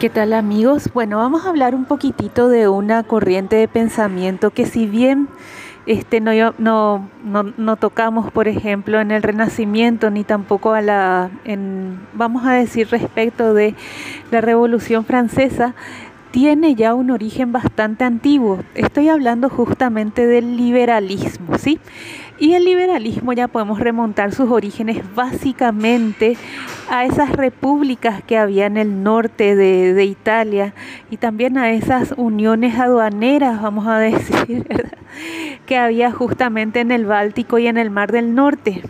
¿Qué tal amigos? Bueno, vamos a hablar un poquitito de una corriente de pensamiento que si bien este, no, no, no, tocamos, por ejemplo, en el Renacimiento, ni tampoco a la, en, vamos a decir, respecto de la Revolución Francesa, tiene ya un origen bastante antiguo. Estoy hablando justamente del liberalismo, ¿sí? Y el liberalismo ya podemos remontar sus orígenes básicamente a esas repúblicas que había en el norte de, Italia y también a esas uniones aduaneras, vamos a decir, que había justamente en el Báltico y en el Mar del Norte.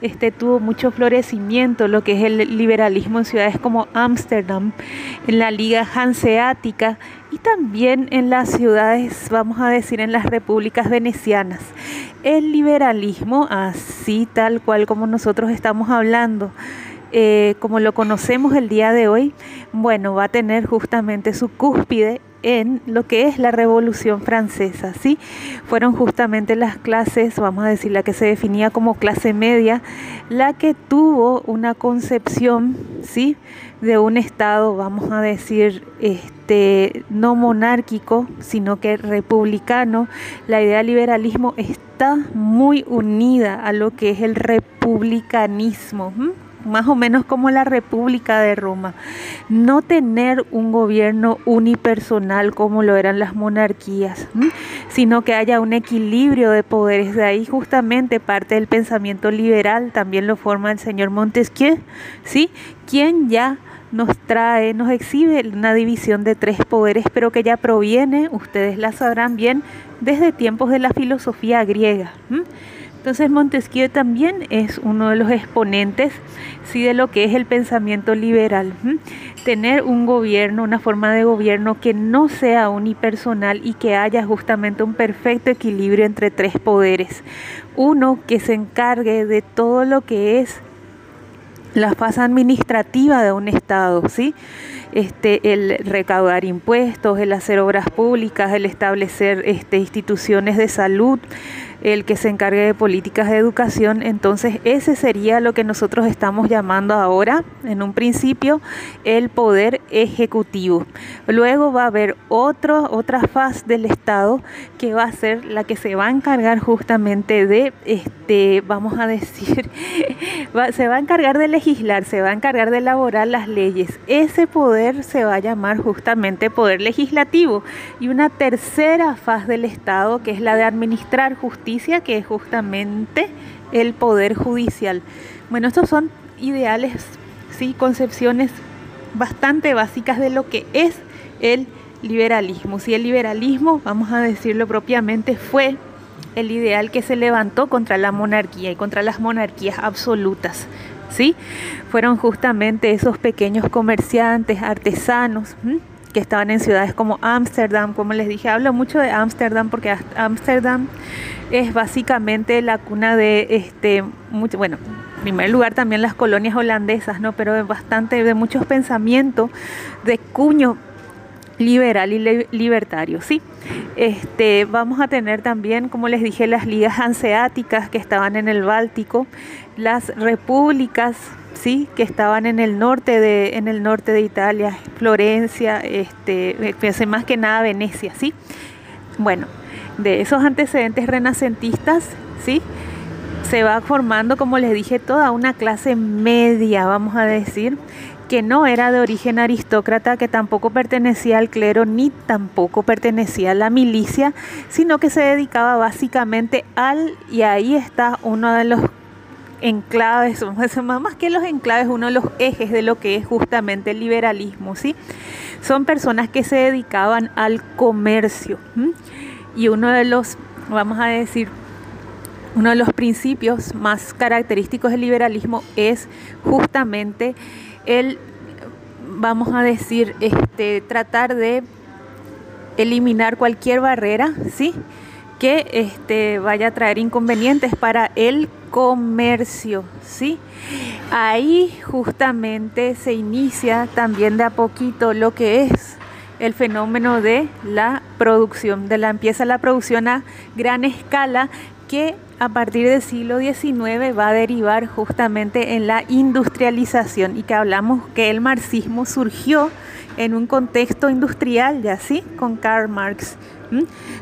Este tuvo mucho florecimiento, lo que es el liberalismo en ciudades como Ámsterdam, en la Liga Hanseática y también en las ciudades, vamos a decir, en las repúblicas venecianas el liberalismo, así tal cual como nosotros estamos hablando, eh, como lo conocemos el día de hoy, bueno, va a tener justamente su cúspide en lo que es la Revolución Francesa, ¿sí? Fueron justamente las clases, vamos a decir, la que se definía como clase media, la que tuvo una concepción, ¿sí? De un Estado, vamos a decir, este, no monárquico, sino que republicano. La idea del liberalismo está muy unida a lo que es el republicanismo más o menos como la República de Roma. No tener un gobierno unipersonal como lo eran las monarquías, sino que haya un equilibrio de poderes. De ahí justamente parte del pensamiento liberal, también lo forma el señor Montesquieu, ¿sí? quien ya nos trae, nos exhibe una división de tres poderes, pero que ya proviene, ustedes la sabrán bien, desde tiempos de la filosofía griega. Entonces Montesquieu también es uno de los exponentes sí, de lo que es el pensamiento liberal. Tener un gobierno, una forma de gobierno que no sea unipersonal y que haya justamente un perfecto equilibrio entre tres poderes. Uno que se encargue de todo lo que es la fase administrativa de un Estado, ¿sí? Este, el recaudar impuestos, el hacer obras públicas, el establecer este, instituciones de salud, el que se encargue de políticas de educación. Entonces ese sería lo que nosotros estamos llamando ahora, en un principio, el poder ejecutivo. Luego va a haber otra faz del Estado que va a ser la que se va a encargar justamente de, este, vamos a decir, se va a encargar de legislar, se va a encargar de elaborar las leyes. Ese poder se va a llamar justamente poder legislativo. Y una tercera faz del Estado que es la de administrar justicia que es justamente el poder judicial. Bueno, estos son ideales, sí, concepciones bastante básicas de lo que es el liberalismo. Si el liberalismo, vamos a decirlo propiamente, fue el ideal que se levantó contra la monarquía y contra las monarquías absolutas. ¿sí? Fueron justamente esos pequeños comerciantes, artesanos, que estaban en ciudades como Ámsterdam, como les dije, hablo mucho de Ámsterdam porque Ámsterdam es básicamente la cuna de este mucho, bueno, en primer lugar también las colonias holandesas, ¿no? Pero bastante de muchos pensamientos de cuño liberal y libertario, ¿sí? Este, vamos a tener también, como les dije, las ligas hanseáticas que estaban en el Báltico, las repúblicas sí, que estaban en el norte de, en el norte de Italia, Florencia, este, más que nada Venecia, sí. Bueno, de esos antecedentes renacentistas, sí, se va formando, como les dije, toda una clase media, vamos a decir, que no era de origen aristócrata, que tampoco pertenecía al clero ni tampoco pertenecía a la milicia, sino que se dedicaba básicamente al, y ahí está uno de los enclaves, más que los enclaves, uno de los ejes de lo que es justamente el liberalismo, ¿sí? Son personas que se dedicaban al comercio. Y uno de los, vamos a decir, uno de los principios más característicos del liberalismo es justamente el, vamos a decir, este, tratar de eliminar cualquier barrera, ¿sí? Que este, vaya a traer inconvenientes para el comercio, ¿sí? Ahí justamente se inicia también de a poquito lo que es el fenómeno de la producción, de la empieza la producción a gran escala que a partir del siglo XIX va a derivar justamente en la industrialización y que hablamos que el marxismo surgió en un contexto industrial, ya sí, con Karl Marx.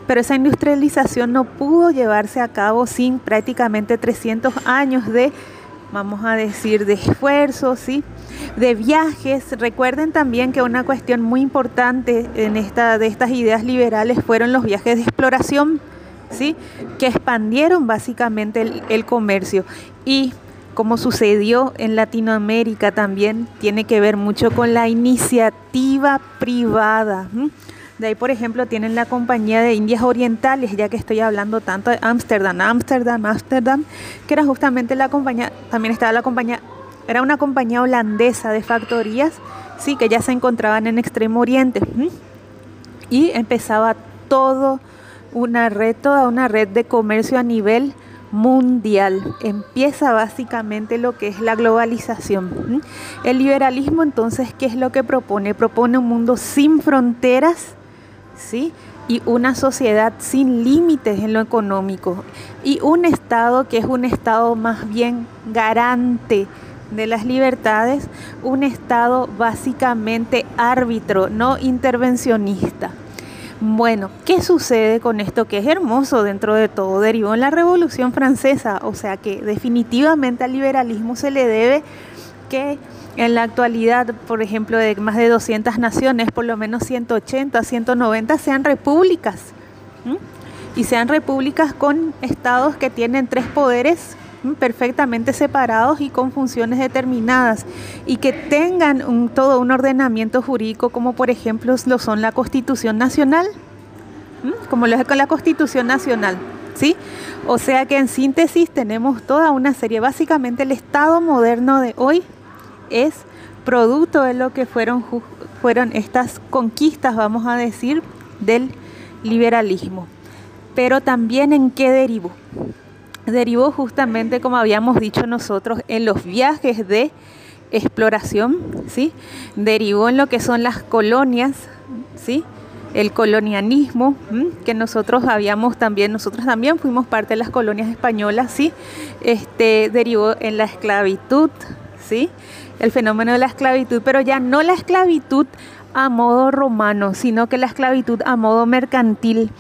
Pero esa industrialización no pudo llevarse a cabo sin prácticamente 300 años de, vamos a decir, de esfuerzo, ¿sí? de viajes. Recuerden también que una cuestión muy importante en esta, de estas ideas liberales fueron los viajes de exploración, ¿sí? que expandieron básicamente el comercio. Y como sucedió en Latinoamérica también, tiene que ver mucho con la iniciativa privada. De ahí, por ejemplo, tienen la compañía de Indias Orientales, ya que estoy hablando tanto de Ámsterdam, Ámsterdam, Ámsterdam, que era justamente la compañía, también estaba la compañía, era una compañía holandesa de factorías, sí, que ya se encontraban en Extremo Oriente. Y empezaba todo una red, toda una red de comercio a nivel mundial. Empieza básicamente lo que es la globalización. El liberalismo entonces, ¿qué es lo que propone? Propone un mundo sin fronteras, ¿sí? Y una sociedad sin límites en lo económico. Y un Estado que es un Estado más bien garante de las libertades, un Estado básicamente árbitro, no intervencionista. Bueno, ¿qué sucede con esto que es hermoso dentro de todo? Derivó en la Revolución Francesa, o sea que definitivamente al liberalismo se le debe que en la actualidad, por ejemplo, de más de 200 naciones, por lo menos 180, 190 sean repúblicas. Y sean repúblicas con estados que tienen tres poderes perfectamente separados y con funciones determinadas y que tengan un, todo un ordenamiento jurídico como por ejemplo lo son la Constitución Nacional, como lo es con la Constitución Nacional. ¿Sí? O sea que en síntesis tenemos toda una serie, básicamente el Estado moderno de hoy es producto de lo que fueron, fueron estas conquistas, vamos a decir, del liberalismo. Pero también en qué derivó derivó justamente, como habíamos dicho nosotros, en los viajes de exploración, ¿sí? Derivó en lo que son las colonias, ¿sí? El colonialismo, que nosotros habíamos también, nosotros también fuimos parte de las colonias españolas, ¿sí? Este, derivó en la esclavitud, ¿sí? El fenómeno de la esclavitud, pero ya no la esclavitud a modo romano, sino que la esclavitud a modo mercantil.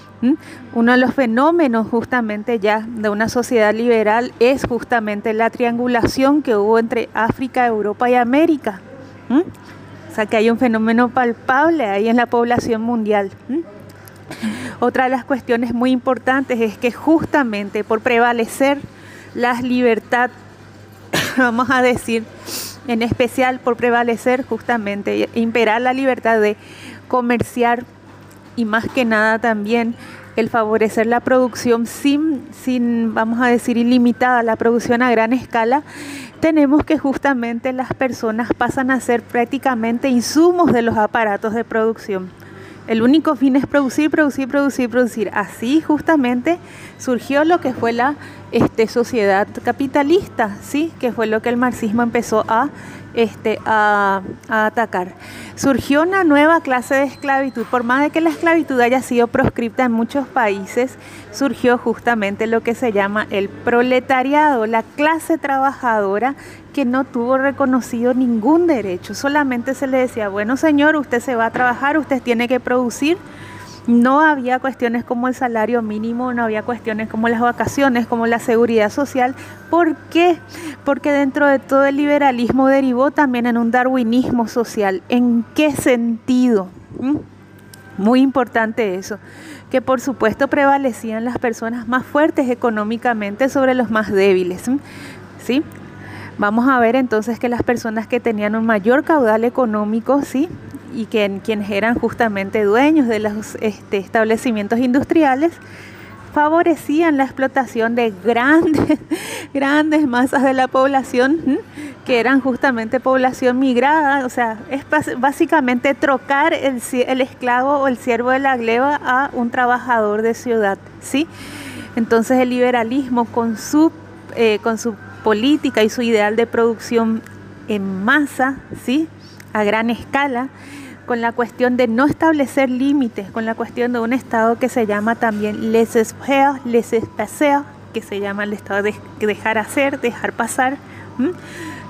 Uno de los fenómenos justamente ya de una sociedad liberal es justamente la triangulación que hubo entre África, Europa y América. O sea que hay un fenómeno palpable ahí en la población mundial. Otra de las cuestiones muy importantes es que justamente por prevalecer la libertad, vamos a decir, en especial por prevalecer justamente, imperar la libertad de comerciar y más que nada también el favorecer la producción sin, sin, vamos a decir, ilimitada, la producción a gran escala, tenemos que justamente las personas pasan a ser prácticamente insumos de los aparatos de producción. El único fin es producir, producir, producir, producir. Así justamente surgió lo que fue la este, sociedad capitalista, ¿sí? que fue lo que el marxismo empezó a, este, a, a, atacar. Surgió una nueva clase de esclavitud, por más de que la esclavitud haya sido proscripta en muchos países, surgió justamente lo que se llama el proletariado, la clase trabajadora que no tuvo reconocido ningún derecho, solamente se le decía, bueno señor, usted se va a trabajar, usted tiene que producir. No había cuestiones como el salario mínimo, no había cuestiones como las vacaciones, como la seguridad social. ¿Por qué? Porque dentro de todo el liberalismo derivó también en un darwinismo social. ¿En qué sentido? ¿Mm? Muy importante eso, que por supuesto prevalecían las personas más fuertes económicamente sobre los más débiles. ¿Sí? Vamos a ver entonces que las personas que tenían un mayor caudal económico, sí, y que, quienes eran justamente dueños de los este, establecimientos industriales, favorecían la explotación de grandes, grandes masas de la población, que eran justamente población migrada, o sea, es básicamente trocar el, el esclavo o el siervo de la gleba a un trabajador de ciudad, ¿sí? Entonces el liberalismo con su, eh, con su política y su ideal de producción en masa, ¿sí? a gran escala, con la cuestión de no establecer límites, con la cuestión de un Estado que se llama también laissez-faire, laissez-passer, que se llama el Estado de dejar hacer, dejar pasar.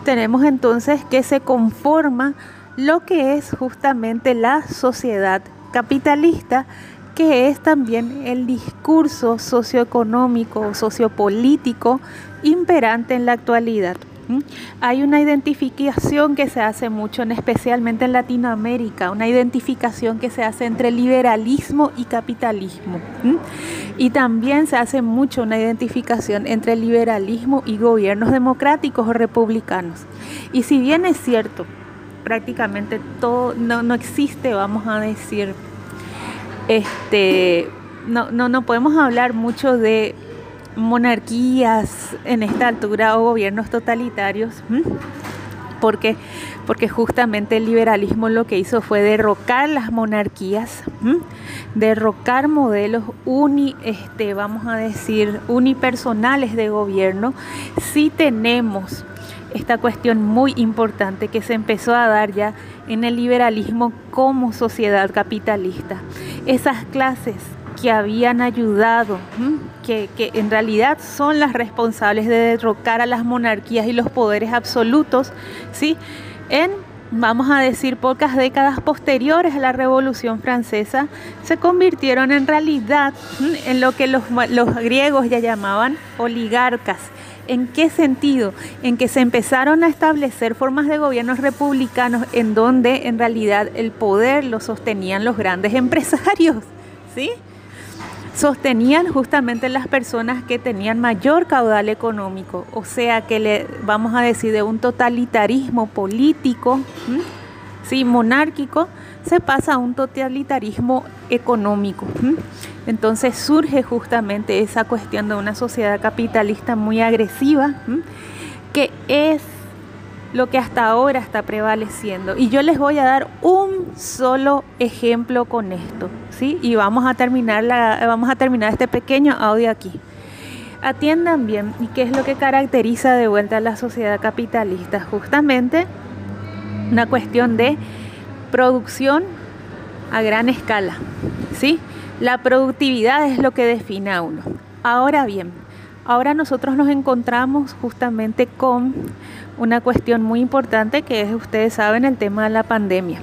Tenemos entonces que se conforma lo que es justamente la sociedad capitalista, que es también el discurso socioeconómico, sociopolítico imperante en la actualidad. Hay una identificación que se hace mucho, especialmente en Latinoamérica, una identificación que se hace entre liberalismo y capitalismo. Y también se hace mucho una identificación entre liberalismo y gobiernos democráticos o republicanos. Y si bien es cierto, prácticamente todo no, no existe, vamos a decir, este, no, no, no podemos hablar mucho de monarquías en esta altura o gobiernos totalitarios. Porque, porque justamente el liberalismo lo que hizo fue derrocar las monarquías, derrocar modelos uni, este, vamos a decir, unipersonales de gobierno. Si tenemos esta cuestión muy importante que se empezó a dar ya en el liberalismo como sociedad capitalista. Esas clases que habían ayudado, que, en realidad son las responsables de derrocar a las monarquías y los poderes absolutos, ¿sí? En, vamos a decir, pocas décadas posteriores a la Revolución Francesa, se convirtieron en realidad en lo que los, los griegos ya llamaban oligarcas. ¿En qué sentido? En que se empezaron a establecer formas de gobiernos republicanos en donde en realidad el poder lo sostenían los grandes empresarios, ¿sí? Sostenían justamente las personas que tenían mayor caudal económico, o sea que le vamos a decir de un totalitarismo político, sí, monárquico, se pasa a un totalitarismo económico. Entonces surge justamente esa cuestión de una sociedad capitalista muy agresiva, que es lo que hasta ahora está prevaleciendo. Y yo les voy a dar un solo ejemplo con esto, ¿sí? Y vamos a terminar, la, vamos a terminar este pequeño audio aquí. Atiendan bien, ¿y qué es lo que caracteriza de vuelta a la sociedad capitalista? Justamente una cuestión de producción a gran escala, ¿sí? La productividad es lo que define a uno. Ahora bien, ahora nosotros nos encontramos justamente con una cuestión muy importante que es, ustedes saben, el tema de la pandemia.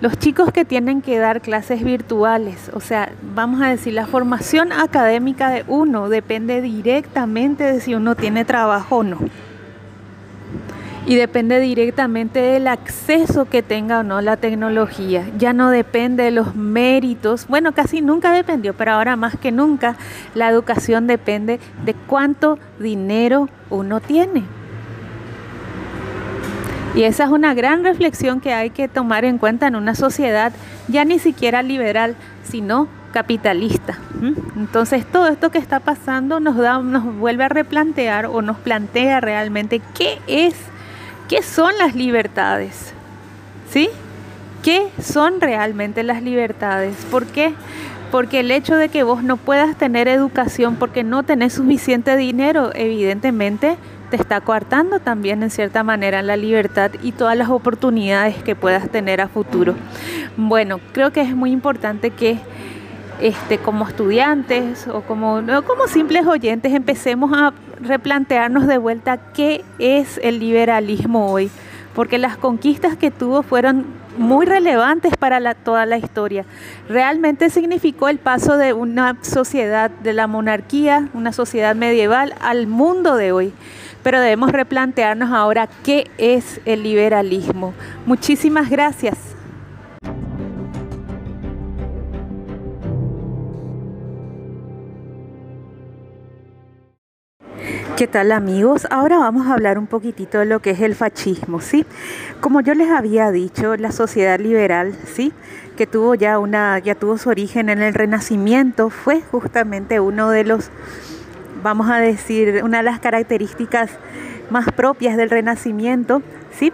Los chicos que tienen que dar clases virtuales, o sea, vamos a decir, la formación académica de uno depende directamente de si uno tiene trabajo o no. Y depende directamente del acceso que tenga o no la tecnología. Ya no depende de los méritos. Bueno, casi nunca dependió, pero ahora más que nunca la educación depende de cuánto dinero uno tiene. Y esa es una gran reflexión que hay que tomar en cuenta en una sociedad ya ni siquiera liberal, sino capitalista. Entonces todo esto que está pasando nos da, nos vuelve a replantear o nos plantea realmente qué es, qué son las libertades, ¿sí? ¿Qué son realmente las libertades? ¿Por qué? Porque el hecho de que vos no puedas tener educación porque no tenés suficiente dinero, evidentemente te está coartando también en cierta manera la libertad y todas las oportunidades que puedas tener a futuro. Bueno, creo que es muy importante que este, como estudiantes o como, como simples oyentes empecemos a replantearnos de vuelta qué es el liberalismo hoy, porque las conquistas que tuvo fueron muy relevantes para toda la historia. Realmente significó el paso de una sociedad de la monarquía, una sociedad medieval, al mundo de hoy pero debemos replantearnos ahora qué es el liberalismo. Muchísimas gracias. ¿Qué tal amigos? Ahora vamos a hablar un poquitito de lo que es el fascismo, ¿sí? Como yo les había dicho, la sociedad liberal, ¿sí? Que tuvo ya una, ya tuvo su origen en el Renacimiento, fue justamente uno de los vamos a decir, una de las características más propias del Renacimiento, ¿sí?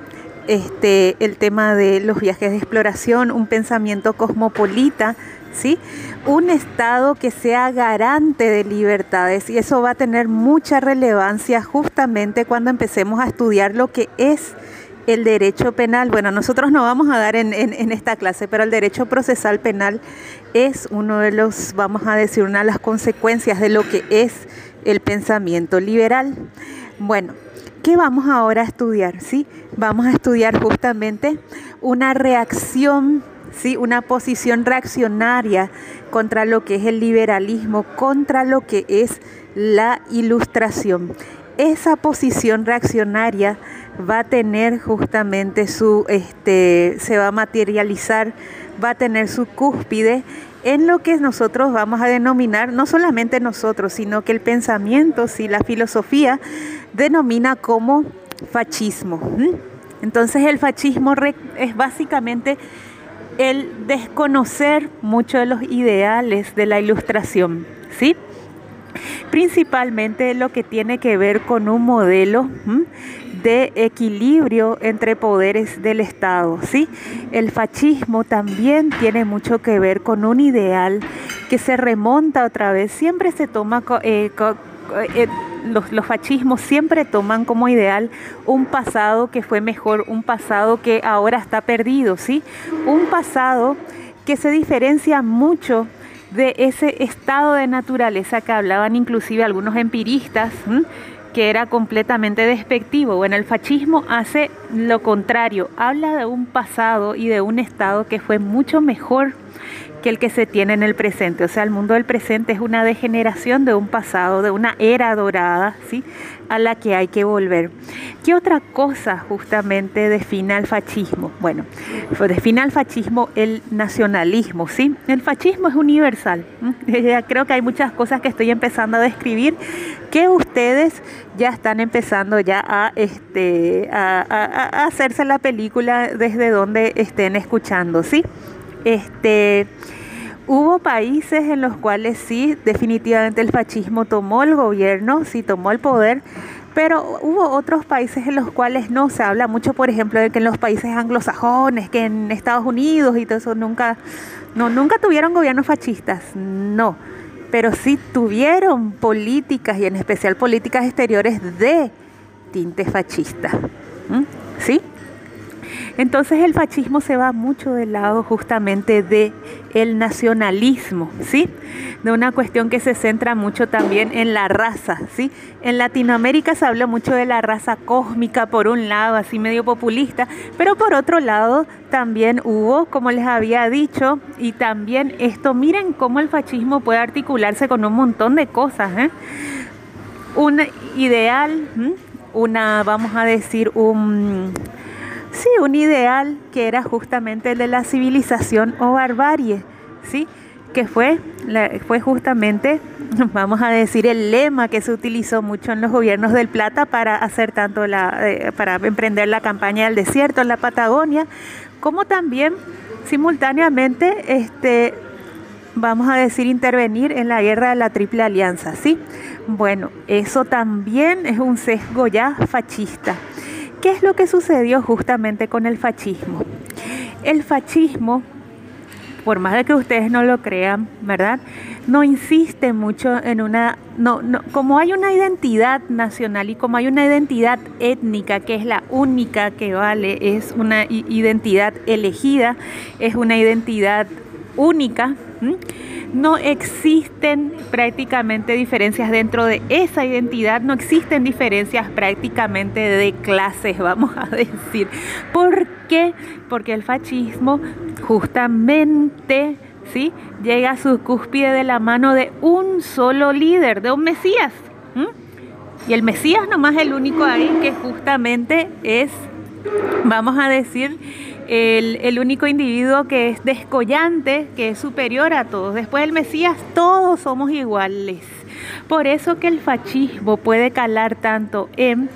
Este, el tema de los viajes de exploración, un pensamiento cosmopolita, ¿sí? Un Estado que sea garante de libertades y eso va a tener mucha relevancia justamente cuando empecemos a estudiar lo que es el derecho penal. Bueno, nosotros no vamos a dar en, en, esta clase, pero el derecho procesal penal es uno de los, vamos a decir, una de las consecuencias de lo que es el pensamiento liberal. Bueno, ¿qué vamos ahora a estudiar? ¿Sí? Vamos a estudiar justamente una reacción, ¿sí? una posición reaccionaria contra lo que es el liberalismo, contra lo que es la ilustración. Esa posición reaccionaria va a tener justamente su, este, se va a materializar, va a tener su cúspide en lo que nosotros vamos a denominar, no solamente nosotros, sino que el pensamiento, si la filosofía denomina como fascismo. Entonces el fascismo es básicamente el desconocer muchos de los ideales de la ilustración, ¿sí? Principalmente lo que tiene que ver con un modelo de equilibrio entre poderes del Estado, ¿sí? El fascismo también tiene mucho que ver con un ideal que se remonta otra vez, siempre se toma eh, eh, los, los, fascismos siempre toman como ideal un pasado que fue mejor, un pasado que ahora está perdido, ¿sí? Un pasado que se diferencia mucho de ese estado de naturaleza que hablaban inclusive algunos empiristas, que era completamente despectivo. Bueno, el fascismo hace lo contrario, habla de un pasado y de un estado que fue mucho mejor que el que se tiene en el presente. O sea, el mundo del presente es una degeneración de un pasado, de una era dorada, ¿sí? a la que hay que volver. ¿Qué otra cosa justamente define al fascismo? Bueno, define al fascismo el nacionalismo, ¿sí? El fascismo es universal. Creo que hay muchas cosas que estoy empezando a describir que ustedes ya están empezando ya a, este, a hacerse la película desde donde estén escuchando, ¿sí? Este, hubo países en los cuales sí, definitivamente el fascismo tomó el gobierno, sí tomó el poder, pero hubo otros países en los cuales no. Se habla mucho, por ejemplo, de que en los países anglosajones, que en Estados Unidos y todo eso nunca, no, nunca tuvieron gobiernos fascistas, no, pero sí tuvieron políticas y en especial políticas exteriores de tinte fascista, ¿sí? Entonces el fascismo se va mucho del lado justamente de el nacionalismo, ¿sí? De una cuestión que se centra mucho también en la raza, ¿sí? En Latinoamérica se habla mucho de la raza cósmica por un lado, así medio populista, pero por otro lado también hubo, como les había dicho, y también esto, miren cómo el fascismo puede articularse con un montón de cosas, ¿eh? Un ideal, una, vamos a decir, un Sí, un ideal que era justamente el de la civilización o barbarie, ¿sí? que fue, fue justamente, vamos a decir, el lema que se utilizó mucho en los gobiernos del Plata para hacer tanto la, eh, para emprender la campaña del desierto en la Patagonia, como también simultáneamente, este, vamos a decir, intervenir en la guerra de la Triple Alianza, ¿sí? Bueno, eso también es un sesgo ya fascista. ¿Qué es lo que sucedió justamente con el fascismo? El fascismo, por más de que ustedes no lo crean, ¿verdad? No insiste mucho en una, no, no, como hay una identidad nacional y como hay una identidad étnica que es la única que vale, es una identidad elegida, es una identidad única no existen prácticamente diferencias dentro de esa identidad, no existen diferencias prácticamente de clases, vamos a decir. ¿Por qué? Porque el fascismo justamente ¿sí? llega a su cúspide de la mano de un solo líder, de un Mesías. Y el Mesías nomás es el único ahí que justamente es, vamos a decir, el, único individuo que es descollante, que es superior a todos. Después del Mesías, todos somos iguales. Por eso que el fascismo puede calar tanto en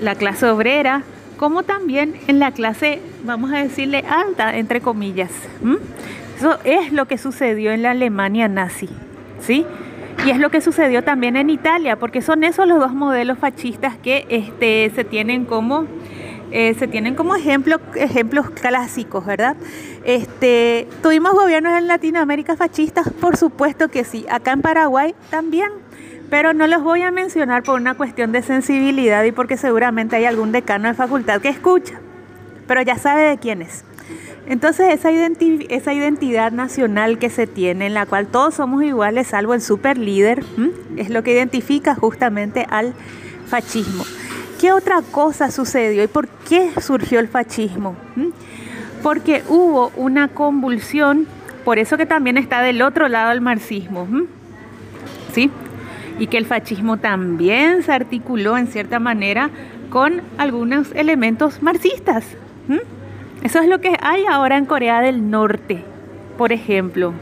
la clase obrera como también en la clase, vamos a decirle, alta, entre comillas. Eso es lo que sucedió en la Alemania nazi, ¿sí? Y es lo que sucedió también en Italia, porque son esos los dos modelos fascistas que este, se tienen como eh, se tienen como ejemplo, ejemplos clásicos, ¿verdad? Este, ¿Tuvimos gobiernos en Latinoamérica fascistas? Por supuesto que sí. Acá en Paraguay también. Pero no los voy a mencionar por una cuestión de sensibilidad y porque seguramente hay algún decano de facultad que escucha. Pero ya sabe de quién es. Entonces esa, esa identidad nacional que se tiene, en la cual todos somos iguales, salvo el super líder, es lo que identifica justamente al fascismo. ¿Qué otra cosa sucedió y por qué surgió el fascismo? ¿Mm? Porque hubo una convulsión, por eso que también está del otro lado el marxismo. ¿Mm? ¿Sí? Y que el fascismo también se articuló en cierta manera con algunos elementos marxistas. ¿Mm? Eso es lo que hay ahora en Corea del Norte, por ejemplo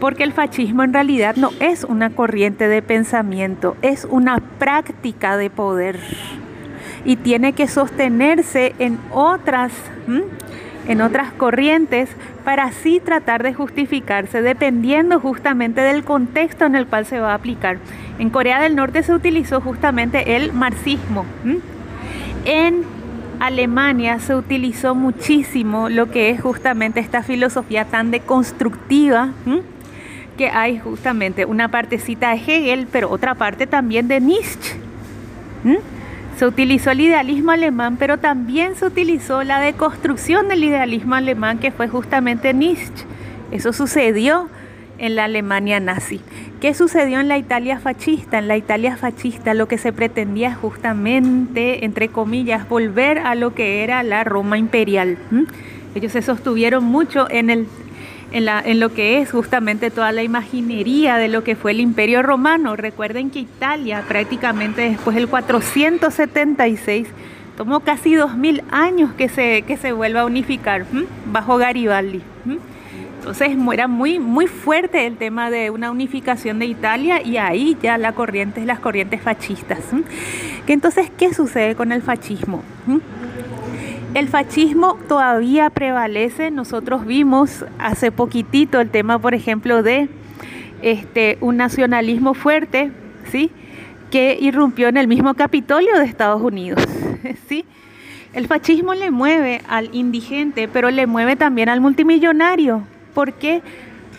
porque el fascismo en realidad no es una corriente de pensamiento, es una práctica de poder y tiene que sostenerse en otras, en otras corrientes para así tratar de justificarse dependiendo justamente del contexto en el cual se va a aplicar. En Corea del Norte se utilizó justamente el marxismo. En Alemania se utilizó muchísimo lo que es justamente esta filosofía tan deconstructiva que hay justamente una partecita de Hegel, pero otra parte también de Nietzsche. Se utilizó el idealismo alemán, pero también se utilizó la deconstrucción del idealismo alemán, que fue justamente Nietzsche. Eso sucedió en la Alemania nazi. ¿Qué sucedió en la Italia fascista? En la Italia fascista lo que se pretendía justamente, entre comillas, volver a lo que era la Roma imperial. Ellos se sostuvieron mucho en el en, lo que es justamente toda la imaginería de lo que fue el imperio romano. Recuerden que Italia prácticamente después del 476 tomó casi 2000 años que se, que se vuelva a unificar bajo Garibaldi. Entonces era muy, muy fuerte el tema de una unificación de Italia y ahí ya la corriente, las corrientes fascistas. entonces, ¿qué sucede con el fascismo? El fascismo todavía prevalece. Nosotros vimos hace poquitito el tema, por ejemplo, de este, un nacionalismo fuerte, ¿sí? que irrumpió en el mismo Capitolio de Estados Unidos. ¿sí? El fascismo le mueve al indigente, pero le mueve también al multimillonario. ¿Por qué?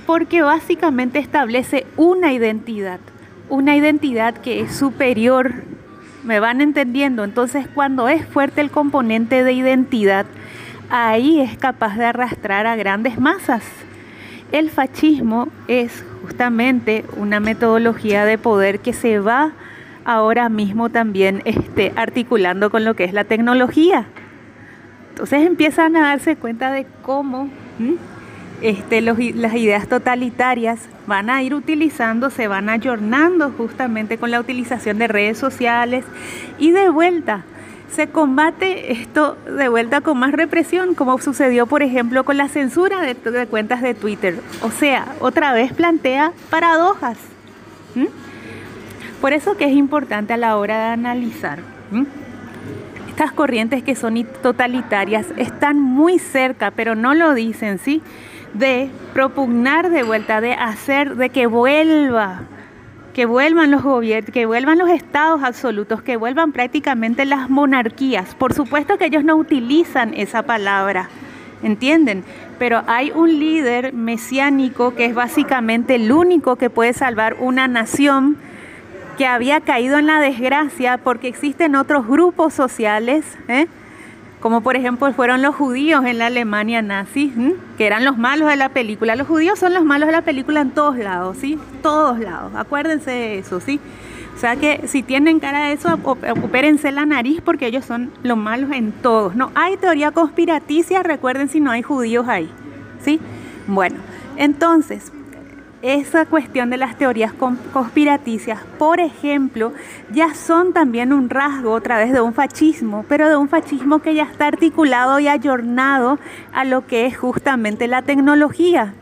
Porque básicamente establece una identidad, una identidad que es superior ¿Me van entendiendo? Entonces, cuando es fuerte el componente de identidad, ahí es capaz de arrastrar a grandes masas. El fascismo es justamente una metodología de poder que se va ahora mismo también este, articulando con lo que es la tecnología. Entonces empiezan a darse cuenta de cómo este, las ideas totalitarias van a ir utilizando, se van ayornando justamente con la utilización de redes sociales y de vuelta. Se combate esto de vuelta con más represión, como sucedió, por ejemplo, con la censura de, cuentas de Twitter. O sea, otra vez plantea paradojas. Por eso que es importante a la hora de analizar. Estas corrientes que son totalitarias están muy cerca, pero no lo dicen, ¿sí? De propugnar de vuelta, de hacer, de que vuelva, que vuelvan los gobiernos, que vuelvan los estados absolutos, que vuelvan prácticamente las monarquías. Por supuesto que ellos no utilizan esa palabra, ¿entienden? Pero hay un líder mesiánico que es básicamente el único que puede salvar una nación que había caído en la desgracia porque existen otros grupos sociales, ¿eh? Como por ejemplo fueron los judíos en la Alemania nazi, que eran los malos de la película. Los judíos son los malos de la película en todos lados, ¿sí? Todos lados, acuérdense de eso, ¿sí? O sea que si tienen cara de eso, opérense la nariz porque ellos son los malos en todos. No hay teoría conspiraticia, recuerden si no hay judíos ahí, ¿sí? Bueno, entonces, esa cuestión de las teorías conspiraticias, por ejemplo, ya son también un rasgo otra vez de un fascismo, pero de un fascismo que ya está articulado y ayornado a lo que es justamente la tecnología.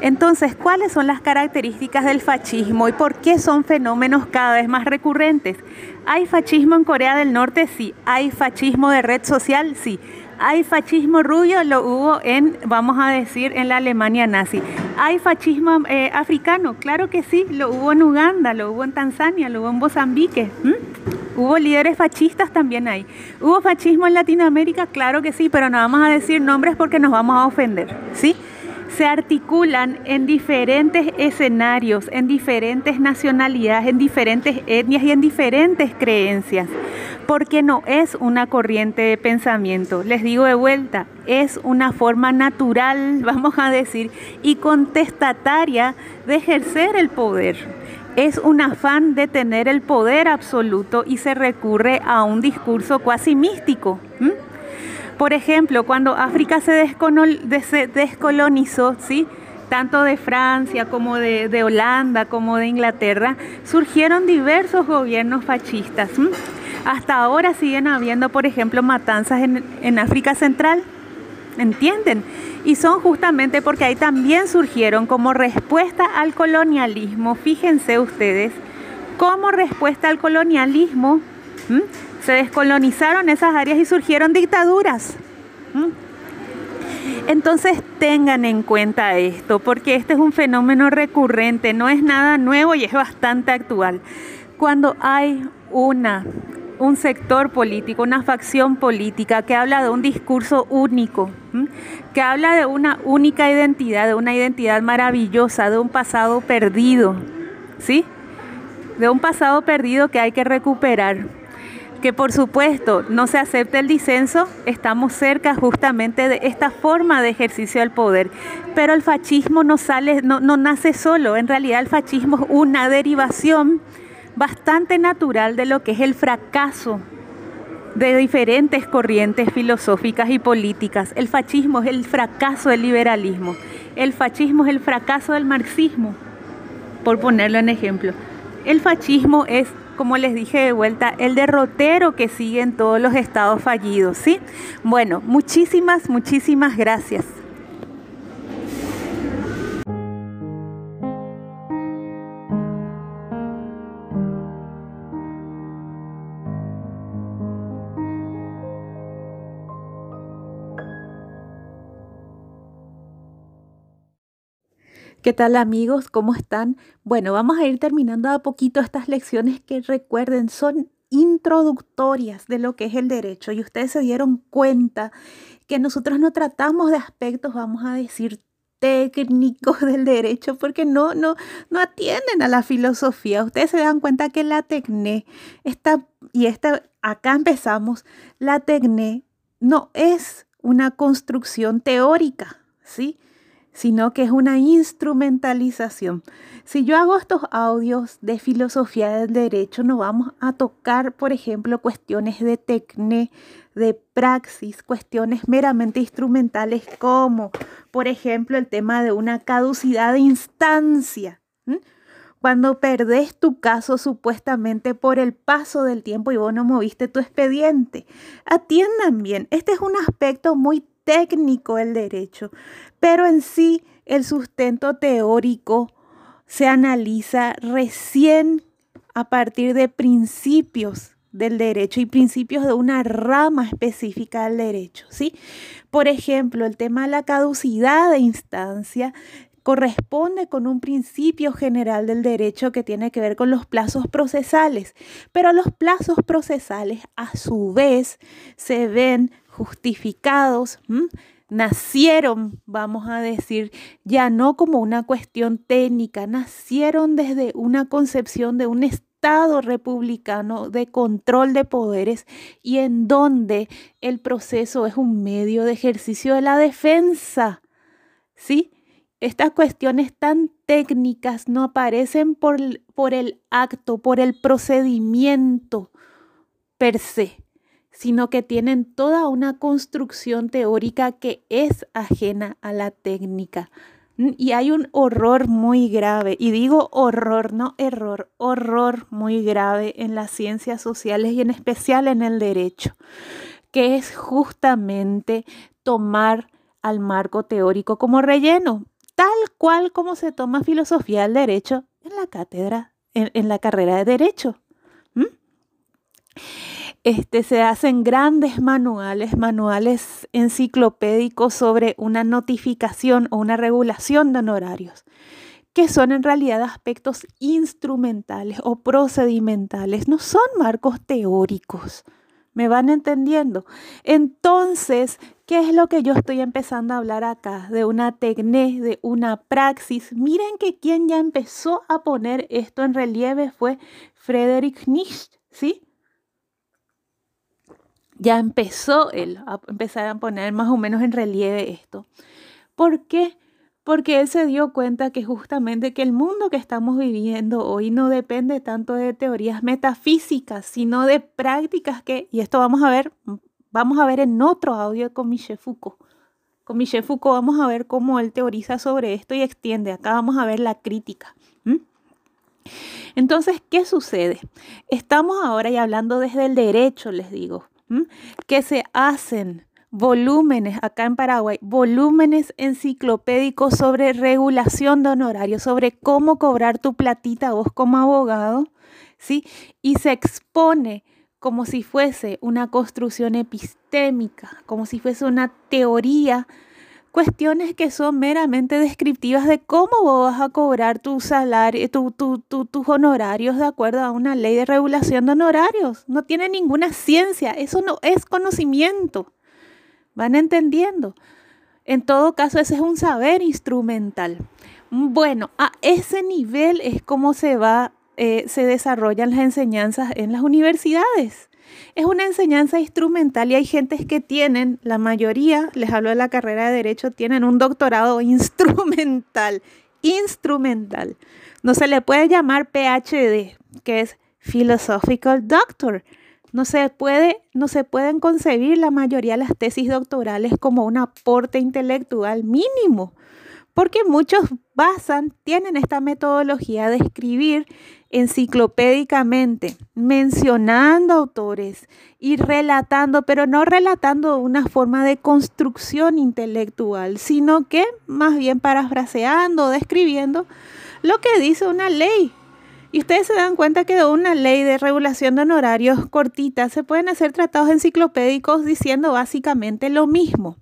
Entonces, ¿cuáles son las características del fascismo y por qué son fenómenos cada vez más recurrentes? ¿Hay fascismo en Corea del Norte? Sí. ¿Hay fascismo de red social? Sí. ¿Hay fascismo rubio? Lo hubo en, vamos a decir, en la Alemania nazi. ¿Hay fascismo eh, africano? Claro que sí, lo hubo en Uganda, lo hubo en Tanzania, lo hubo en Mozambique. Hubo líderes fascistas también ahí. ¿Hubo fascismo en Latinoamérica? Claro que sí, pero no vamos a decir nombres porque nos vamos a ofender, ¿sí? Se articulan en diferentes escenarios, en diferentes nacionalidades, en diferentes etnias y en diferentes creencias, porque no es una corriente de pensamiento. Les digo de vuelta, es una forma natural, vamos a decir, y contestataria de ejercer el poder. es un afán de tener el poder absoluto y se recurre a un discurso cuasi místico. Por ejemplo, cuando África se, descolonizó, ¿sí? tanto de Francia como de, Holanda como de Inglaterra, surgieron diversos gobiernos fascistas. Hasta ahora siguen habiendo, por ejemplo, matanzas en, en África Central. ¿Entienden? Y son justamente porque ahí también surgieron como respuesta al colonialismo, fíjense ustedes, como respuesta al colonialismo, se descolonizaron esas áreas y surgieron dictaduras. Entonces tengan en cuenta esto, porque este es un fenómeno recurrente, no es nada nuevo y es bastante actual. Cuando hay una un sector político, una facción política que habla de un discurso único, que habla de una única identidad, de una identidad maravillosa, de un pasado perdido, ¿sí? De un pasado perdido que hay que recuperar. Que por supuesto no se acepte el disenso, estamos cerca justamente de esta forma de ejercicio del poder. Pero el fascismo no sale, no, no nace solo, en realidad el fascismo es una derivación bastante natural de lo que es el fracaso de diferentes corrientes filosóficas y políticas. El fascismo es el fracaso del liberalismo. El fascismo es el fracaso del marxismo, por ponerlo en ejemplo. El fascismo es, como les dije de vuelta, el derrotero que sigue en todos los estados fallidos, ¿sí? Bueno, muchísimas, muchísimas gracias. ¿Qué tal amigos? ¿Cómo están? Bueno, vamos a ir terminando a poquito estas lecciones que recuerden son introductorias de lo que es el derecho y ustedes se dieron cuenta que nosotros no tratamos de aspectos, vamos a decir, técnicos del derecho porque no, no, no atienden a la filosofía. Ustedes se dan cuenta que la tecné, está, y esta, acá empezamos, la tecné no es una construcción teórica, ¿sí? Sino que es una instrumentalización. Si yo hago estos audios de filosofía del derecho, no vamos a tocar, por ejemplo, cuestiones de tecne, de praxis, cuestiones meramente instrumentales como, por ejemplo, el tema de una caducidad de instancia. Cuando perdés tu caso supuestamente por el paso del tiempo y vos no moviste tu expediente. Atiendan bien, este es un aspecto muy técnico el derecho, pero en sí el sustento teórico se analiza recién a partir de principios del derecho y principios de una rama específica del derecho, ¿sí? Por ejemplo, el tema de la caducidad de instancia corresponde con un principio general del derecho que tiene que ver con los plazos procesales, pero los plazos procesales a su vez se ven justificados, nacieron, vamos a decir, ya no como una cuestión técnica, nacieron desde una concepción de un Estado republicano de control de poderes y en donde el proceso es un medio de ejercicio de la defensa. ¿Sí? Estas cuestiones tan técnicas no aparecen por, por el acto, por el procedimiento per se sino que tienen toda una construcción teórica que es ajena a la técnica. Y hay un horror muy grave, y digo horror, no error, horror muy grave en las ciencias sociales y en especial en el derecho, que es justamente tomar al marco teórico como relleno, tal cual como se toma filosofía del derecho en la cátedra, en, la carrera de derecho. Este, se hacen grandes manuales, manuales enciclopédicos sobre una notificación o una regulación de honorarios, que son en realidad aspectos instrumentales o procedimentales, no son marcos teóricos. ¿Me van entendiendo? Entonces, ¿qué es lo que yo estoy empezando a hablar acá? De una tecné, de una praxis. Miren que quien ya empezó a poner esto en relieve fue Friedrich Nietzsche, ¿sí? Ya empezó él a empezar a poner más o menos en relieve esto. ¿Por qué? porque él se dio cuenta que justamente que el mundo que estamos viviendo hoy no depende tanto de teorías metafísicas, sino de prácticas que, y esto vamos a ver, vamos a ver en otro audio con Michel Foucault. Con Michel Foucault vamos a ver cómo él teoriza sobre esto y extiende. Acá vamos a ver la crítica. Entonces, ¿qué sucede? Estamos ahora y hablando desde el derecho, les digo, que se hacen volúmenes acá en Paraguay, volúmenes enciclopédicos sobre regulación de honorarios, sobre cómo cobrar tu platita vos como abogado, ¿sí? Y se expone como si fuese una construcción epistémica, como si fuese una teoría, cuestiones que son meramente descriptivas de cómo vos vas a cobrar tu salario, tus honorarios de acuerdo a una ley de regulación de honorarios. No tiene ninguna ciencia, eso no es conocimiento. ¿Van entendiendo? En todo caso, ese es un saber instrumental. Bueno, a ese nivel es como se va, eh, se desarrollan las enseñanzas en las universidades. Es una enseñanza instrumental y hay gentes que tienen, la mayoría, les hablo de la carrera de Derecho, tienen un doctorado instrumental, instrumental. No se le puede llamar PhD, que es Philosophical Doctor, no se, puede, no se pueden concebir la mayoría de las tesis doctorales como un aporte intelectual mínimo, porque muchos basan, tienen esta metodología de escribir enciclopédicamente, mencionando autores y relatando, pero no relatando una forma de construcción intelectual, sino que más bien parafraseando, describiendo lo que dice una ley y ustedes se dan cuenta que de una ley de regulación de honorarios cortita se pueden hacer tratados enciclopédicos diciendo básicamente lo mismo.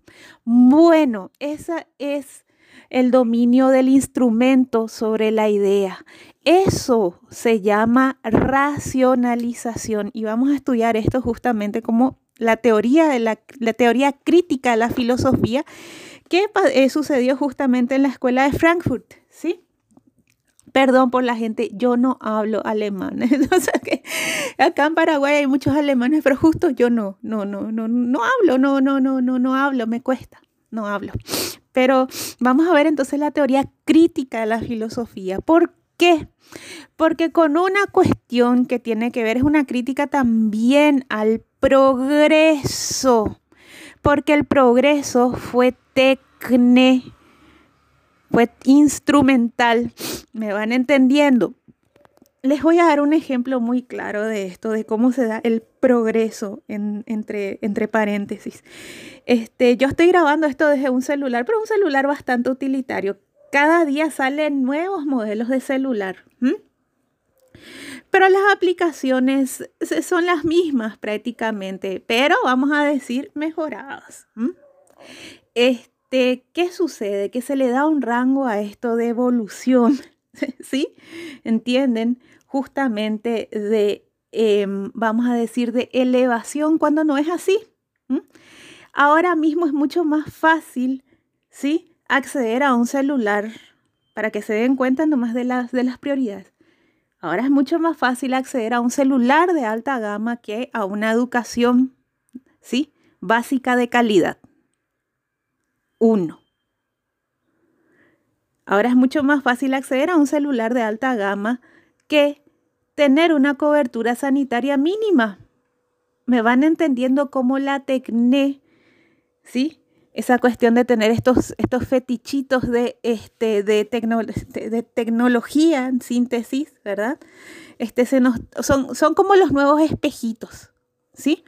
Bueno, ese es el dominio del instrumento sobre la idea. Eso se llama racionalización y vamos a estudiar esto justamente como la teoría, la, teoría crítica de la filosofía que eh, sucedió justamente en la escuela de Frankfurt, ¿sí? Perdón por la gente, yo no hablo alemán. sea que acá en Paraguay hay muchos alemanes, pero justo yo no, no, no, no, no hablo, no, no, no, no, no hablo, me cuesta, no hablo. Pero vamos a ver entonces la teoría crítica de la filosofía. ¿Por qué? Porque con una cuestión que tiene que ver, es una crítica también al progreso, porque el progreso fue tecne fue instrumental. ¿Me van entendiendo? Les voy a dar un ejemplo muy claro de esto, de cómo se da el progreso entre, entre paréntesis. Este, yo estoy grabando esto desde un celular, pero un celular bastante utilitario. Cada día salen nuevos modelos de celular. Pero las aplicaciones son las mismas prácticamente, pero vamos a decir mejoradas. Este, ¿qué sucede? Que se le da un rango a esto de evolución, ¿sí? ¿Entienden? Justamente de, em, vamos a decir, de elevación cuando no es así. Ahora mismo es mucho más fácil, ¿sí? Acceder a un celular para que se den cuenta nomás de las, de las prioridades. Ahora es mucho más fácil acceder a un celular de alta gama que a una educación, ¿sí? Básica de calidad. Uno. Ahora es mucho más fácil acceder a un celular de alta gama que tener una cobertura sanitaria mínima. Me van entendiendo cómo la tecné, ¿sí? Esa cuestión de tener estos, estos fetichitos de, este, de, de tecnología en síntesis, ¿verdad? Este, se nos, son, son como los nuevos espejitos, ¿sí?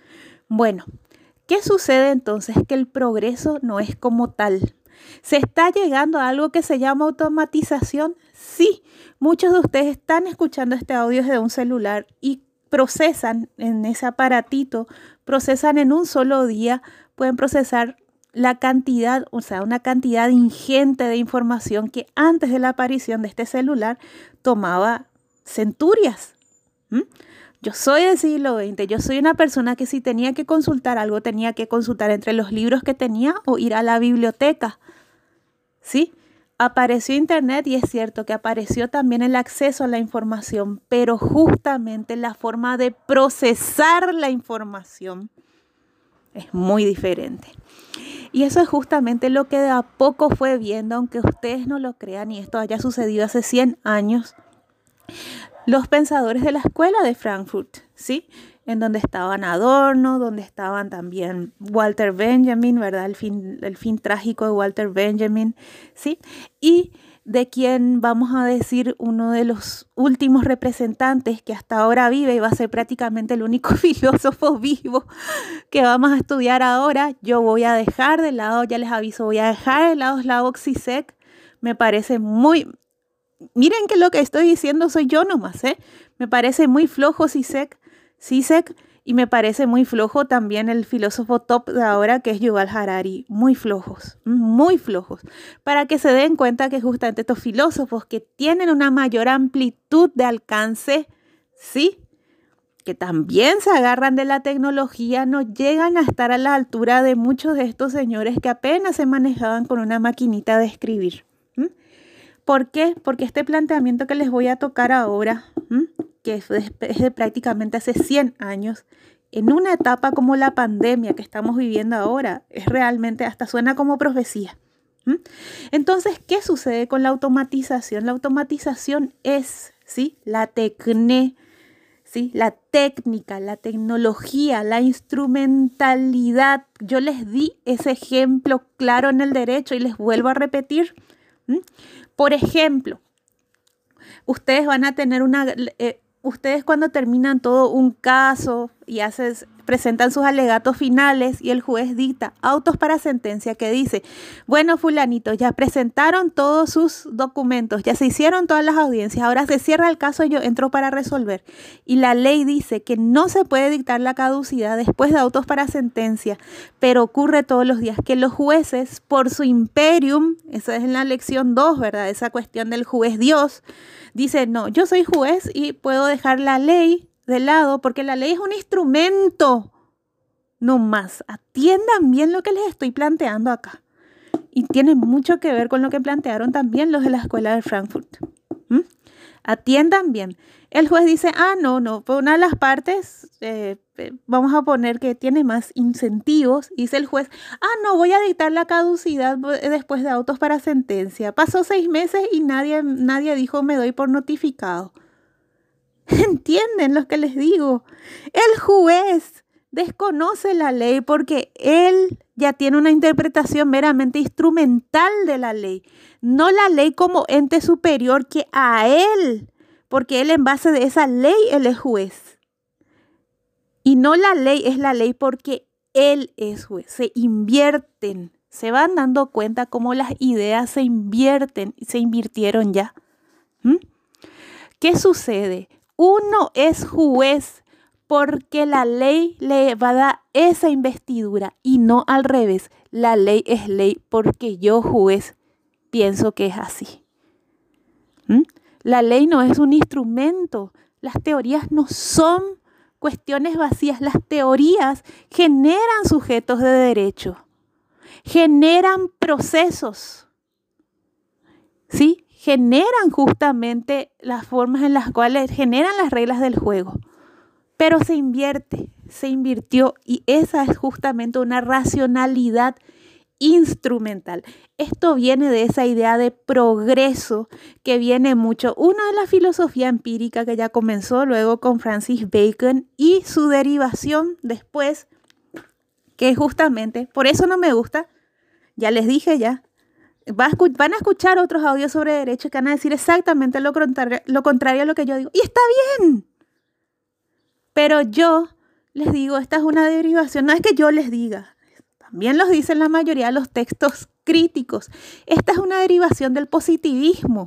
Bueno, ¿Qué sucede entonces? Que el progreso no es como tal. ¿Se está llegando a algo que se llama automatización? Sí, muchos de ustedes están escuchando este audio desde un celular y procesan en ese aparatito, procesan en un solo día, pueden procesar la cantidad, o sea, una cantidad ingente de información que antes de la aparición de este celular tomaba centurias. Yo soy del siglo XX, yo soy una persona que si tenía que consultar algo, tenía que consultar entre los libros que tenía o ir a la biblioteca. ¿Sí? Apareció Internet y es cierto que apareció también el acceso a la información, pero justamente la forma de procesar la información es muy diferente. Y eso es justamente lo que de a poco fue viendo, aunque ustedes no lo crean y esto haya sucedido hace 100 años, los pensadores de la escuela de Frankfurt, ¿sí? En donde estaban Adorno, donde estaban también Walter Benjamin, ¿verdad? El fin, el fin trágico de Walter Benjamin, ¿sí? Y de quien vamos a decir uno de los últimos representantes que hasta ahora vive y va a ser prácticamente el único filósofo vivo que vamos a estudiar ahora. Yo voy a dejar de lado, ya les aviso, voy a dejar de lado Slavoj Zizek. Me parece muy... Miren que lo que estoy diciendo soy yo nomás, ¿eh? Me parece muy flojo Zizek. Zizek y me parece muy flojo también el filósofo top de ahora, que es Yuval Harari. Muy flojos, muy flojos. Para que se den cuenta que justamente estos filósofos que tienen una mayor amplitud de alcance, sí, que también se agarran de la tecnología, no llegan a estar a la altura de muchos de estos señores que apenas se manejaban con una maquinita de escribir. ¿Por qué? Porque este planteamiento que les voy a tocar ahora, que es de, prácticamente hace 100 años, en una etapa como la pandemia que estamos viviendo ahora, es realmente hasta suena como profecía. Entonces, ¿qué sucede con la automatización? La automatización es, ¿sí? La tecne, ¿sí? La técnica, la tecnología, la instrumentalidad. Yo les di ese ejemplo claro en el derecho y les vuelvo a repetir. Por ejemplo, ustedes van a tener una, eh, ustedes cuando terminan todo un caso y haces, presentan sus alegatos finales y el juez dicta autos para sentencia que dice, bueno, fulanito, ya presentaron todos sus documentos, ya se hicieron todas las audiencias, ahora se cierra el caso y yo entro para resolver. Y la ley dice que no se puede dictar la caducidad después de autos para sentencia, pero ocurre todos los días que los jueces, por su imperium, esa es en la lección 2, ¿verdad? Esa cuestión del juez Dios, dice, no, yo soy juez y puedo dejar la ley de lado porque la ley es un instrumento. No más. Atiendan bien lo que les estoy planteando acá. Y tiene mucho que ver con lo que plantearon también los de la escuela de Frankfurt. Atiendan bien. El juez dice, ah, no, no, por una de las partes, eh, eh, vamos a poner que tiene más incentivos. Dice el juez, ah, no, voy a dictar la caducidad después de autos para sentencia. Pasó seis meses y nadie, nadie dijo me doy por notificado. ¿Entienden lo que les digo? El juez desconoce la ley porque él ya tiene una interpretación meramente instrumental de la ley, no la ley como ente superior que a él, porque él en base de esa ley él es juez. Y no la ley es la ley porque él es juez. Se invierten, se van dando cuenta cómo las ideas se invierten, se invirtieron ya. ¿Mm? ¿Qué sucede? Uno es juez porque la ley le va a dar esa investidura y no al revés. La ley es ley porque yo juez pienso que es así. ¿Mm? La ley no es un instrumento. Las teorías no son cuestiones vacías. Las teorías generan sujetos de derecho, generan procesos. ¿Sí? Generan justamente las formas en las cuales generan las reglas del juego. Pero se invierte, se invirtió y esa es justamente una racionalidad instrumental. Esto viene de esa idea de progreso que viene mucho, una de la filosofía empírica que ya comenzó luego con Francis Bacon y su derivación después, que justamente, por eso no me gusta, ya les dije ya, van a escuchar otros audios sobre derecho que van a decir exactamente lo contrario a lo que yo digo. Y está bien. Pero yo les digo, esta es una derivación, no es que yo les diga, también los dicen la mayoría de los textos críticos. Esta es una derivación del positivismo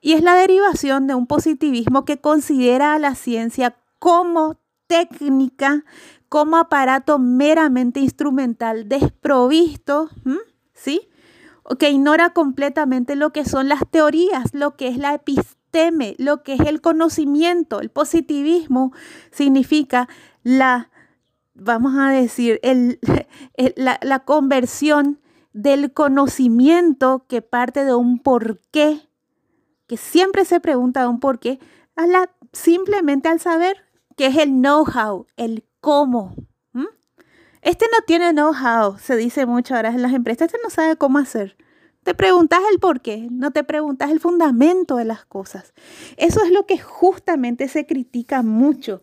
y es la derivación de un positivismo que considera a la ciencia como técnica, como aparato meramente instrumental, desprovisto, ¿sí? Que ignora completamente lo que son las teorías, lo que es la episteme, lo que es el conocimiento. El positivismo significa la, vamos a decir, la, la conversión del conocimiento que parte de un porqué, que siempre se pregunta un porqué, a la, simplemente al saber que es el know-how, el cómo. Este no tiene know-how, se dice mucho ahora en las empresas, este no sabe cómo hacer. Te preguntas el por qué, no te preguntas el fundamento de las cosas. Eso es lo que justamente se critica mucho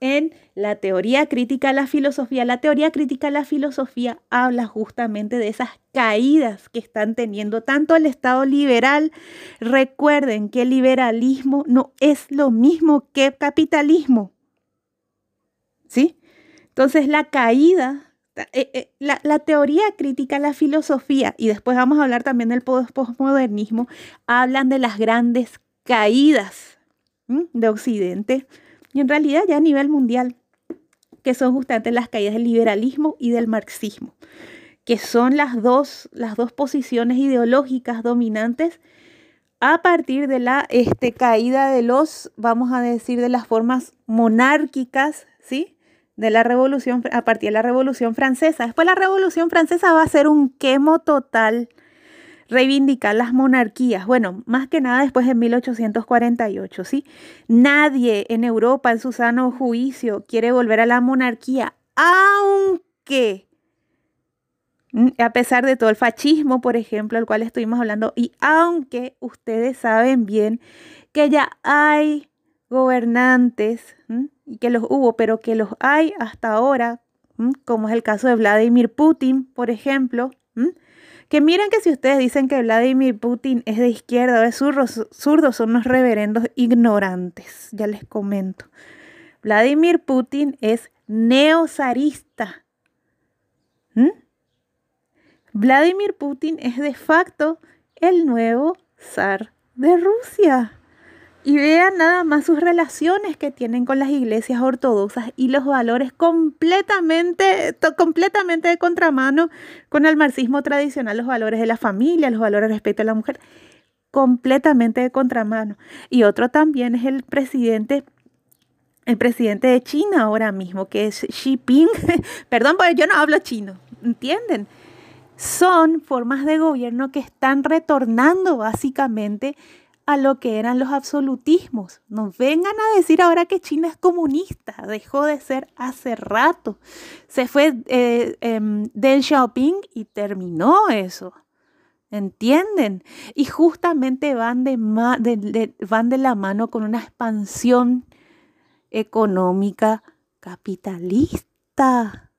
en la teoría crítica de la filosofía. La teoría crítica de la filosofía habla justamente de esas caídas que están teniendo tanto el Estado liberal. Recuerden que el liberalismo no es lo mismo que capitalismo. ¿Sí? Entonces la caída eh, eh, la, teoría crítica, la filosofía, y después vamos a hablar también del postmodernismo, hablan de las grandes caídas de Occidente y en realidad ya a nivel mundial, que son justamente las caídas del liberalismo y del marxismo, que son las dos, las dos posiciones ideológicas dominantes a partir de la este, caída de los, vamos a decir, de las formas monárquicas, ¿sí? De la revolución, a partir de la revolución francesa. Después la revolución francesa va a ser un quemo total, reivindicar las monarquías. Bueno, más que nada después de 1848, ¿sí? Nadie en Europa en su sano juicio quiere volver a la monarquía, aunque mm, a pesar de todo el fascismo, por ejemplo, al cual estuvimos hablando, y aunque ustedes saben bien que ya hay gobernantes y que los hubo, pero que los hay hasta ahora, como es el caso de Vladimir Putin, por ejemplo, que miren que si ustedes dicen que Vladimir Putin es de izquierda o de zurdo, son unos reverendos ignorantes, ya les comento. Vladimir Putin es neozarista. Vladimir Putin es de facto el nuevo zar de Rusia. Y vean nada más sus relaciones que tienen con las iglesias ortodoxas y los valores completamente, completamente de contramano con el marxismo tradicional, los valores de la familia, los valores respecto a la mujer, completamente de contramano. Y otro también es el presidente el presidente de China ahora mismo, que es Xi Jinping. Perdón, porque yo no hablo chino, ¿entienden? Son formas de gobierno que están retornando básicamente a lo que eran los absolutismos. Nos vengan a decir ahora que China es comunista, dejó de ser hace rato. Se fue eh, em, Deng Xiaoping y terminó eso. ¿Entienden? Y justamente van de, van de la mano con una expansión económica capitalista.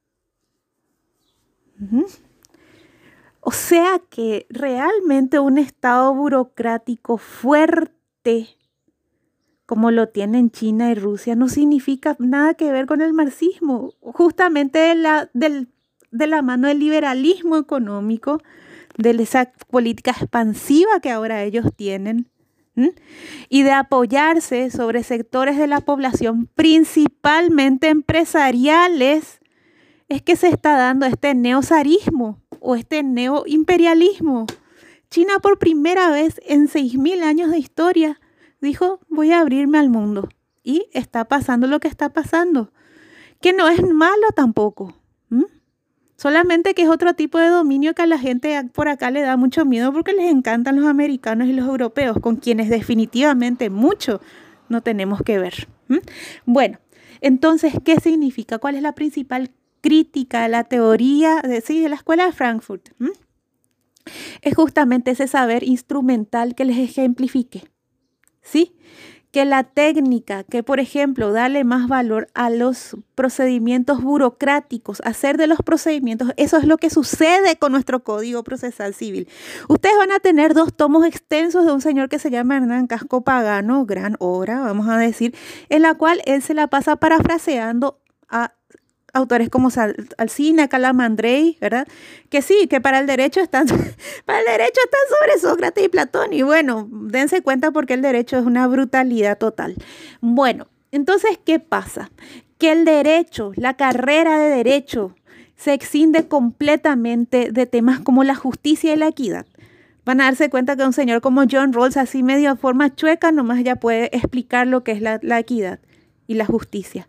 O sea que realmente un Estado burocrático fuerte como lo tienen China y Rusia no significa nada que ver con el marxismo. Justamente de la, de la mano del liberalismo económico, de esa política expansiva que ahora ellos tienen. y de apoyarse sobre sectores de la población, principalmente empresariales, es que se está dando este neozarismo o este neoimperialismo. China por primera vez en 6.000 años de historia dijo, voy a abrirme al mundo. Y está pasando lo que está pasando, que no es malo tampoco. Solamente que es otro tipo de dominio que a la gente por acá le da mucho miedo porque les encantan los americanos y los europeos, con quienes definitivamente mucho no tenemos que ver. Bueno, entonces, ¿qué significa? ¿Cuál es la principal crítica, la teoría de, sí, de la escuela de Frankfurt. Es justamente ese saber instrumental que les ejemplifique. ¿Sí? Que la técnica, que por ejemplo, darle más valor a los procedimientos burocráticos, hacer de los procedimientos, eso es lo que sucede con nuestro Código Procesal Civil. Ustedes van a tener dos tomos extensos de un señor que se llama Hernán Casco Pagano, gran obra, vamos a decir, en la cual él se la pasa parafraseando a autores como Alcina, Calamandrei, ¿verdad? Que sí, que para el derecho están, para el derecho están sobre Sócrates y Platón. Y bueno, dense cuenta porque el derecho es una brutalidad total. Bueno, entonces, ¿qué pasa? Que el derecho, la carrera de derecho, se exinde completamente de temas como la justicia y la equidad. Van a darse cuenta que un señor como John Rawls, así medio de forma chueca, nomás ya puede explicar lo que es la equidad y la justicia.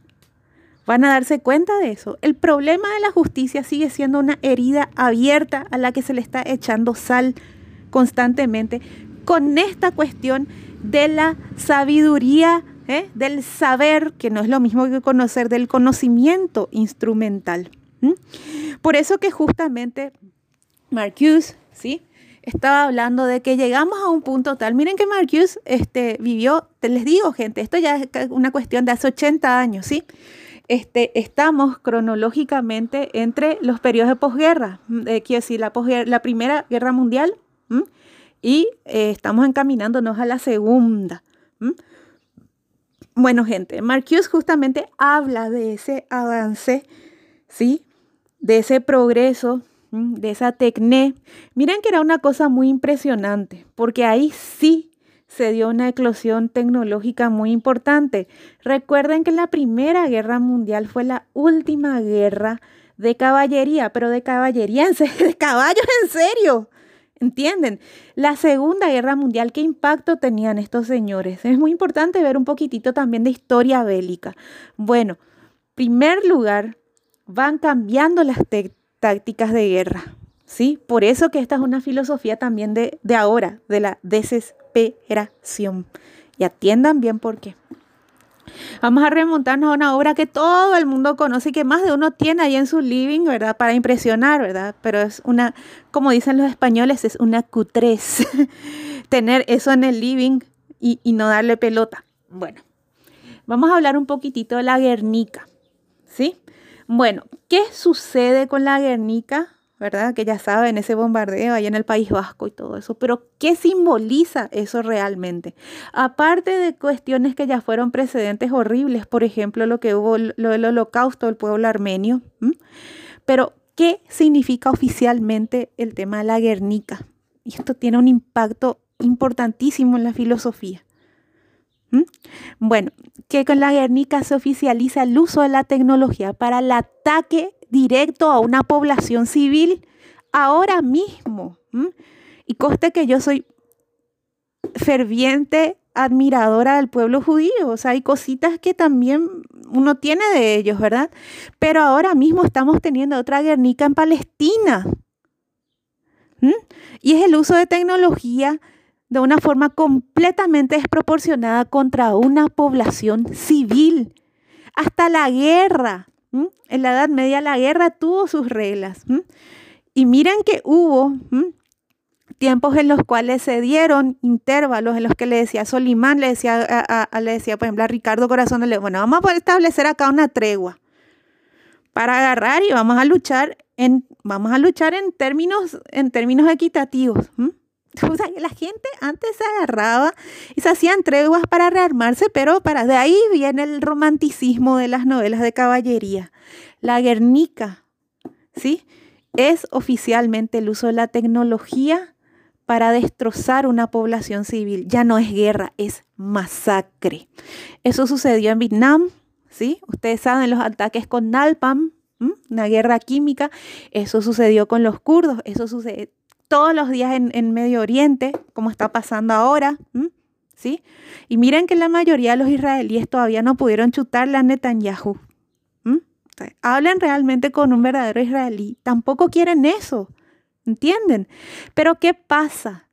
Van a darse cuenta de eso. El problema de la justicia sigue siendo una herida abierta a la que se le está echando sal constantemente con esta cuestión de la sabiduría, ¿eh? del saber, que no es lo mismo que conocer, del conocimiento instrumental. Por eso que justamente Marcuse, ¿sí? Estaba hablando de que llegamos a un punto tal. Miren que Marcuse este, vivió, te les digo, gente, esto ya es una cuestión de hace 80 años, ¿sí? Este, estamos cronológicamente entre los periodos de posguerra, eh, quiero decir, la, Primera Guerra Mundial y eh, estamos encaminándonos a la Segunda. Bueno, gente, Marcuse justamente habla de ese avance, ¿sí? De ese progreso, de esa tecné. Miren que era una cosa muy impresionante, porque ahí sí se dio una eclosión tecnológica muy importante. Recuerden que la Primera Guerra Mundial fue la última guerra de caballería, pero de caballería, de caballos en serio. ¿Entienden? La Segunda Guerra Mundial, ¿qué impacto tenían estos señores? Es muy importante ver un poquitito también de historia bélica. Bueno, primer lugar, van cambiando las tácticas de guerra, ¿sí? Por eso que esta es una filosofía también de, de ahora, de la desesperación. Y atiendan bien por qué. Vamos a remontarnos a una obra que todo el mundo conoce y que más de uno tiene ahí en su living, ¿verdad? Para impresionar, ¿verdad? Pero es una, como dicen los españoles, es una cutrez tener eso en el living y, y no darle pelota. Bueno, vamos a hablar un poquitito de la Guernica, ¿sí? Bueno, ¿qué sucede con la Guernica? ¿Verdad? Que ya saben, ese bombardeo ahí en el País Vasco y todo eso. Pero, ¿qué simboliza eso realmente? Aparte de cuestiones que ya fueron precedentes horribles, por ejemplo, lo que hubo, lo del holocausto del pueblo armenio. Pero, ¿qué significa oficialmente el tema de la Guernica? Y esto tiene un impacto importantísimo en la filosofía. Bueno, que con la Guernica se oficializa el uso de la tecnología para el ataque directo a una población civil ahora mismo. Y coste que yo soy ferviente admiradora del pueblo judío. O sea, hay cositas que también uno tiene de ellos, ¿verdad? Pero ahora mismo estamos teniendo otra guernica en Palestina. Y es el uso de tecnología de una forma completamente desproporcionada contra una población civil. Hasta la guerra en la Edad Media la guerra tuvo sus reglas. Y miren que hubo tiempos en los cuales se dieron intervalos en los que le decía Solimán, le decía, a, le decía, por ejemplo, a Ricardo Corazón, le, bueno, vamos a establecer acá una tregua para agarrar y vamos a luchar en, vamos a luchar en términos, en términos equitativos. La gente antes se agarraba y se hacían treguas para rearmarse, pero para de ahí viene el romanticismo de las novelas de caballería. La Guernica, ¿sí? Es oficialmente el uso de la tecnología para destrozar una población civil. Ya no es guerra, es masacre. Eso sucedió en Vietnam, ¿sí? Ustedes saben los ataques con Nalpam, una guerra química. Eso sucedió con los kurdos, eso sucede todos los días en, Medio Oriente, como está pasando ahora. ¿Sí? Y miren que la mayoría de los israelíes todavía no pudieron chutarle a Netanyahu. hablan realmente con un verdadero israelí. Tampoco quieren eso. ¿Entienden? Pero ¿qué pasa?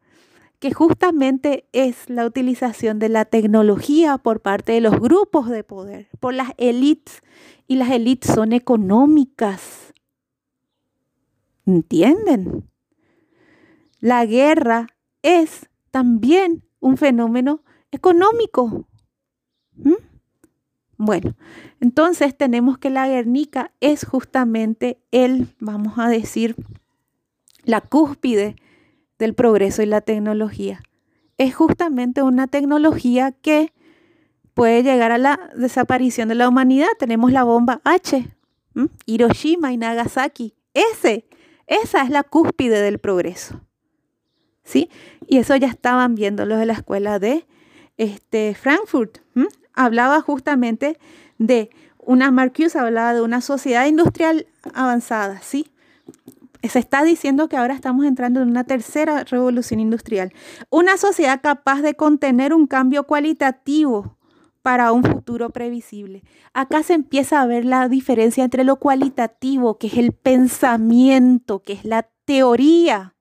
Que justamente es la utilización de la tecnología por parte de los grupos de poder, por las élites. Y las élites son económicas. ¿Entienden? La guerra es también un fenómeno económico. ¿Mm? Bueno, entonces tenemos que la Guernica es justamente el, vamos a decir, la cúspide del progreso y la tecnología. Es justamente una tecnología que puede llegar a la desaparición de la humanidad. Tenemos la bomba H, Hiroshima y Nagasaki. Ese, esa es la cúspide del progreso. ¿Sí? Y eso ya estaban viendo los de la escuela de este, Frankfurt. Hablaba justamente de una, Marcuse hablaba de una sociedad industrial avanzada, ¿sí? Se está diciendo que ahora estamos entrando en una tercera revolución industrial. Una sociedad capaz de contener un cambio cualitativo para un futuro previsible. Acá se empieza a ver la diferencia entre lo cualitativo, que es el pensamiento, que es la teoría,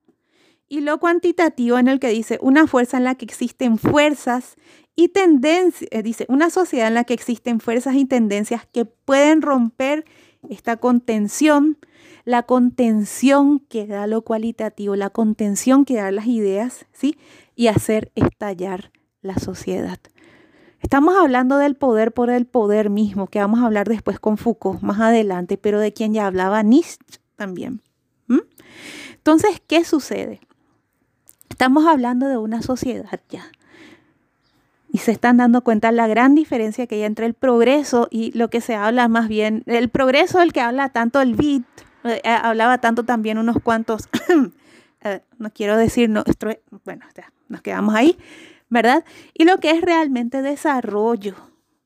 y lo cuantitativo en el que dice una fuerza en la que existen fuerzas y tendencias, eh, dice una sociedad en la que existen fuerzas y tendencias que pueden romper esta contención, la contención que da lo cualitativo, la contención que da las ideas, ¿sí? Y hacer estallar la sociedad. Estamos hablando del poder por el poder mismo, que vamos a hablar después con Foucault más adelante, pero de quien ya hablaba Nietzsche también. Entonces, ¿qué sucede? Estamos hablando de una sociedad ya. Y se están dando cuenta la gran diferencia que hay entre el progreso y lo que se habla más bien, el progreso del que habla tanto el BIT, eh, hablaba tanto también unos cuantos, eh, no quiero decir, no, bueno, ya, nos quedamos ahí, ¿verdad? Y lo que es realmente desarrollo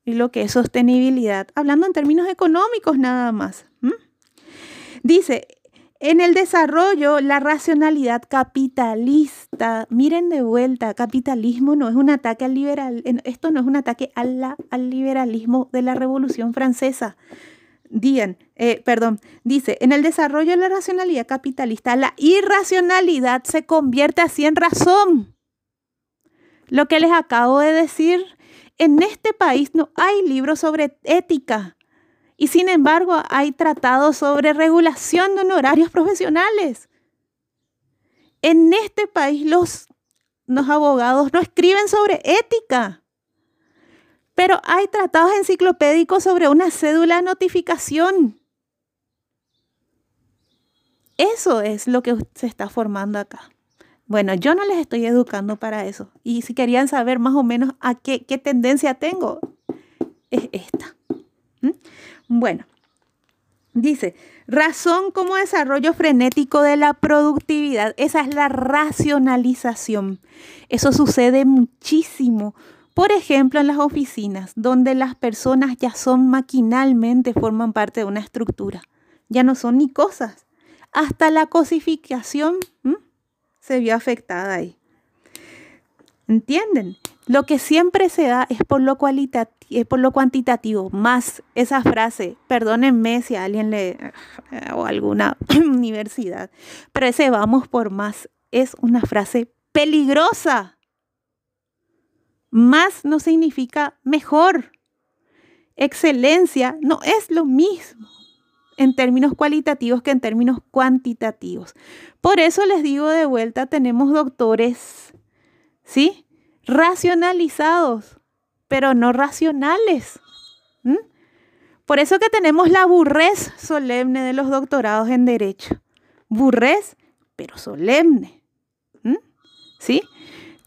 y lo que es sostenibilidad, hablando en términos económicos nada más. Dice, en el desarrollo, la racionalidad capitalista, miren de vuelta, capitalismo no es un ataque al liberal, esto no es un ataque al liberalismo de la Revolución Francesa. Digan, eh, perdón, dice, en el desarrollo de la racionalidad capitalista, la irracionalidad se convierte así en razón. Lo que les acabo de decir, en este país no hay libros sobre ética. Y sin embargo, hay tratados sobre regulación de honorarios profesionales. En este país los, los abogados no escriben sobre ética, pero hay tratados enciclopédicos sobre una cédula de notificación. Eso es lo que se está formando acá. Bueno, yo no les estoy educando para eso. Y si querían saber más o menos a qué, qué tendencia tengo, es esta. Bueno, dice, razón como desarrollo frenético de la productividad. Esa es la racionalización. Eso sucede muchísimo. Por ejemplo, en las oficinas, donde las personas ya son maquinalmente, forman parte de una estructura. Ya no son ni cosas. Hasta la cosificación se vio afectada ahí. ¿Entienden? Lo que siempre se da es por lo, cualitativo, por lo cuantitativo, más esa frase, perdónenme si a alguien le, eh, o alguna universidad, pero ese vamos por más es una frase peligrosa. Más no significa mejor. Excelencia no es lo mismo en términos cualitativos que en términos cuantitativos. Por eso les digo de vuelta, tenemos doctores, ¿sí? Racionalizados, pero no racionales. Por eso que tenemos la burrez solemne de los doctorados en Derecho. Burrez, pero solemne. ¿Sí?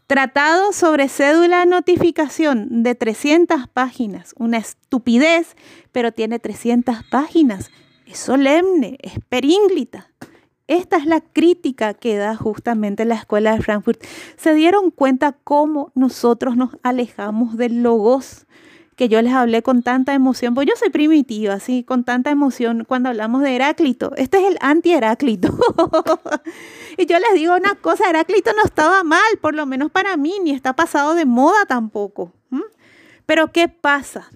Tratado sobre cédula notificación de 300 páginas. Una estupidez, pero tiene 300 páginas. Es solemne, es perínglita. Esta es la crítica que da justamente la escuela de Frankfurt. Se dieron cuenta cómo nosotros nos alejamos del logos que yo les hablé con tanta emoción, pues yo soy primitiva, así, con tanta emoción cuando hablamos de Heráclito. Este es el anti-Heráclito. y yo les digo una cosa, Heráclito no estaba mal, por lo menos para mí, ni está pasado de moda tampoco. Pero ¿qué pasa?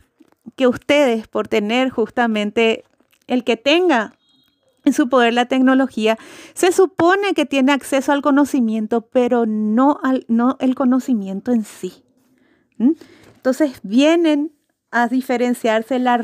Que ustedes, por tener justamente el que tenga en su poder la tecnología, se supone que tiene acceso al conocimiento, pero no, al, no el conocimiento en sí. Entonces vienen a diferenciarse la,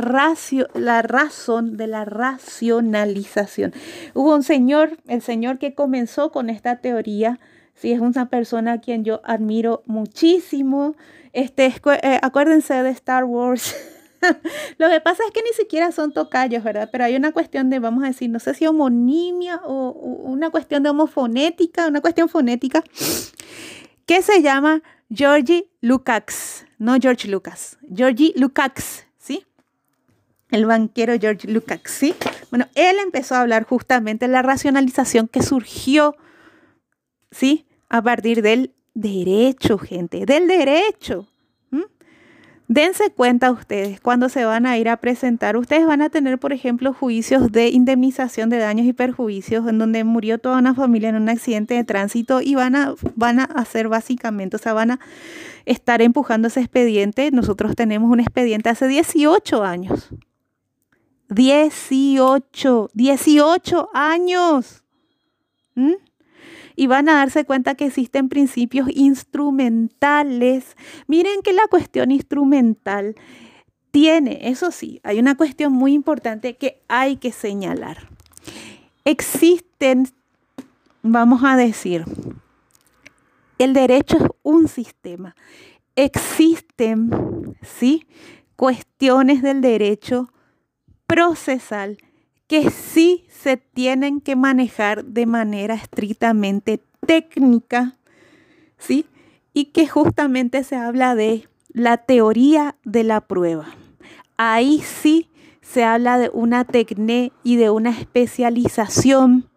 la razón de la racionalización. Hubo un señor, el señor que comenzó con esta teoría, sí, es una persona a quien yo admiro muchísimo. Este, eh, acuérdense de Star Wars. Lo que pasa es que ni siquiera son tocayos, ¿verdad? Pero hay una cuestión de, vamos a decir, no sé si homonimia o una cuestión de homofonética, una cuestión fonética, que se llama Georgie Lukács, no George Lucas, Georgie Lukács, ¿sí? El banquero George Lukács, ¿sí? Bueno, él empezó a hablar justamente de la racionalización que surgió, ¿sí? A partir del derecho, gente, del derecho. Dense cuenta ustedes, cuando se van a ir a presentar, ustedes van a tener, por ejemplo, juicios de indemnización de daños y perjuicios en donde murió toda una familia en un accidente de tránsito y van a, van a hacer básicamente, o sea, van a estar empujando ese expediente. Nosotros tenemos un expediente hace 18 años. 18, 18 años. ¿Mm? Y van a darse cuenta que existen principios instrumentales. Miren que la cuestión instrumental tiene, eso sí, hay una cuestión muy importante que hay que señalar. Existen, vamos a decir, el derecho es un sistema. Existen, ¿sí? Cuestiones del derecho procesal que sí se tienen que manejar de manera estrictamente técnica, ¿sí? Y que justamente se habla de la teoría de la prueba. Ahí sí se habla de una tecné y de una especialización,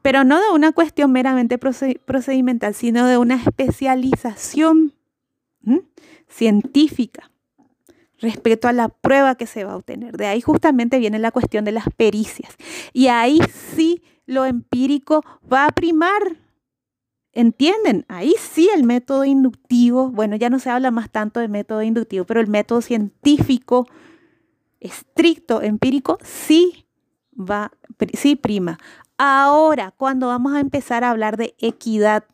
pero no de una cuestión meramente procedimental, sino de una especialización científica respecto a la prueba que se va a obtener. De ahí justamente viene la cuestión de las pericias. Y ahí sí lo empírico va a primar. ¿Entienden? Ahí sí el método inductivo, bueno, ya no se habla más tanto de método inductivo, pero el método científico estricto, empírico, sí va, sí prima. Ahora, cuando vamos a empezar a hablar de equidad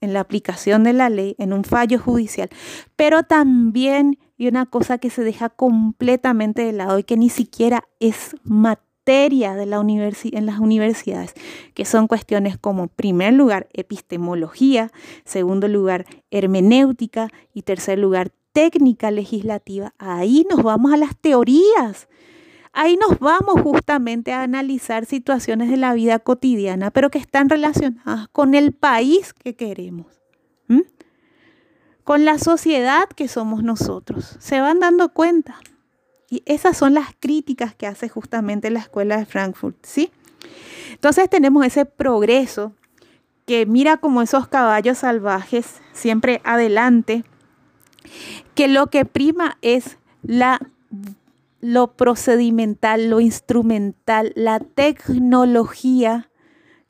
en la aplicación de la ley, en un fallo judicial, pero también y una cosa que se deja completamente de lado y que ni siquiera es materia de la en las universidades, que son cuestiones como, primer lugar, epistemología, segundo lugar, hermenéutica y tercer lugar, técnica legislativa. Ahí nos vamos a las teorías. Ahí nos vamos justamente a analizar situaciones de la vida cotidiana, pero que están relacionadas con el país que queremos, con la sociedad que somos nosotros. Se van dando cuenta. Y esas son las críticas que hace justamente la escuela de Frankfurt, ¿sí? Entonces tenemos ese progreso que mira como esos caballos salvajes siempre adelante, que lo que prima es la lo procedimental, lo instrumental, la tecnología,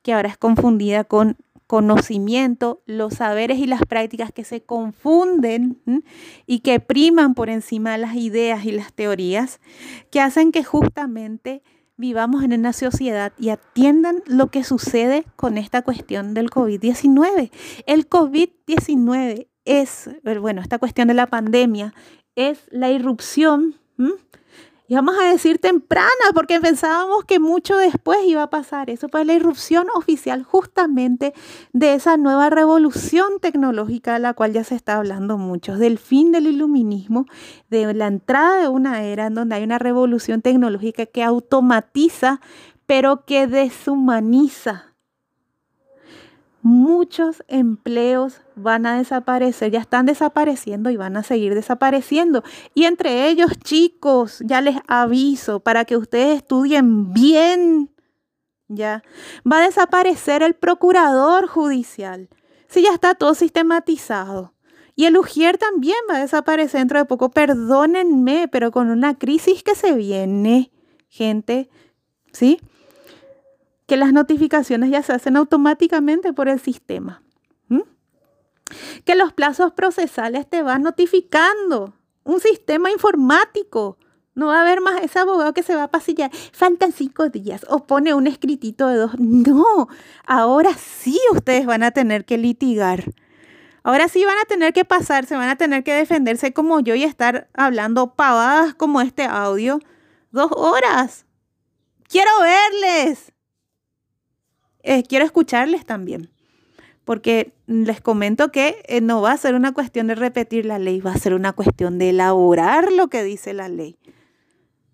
que ahora es confundida con conocimiento, los saberes y las prácticas que se confunden y que priman por encima de las ideas y las teorías, que hacen que justamente vivamos en una sociedad y atiendan lo que sucede con esta cuestión del COVID-19. El COVID-19 es, bueno, esta cuestión de la pandemia es la irrupción vamos a decir temprana, porque pensábamos que mucho después iba a pasar. Eso, pues la irrupción oficial justamente de esa nueva revolución tecnológica de la cual ya se está hablando mucho, del fin del iluminismo, de la entrada de una era en donde hay una revolución tecnológica que automatiza, pero que deshumaniza muchos empleos van a desaparecer, ya están desapareciendo y van a seguir desapareciendo. Y entre ellos, chicos, ya les aviso para que ustedes estudien bien, ya, va a desaparecer el procurador judicial. Si ya está todo sistematizado. Y el Ujier también va a desaparecer dentro de poco. Perdónenme, pero con una crisis que se viene, gente, ¿sí? Que las notificaciones ya se hacen automáticamente por el sistema. Que los plazos procesales te van notificando. Un sistema informático. No va a haber más ese abogado que se va a pasillar. Faltan cinco días o pone un escritito de dos. No, ahora sí ustedes van a tener que litigar. Ahora sí van a tener que pasar, se van a tener que defenderse como yo y estar hablando pavadas como este audio. Dos horas. Quiero verles. Eh, quiero escucharles también, porque les comento que eh, no va a ser una cuestión de repetir la ley, va a ser una cuestión de elaborar lo que dice la ley.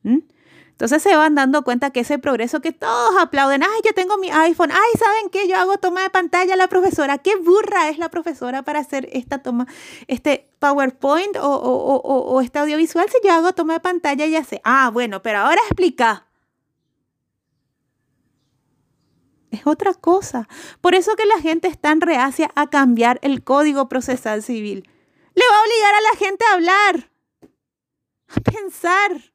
Entonces se van dando cuenta que ese progreso que todos aplauden, ay, yo tengo mi iPhone, ay, ¿saben qué? Yo hago toma de pantalla a la profesora, qué burra es la profesora para hacer esta toma, este PowerPoint o, o este audiovisual, si yo hago toma de pantalla ya sé. Ah, bueno, pero ahora explica. Es otra cosa. Por eso que la gente es tan reacia a cambiar el código procesal civil. Le va a obligar a la gente a hablar, a pensar.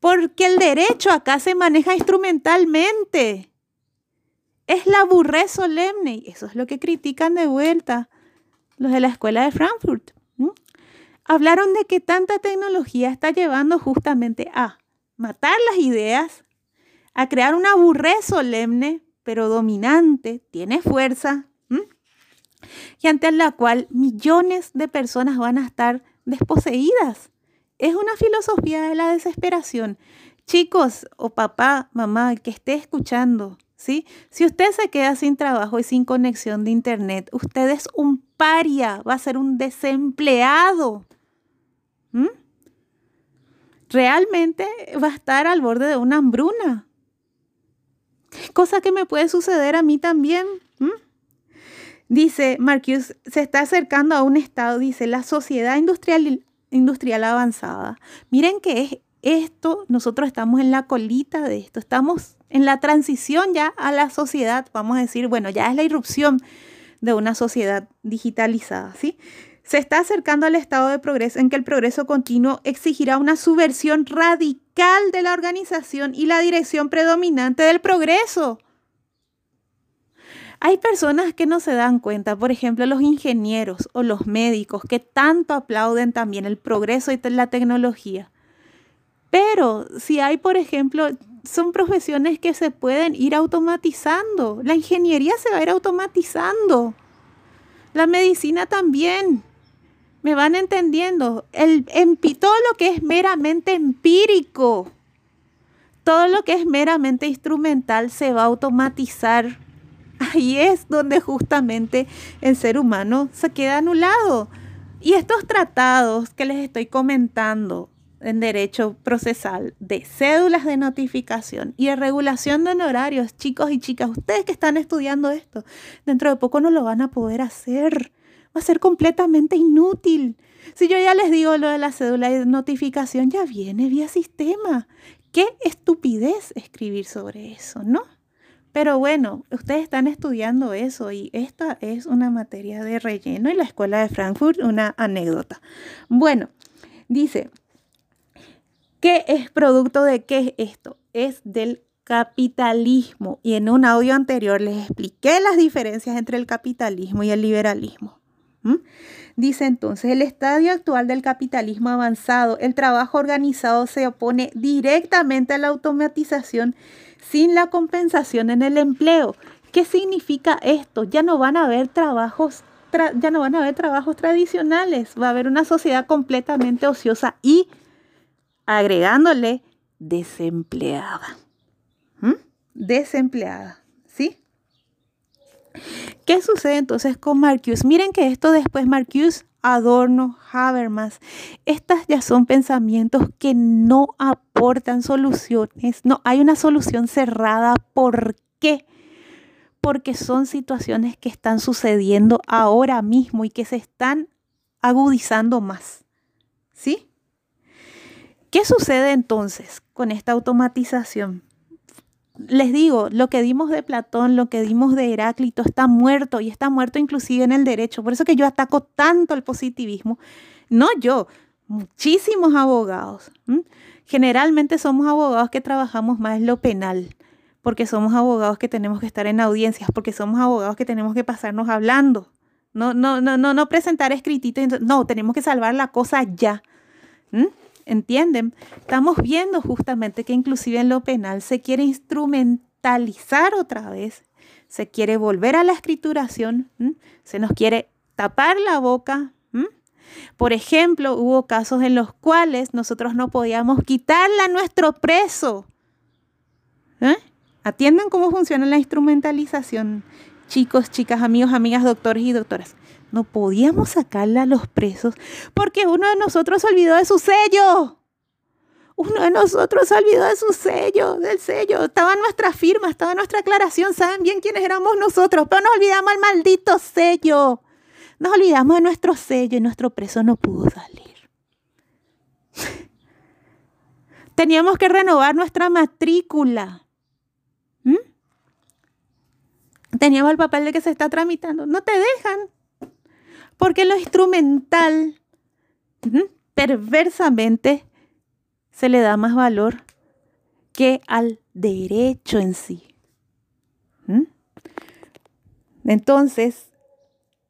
Porque el derecho acá se maneja instrumentalmente. Es la burré solemne. Y eso es lo que critican de vuelta los de la escuela de Frankfurt. Hablaron de que tanta tecnología está llevando justamente a matar las ideas, a crear una burré solemne, pero dominante, tiene fuerza, y ante la cual millones de personas van a estar desposeídas. es una filosofía de la desesperación. Chicos o papá, mamá, que esté escuchando, ¿sí? Si usted se queda sin trabajo y sin conexión de internet, usted es un paria, va a ser un desempleado. Realmente va a estar al borde de una hambruna. Cosa que me puede suceder a mí también. Dice Marcus, se está acercando a un estado, dice, la sociedad industrial, industrial avanzada. Miren que es esto, nosotros estamos en la colita de esto, estamos en la transición ya a la sociedad, vamos a decir, bueno, ya es la irrupción de una sociedad digitalizada, ¿sí? Se está acercando al estado de progreso en que el progreso continuo exigirá una subversión radical de la organización y la dirección predominante del progreso. Hay personas que no se dan cuenta, por ejemplo, los ingenieros o los médicos, que tanto aplauden también el progreso y la tecnología. Pero si hay, por ejemplo, son profesiones que se pueden ir automatizando. La ingeniería se va a ir automatizando. La medicina también. ¿Me van entendiendo? El, todo lo que es meramente empírico, todo lo que es meramente instrumental se va a automatizar. Ahí es donde justamente el ser humano se queda anulado. Y estos tratados que les estoy comentando, en derecho procesal de cédulas de notificación y de regulación de honorarios, chicos y chicas, ustedes que están estudiando esto, dentro de poco no lo van a poder hacer. Va a ser completamente inútil. Si yo ya les digo lo de la cédula de notificación, ya viene vía sistema. Qué estupidez escribir sobre eso, ¿no? Pero bueno, ustedes están estudiando eso y esta es una materia de relleno y la escuela de Frankfurt una anécdota. Bueno, dice, ¿Qué es producto de qué es esto? Es del capitalismo. Y en un audio anterior les expliqué las diferencias entre el capitalismo y el liberalismo. Dice entonces, el estadio actual del capitalismo avanzado, el trabajo organizado se opone directamente a la automatización sin la compensación en el empleo. ¿Qué significa esto? Ya no van a haber trabajos ya no van a haber trabajos tradicionales, va a haber una sociedad completamente ociosa y agregándole desempleada. ¿Mm? Desempleada, ¿sí? ¿Qué sucede entonces con Marcuse? Miren que esto después Marcuse, Adorno, Habermas, estas ya son pensamientos que no aportan soluciones. No hay una solución cerrada. ¿Por qué? Porque son situaciones que están sucediendo ahora mismo y que se están agudizando más. ¿Sí? ¿Qué sucede entonces con esta automatización? Les digo, lo que dimos de Platón, lo que dimos de Heráclito está muerto y está muerto inclusive en el derecho. Por eso que yo ataco tanto el positivismo. No yo, muchísimos abogados. Generalmente somos abogados que trabajamos más en lo penal, porque somos abogados que tenemos que estar en audiencias, porque somos abogados que tenemos que pasarnos hablando. No, no, no, no, no presentar escritito. No, tenemos que salvar la cosa ya. ¿Entienden? Estamos viendo justamente que inclusive en lo penal se quiere instrumentalizar otra vez, se quiere volver a la escrituración, se nos quiere tapar la boca. Por ejemplo, hubo casos en los cuales nosotros no podíamos quitarle a nuestro preso. ¿Eh? Atiendan cómo funciona la instrumentalización, chicos, chicas, amigos, amigas, doctores y doctoras no podíamos sacarle a los presos porque uno de nosotros olvidó de su sello. Uno de nosotros se olvidó de su sello, del sello. Estaba nuestra firma, estaba nuestra aclaración. Saben bien quiénes éramos nosotros, pero nos olvidamos el maldito sello. Nos olvidamos de nuestro sello y nuestro preso no pudo salir. Teníamos que renovar nuestra matrícula. ¿Mm? Teníamos el papel de que se está tramitando. No te dejan. Porque lo instrumental, perversamente, se le da más valor que al derecho en sí. Entonces,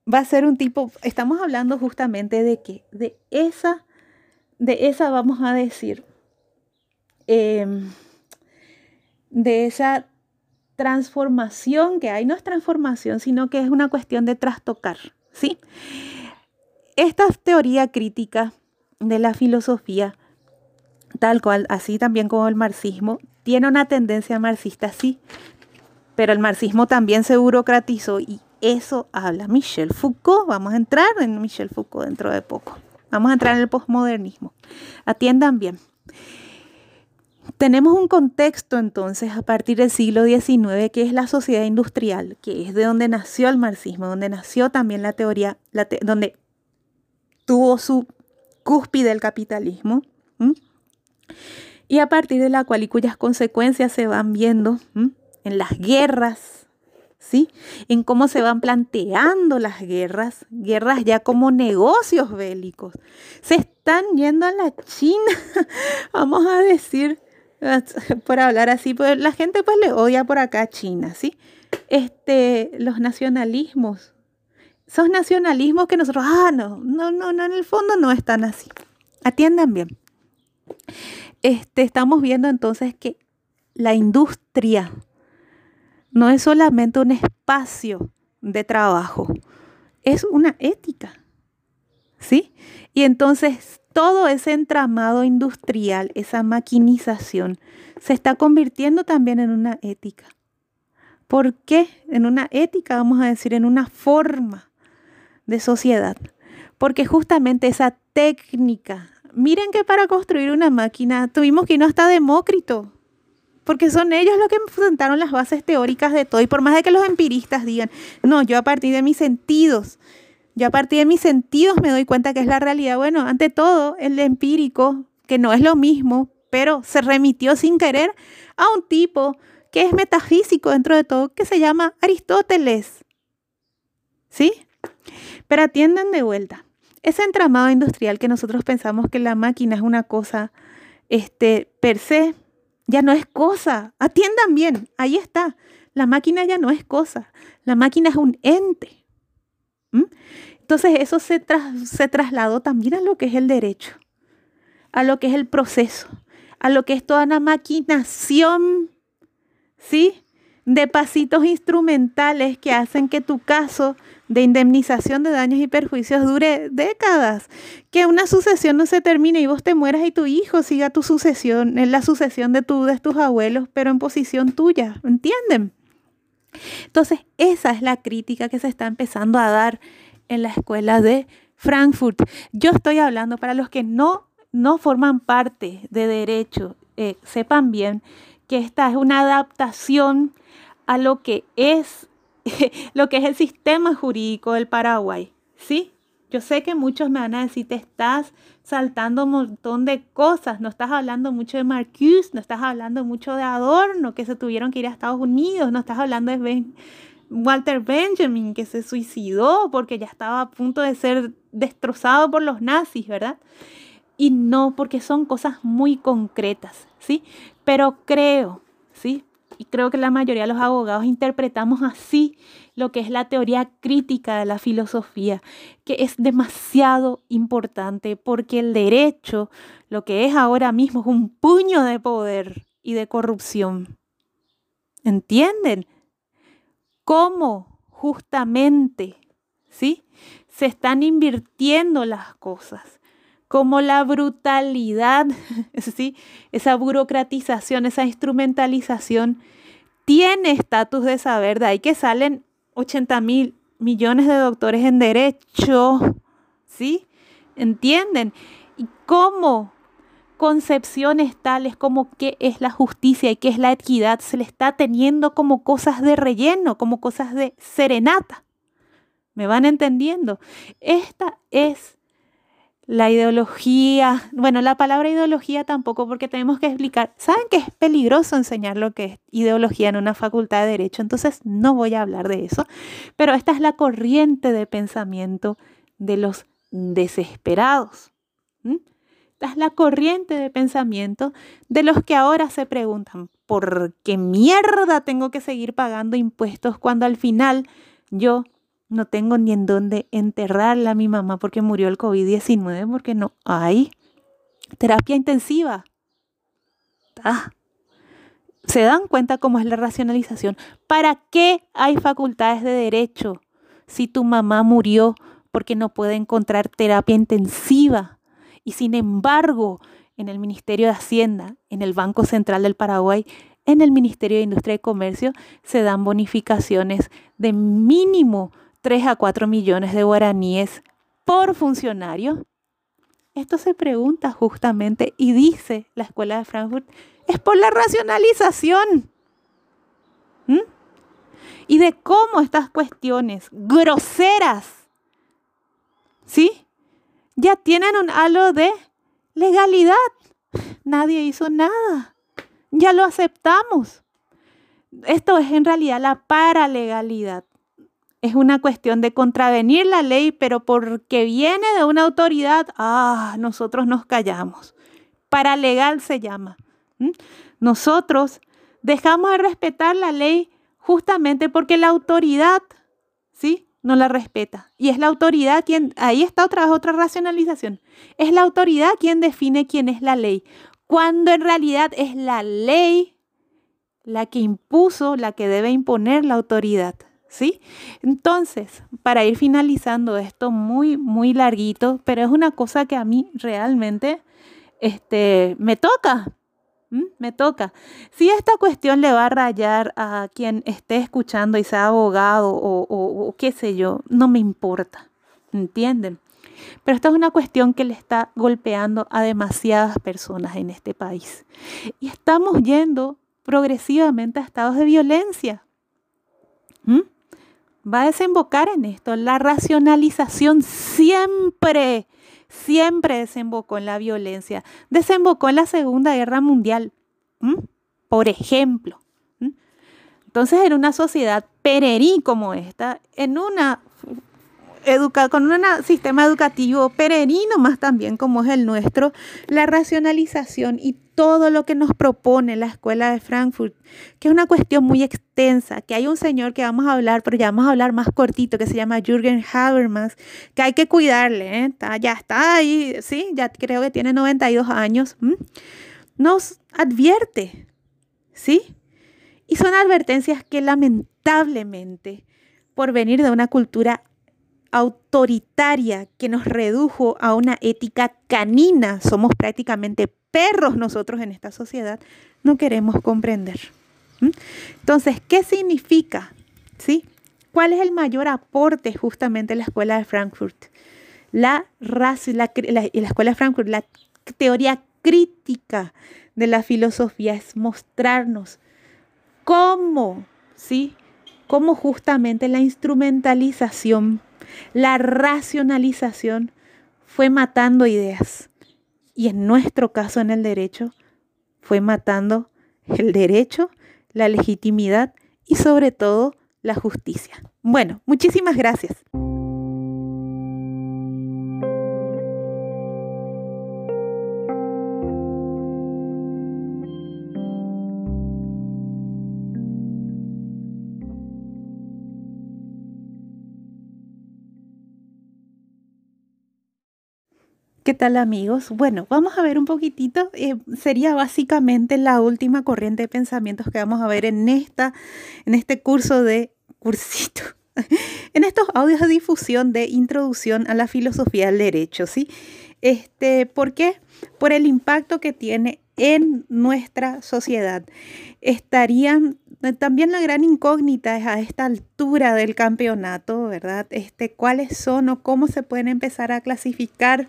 va a ser un tipo, estamos hablando justamente de que de esa, de esa vamos a decir, em, de esa transformación que hay, no es transformación, sino que es una cuestión de trastocar. ¿Sí? Esta teoría crítica de la filosofía tal cual, así también como el marxismo, tiene una tendencia marxista, sí, pero el marxismo también se burocratizó y eso habla Michel Foucault. Vamos a entrar en Michel Foucault dentro de poco. Vamos a entrar en el posmodernismo. Atiendan bien. Tenemos un contexto entonces a partir del siglo XIX que es la sociedad industrial, que es de donde nació el marxismo, donde nació también la teoría, donde tuvo su cúspide el capitalismo, y a partir de la cual y cuyas consecuencias se van viendo en las guerras, ¿sí? En cómo se van planteando las guerras, guerras ya como negocios bélicos. Se están yendo a la China, vamos a decir, por hablar así, pues la gente pues le odia por acá a China, ¿sí? Este, los nacionalismos, esos nacionalismos que nosotros, ah, no, no, no, no, en el fondo no están así. Atiendan bien. Este, estamos viendo entonces que la industria no es solamente un espacio de trabajo, es una ética. ¿Sí? Y entonces todo ese entramado industrial, esa maquinización, se está convirtiendo también en una ética. ¿Por qué? En una ética, vamos a decir, en una forma de sociedad. Porque justamente esa técnica, miren que para construir una máquina tuvimos que ir hasta Demócrito, porque son ellos los que presentaron las bases teóricas de todo. Y por más de que los empiristas digan, no, yo a partir de mis sentidos, yo a partir de mis sentidos me doy cuenta que es la realidad. Bueno, ante todo, el empírico, que no es lo mismo, pero se remitió sin querer a un tipo que es metafísico dentro de todo, que se llama Aristóteles. ¿Sí? Pero atiendan de vuelta. Ese entramado industrial que nosotros pensamos que la máquina es una cosa este, per se, ya no es cosa. Atiendan bien, ahí está. La máquina ya no es cosa. La máquina es un ente. Entonces eso se, se trasladó también a lo que es el derecho, a lo que es el proceso, a lo que es toda una maquinación, ¿sí? De pasitos instrumentales que hacen que tu caso de indemnización de daños y perjuicios dure décadas. Que una sucesión no se termine y vos te mueras y tu hijo siga tu sucesión, en la sucesión de, de tus abuelos, pero en posición tuya. ¿Entienden? Entonces, esa es la crítica que se está empezando a dar en la escuela de Frankfurt. Yo estoy hablando para los que no, no forman parte de derecho, eh, sepan bien que esta es una adaptación a lo que es lo que es el sistema jurídico del Paraguay. ¿Sí? Yo sé que muchos me van a decir, te estás saltando un montón de cosas, no estás hablando mucho de Marcuse, no estás hablando mucho de Adorno, que se tuvieron que ir a Estados Unidos, no estás hablando de Walter Benjamin, que se suicidó porque ya estaba a punto de ser destrozado por los nazis, ¿verdad? Y no, porque son cosas muy concretas, ¿sí? Pero creo, ¿sí? y creo que la mayoría de los abogados interpretamos así lo que es la teoría crítica de la filosofía, que es demasiado importante porque el derecho, lo que es ahora mismo, es un puño de poder y de corrupción. ¿Entienden? ¿Cómo justamente, sí? Se están invirtiendo las cosas como la brutalidad, ¿sí? esa burocratización, esa instrumentalización, tiene estatus de saber, de ahí que salen 80 mil millones de doctores en derecho, ¿sí? ¿Entienden? Y cómo concepciones tales como qué es la justicia y qué es la equidad se le está teniendo como cosas de relleno, como cosas de serenata. ¿Me van entendiendo? Esta es la ideología, bueno, la palabra ideología tampoco, porque tenemos que explicar, ¿saben que es peligroso enseñar lo que es ideología en una facultad de derecho? Entonces no voy a hablar de eso, pero esta es la corriente de pensamiento de los desesperados. Esta es la corriente de pensamiento de los que ahora se preguntan, ¿por qué mierda tengo que seguir pagando impuestos cuando al final yo no tengo ni en dónde enterrarla a mi mamá porque murió el COVID-19, porque no hay terapia intensiva. ¿Se dan cuenta cómo es la racionalización? ¿Para qué hay facultades de derecho si tu mamá murió porque no puede encontrar terapia intensiva? Y sin embargo, en el Ministerio de Hacienda, en el Banco Central del Paraguay, en el Ministerio de Industria y Comercio, se dan bonificaciones de mínimo 3 a 4 millones de guaraníes por funcionario. Esto se pregunta justamente y dice la Escuela de Frankfurt, es por la racionalización. ¿Mm? Y de cómo estas cuestiones groseras, ¿sí? Ya tienen un halo de legalidad. Nadie hizo nada. Ya lo aceptamos. Esto es en realidad la paralegalidad. Es una cuestión de contravenir la ley, pero porque viene de una autoridad, ah, nosotros nos callamos. Paralegal se llama. Nosotros dejamos de respetar la ley justamente porque la autoridad, ¿sí? No la respeta. Y es la autoridad quien, ahí está otra otra racionalización. Es la autoridad quien define quién es la ley, cuando en realidad es la ley la que impuso, la que debe imponer la autoridad. ¿Sí? Entonces, para ir finalizando esto muy, muy larguito, pero es una cosa que a mí realmente este, me toca, me toca. Si esta cuestión le va a rayar a quien esté escuchando y sea abogado o, o, qué sé yo, no me importa, ¿entienden? Pero esta es una cuestión que le está golpeando a demasiadas personas en este país. Y estamos yendo progresivamente a estados de violencia. Va a desembocar en esto. La racionalización siempre siempre desembocó en la violencia. Desembocó en la Segunda Guerra Mundial, por ejemplo. Entonces, en una sociedad pererí como esta, en una con un sistema educativo pererino más también como es el nuestro, la racionalización y todo lo que nos propone la escuela de Frankfurt, que es una cuestión muy extensa, que hay un señor que vamos a hablar, pero ya vamos a hablar más cortito, que se llama Jürgen Habermas, que hay que cuidarle, ¿eh? ya está ahí, sí, ya creo que tiene 92 años, nos advierte, ¿sí? Y son advertencias que lamentablemente, por venir de una cultura autoritaria que nos redujo a una ética canina, somos prácticamente perros nosotros en esta sociedad, no queremos comprender. Entonces, ¿qué significa? ¿Sí? ¿Cuál es el mayor aporte justamente de la escuela de Frankfurt? La, la, la, la escuela de Frankfurt, la teoría crítica de la filosofía es mostrarnos cómo, ¿sí? Cómo justamente la instrumentalización la racionalización fue matando ideas. Y en nuestro caso, en el derecho, fue matando el derecho, la legitimidad y sobre todo la justicia. Bueno, muchísimas gracias. ¿Qué tal amigos? Bueno, vamos a ver un poquitito, eh, sería básicamente la última corriente de pensamientos que vamos a ver en, esta, en este curso de cursito, en estos audios de difusión de introducción a la filosofía del derecho, ¿sí? Este, ¿Por qué? Por el impacto que tiene en nuestra sociedad. Estarían eh, también la gran incógnita es a esta altura del campeonato, ¿verdad? Este, ¿Cuáles son o cómo se pueden empezar a clasificar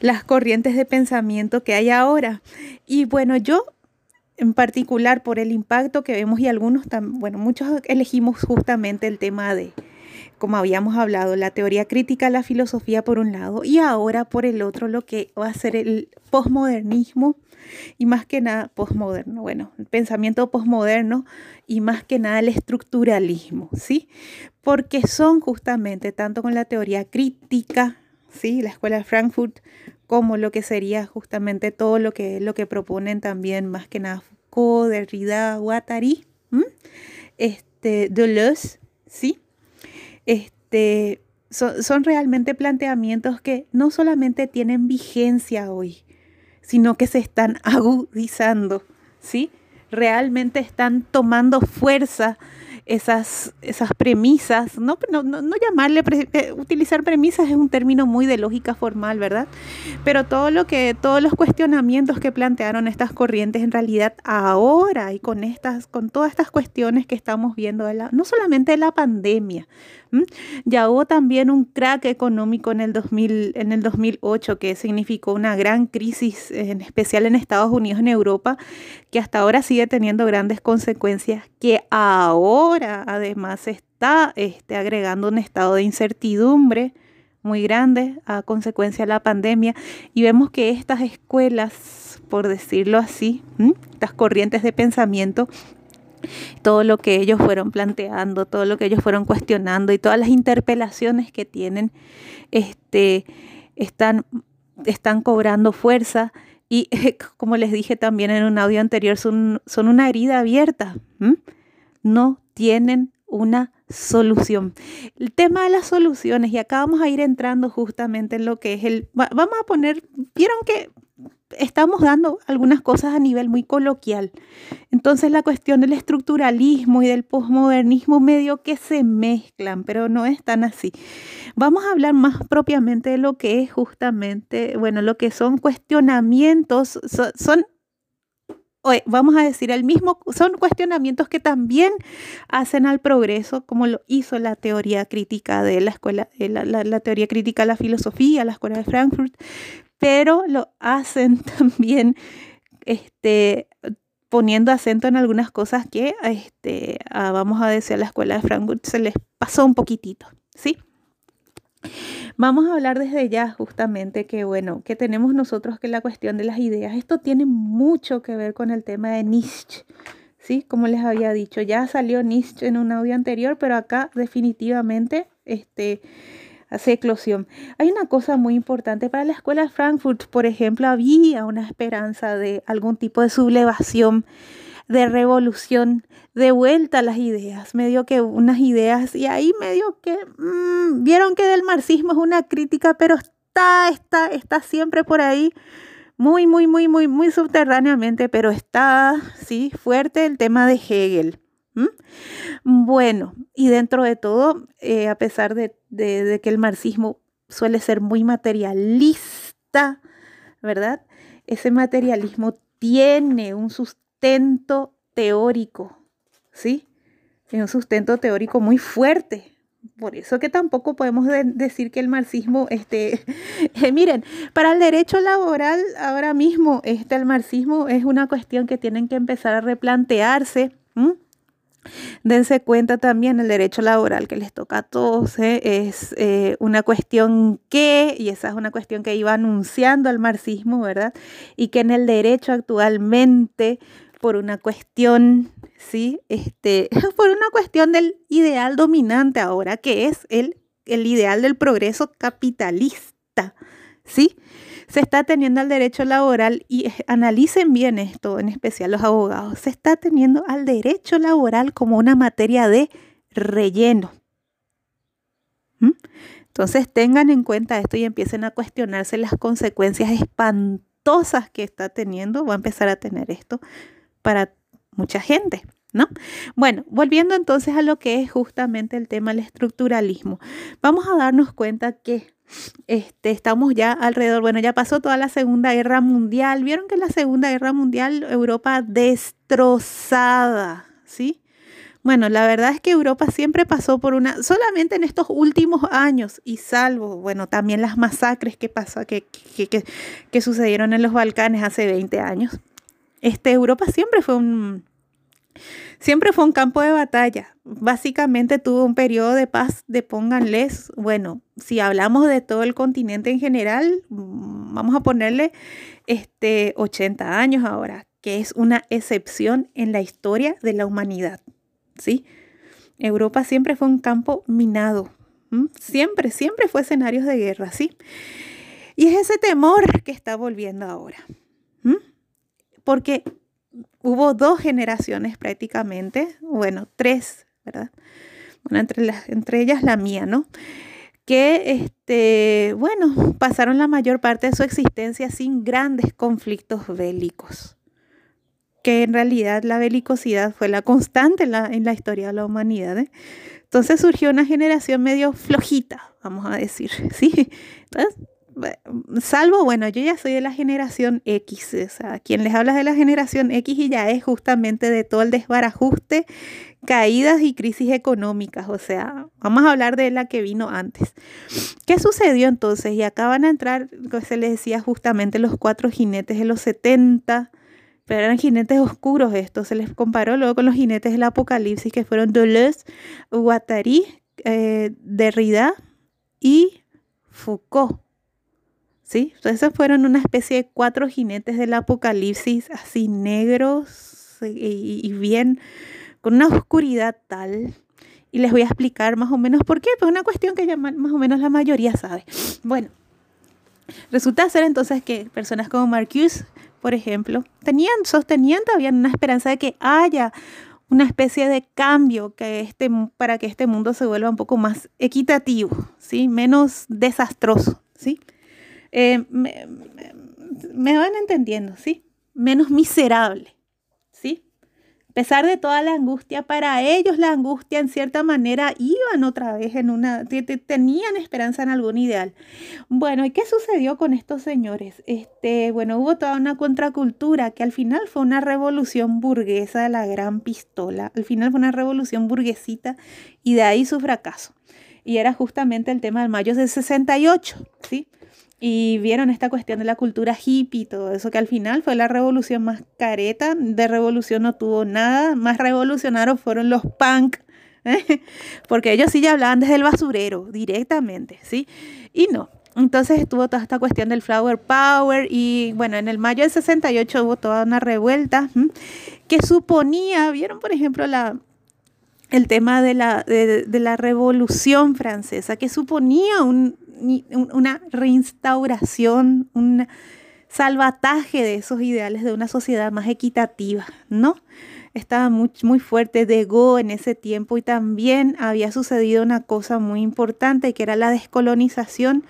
las corrientes de pensamiento que hay ahora. Y bueno, yo en particular por el impacto que vemos y algunos, bueno, muchos elegimos justamente el tema de, como habíamos hablado, la teoría crítica, la filosofía por un lado y ahora por el otro lo que va a ser el posmodernismo y más que nada posmoderno, bueno, el pensamiento posmoderno y más que nada el estructuralismo, ¿sí? Porque son justamente tanto con la teoría crítica, ¿sí? La escuela de Frankfurt, como lo que sería justamente todo lo que, lo que proponen también más que nada Foucault, Derrida, Guattari, este, Deleuze, ¿sí? Este, son realmente planteamientos que no solamente tienen vigencia hoy, sino que se están agudizando, ¿sí? Realmente están tomando fuerza esas, esas premisas, no, no, no llamarle, eh, utilizar premisas es un término muy de lógica formal, ¿verdad? Pero todo lo que, todos los cuestionamientos que plantearon estas corrientes en realidad ahora y con estas, con todas estas cuestiones que estamos viendo, no solamente de la pandemia, ya hubo también un crack económico en el, 2000, en el 2008 que significó una gran crisis, en especial en Estados Unidos, en Europa, que hasta ahora sigue teniendo grandes consecuencias, que ahora además está este, agregando un estado de incertidumbre muy grande a consecuencia de la pandemia. Y vemos que estas escuelas, por decirlo así, estas corrientes de pensamiento todo lo que ellos fueron planteando, todo lo que ellos fueron cuestionando y todas las interpelaciones que tienen, este, están, están cobrando fuerza y como les dije también en un audio anterior, son, son una herida abierta, no tienen una solución. El tema de las soluciones, y acá vamos a ir entrando justamente en lo que es el, vamos a poner, vieron que estamos dando algunas cosas a nivel muy coloquial. Entonces la cuestión del estructuralismo y del posmodernismo medio que se mezclan, pero no es tan así. Vamos a hablar más propiamente de lo que es justamente, bueno, lo que son cuestionamientos, son, vamos a decir el mismo, son cuestionamientos que también hacen al progreso, como lo hizo la teoría crítica de la escuela, la, la teoría crítica de la filosofía, la escuela de Frankfurt, pero lo hacen también este, poniendo acento en algunas cosas que, este, vamos a decir, a la escuela de Frankfurt se les pasó un poquitito, ¿sí? Vamos a hablar desde ya justamente que, bueno, que tenemos nosotros que la cuestión de las ideas, esto tiene mucho que ver con el tema de Nietzsche, ¿sí? Como les había dicho, ya salió Nietzsche en un audio anterior, pero acá definitivamente, este, hace eclosión. Hay una cosa muy importante para la escuela de Frankfurt, por ejemplo, había una esperanza de algún tipo de sublevación, de revolución, de vuelta a las ideas, medio que unas ideas, y ahí medio que mm, vieron que del marxismo es una crítica, pero está, está, está siempre por ahí muy, muy, muy, muy, muy subterráneamente, pero está, sí, fuerte el tema de Hegel. Bueno, y dentro de todo, eh, a pesar de, que el marxismo suele ser muy materialista, ¿verdad? Ese materialismo tiene un sustento teórico, ¿sí? Un sustento teórico muy fuerte. Por eso que tampoco podemos decir que el marxismo, este, miren, para el derecho laboral ahora mismo, este, el marxismo es una cuestión que tienen que empezar a replantearse. Dense cuenta también el derecho laboral que les toca a todos, ¿eh? es eh, una cuestión que, y esa es una cuestión que iba anunciando al marxismo, ¿verdad? Y que en el derecho actualmente, por una cuestión, ¿sí? Este, por una cuestión del ideal dominante ahora, que es el, el ideal del progreso capitalista, ¿sí? Se está teniendo al derecho laboral y analicen bien esto, en especial los abogados, se está teniendo al derecho laboral como una materia de relleno. ¿Mm? Entonces tengan en cuenta esto y empiecen a cuestionarse las consecuencias espantosas que está teniendo, va a empezar a tener esto para mucha gente. ¿No? Bueno, volviendo entonces a lo que es justamente el tema del estructuralismo, vamos a darnos cuenta que este, estamos ya alrededor, bueno, ya pasó toda la Segunda Guerra Mundial. Vieron que en la Segunda Guerra Mundial Europa destrozada, ¿sí? Bueno, la verdad es que Europa siempre pasó por una, solamente en estos últimos años, y salvo, bueno, también las masacres que, pasó, que, que, que sucedieron en los Balcanes hace 20 años, este, Europa siempre fue un, Siempre fue un campo de batalla. Básicamente tuvo un periodo de paz de pónganles, bueno, si hablamos de todo el continente en general, mm, vamos a ponerle este 80 años ahora, que es una excepción en la historia de la humanidad, ¿sí? Europa siempre fue un campo minado, siempre, siempre fue escenarios de guerra, ¿sí? Y es ese temor que está volviendo ahora. Porque hubo dos generaciones prácticamente, bueno, tres, ¿verdad? Bueno, entre, las, entre ellas la mía, ¿no? Que, este, bueno, pasaron la mayor parte de su existencia sin grandes conflictos bélicos. que en realidad la belicosidad fue la constante en la, historia de la humanidad. ¿eh? Entonces surgió una generación medio flojita, vamos a decir, ¿sí? Entonces, salvo, bueno, yo ya soy de la generación X, o sea, quien les habla de la generación X y ya es justamente de todo el desbarajuste, caídas y crisis económicas, o sea, vamos a hablar de la que vino antes. ¿Qué sucedió entonces? Y acá van a entrar, se les decía justamente los cuatro jinetes de los 70, pero eran jinetes oscuros estos, se les comparó luego con los jinetes del apocalipsis que fueron Deleuze, Guattari, eh, Derrida y Foucault. ¿Sí? Entonces fueron una especie de cuatro jinetes del apocalipsis, así negros y, bien, con una oscuridad tal. Y les voy a explicar más o menos por qué, pues una cuestión que ya más o menos la mayoría sabe. Bueno, resulta ser entonces que personas como Marcuse, por ejemplo, tenían, sostenían todavía una esperanza de que haya una especie de cambio que este, para que este mundo se vuelva un poco más equitativo, ¿sí? menos desastroso. ¿sí? Eh, me, van entendiendo, ¿sí? Menos miserable, ¿sí? A pesar de toda la angustia, para ellos la angustia en cierta manera iban otra vez en una, tenían esperanza en algún ideal. Bueno, ¿y qué sucedió con estos señores? Este, bueno, hubo toda una contracultura que al final fue una revolución burguesa de la gran pistola. Al final fue una revolución burguesita y de ahí su fracaso. Y era justamente el tema del mayo del 68, ¿sí? Y vieron esta cuestión de la cultura hippie y todo eso, que al final fue la revolución más careta, de revolución no tuvo nada, más revolucionarios fueron los punk, porque ellos sí ya hablaban desde el basurero, directamente, ¿sí? Y no. Entonces estuvo toda esta cuestión del flower power y bueno, en el mayo del 68 hubo toda una revuelta que suponía, vieron por ejemplo la, el tema de la, de la revolución francesa, que suponía un, una reinstauración, un salvataje de esos ideales de una sociedad más equitativa, ¿no? Estaba muy, muy fuerte de Go en ese tiempo y también había sucedido una cosa muy importante que era la descolonización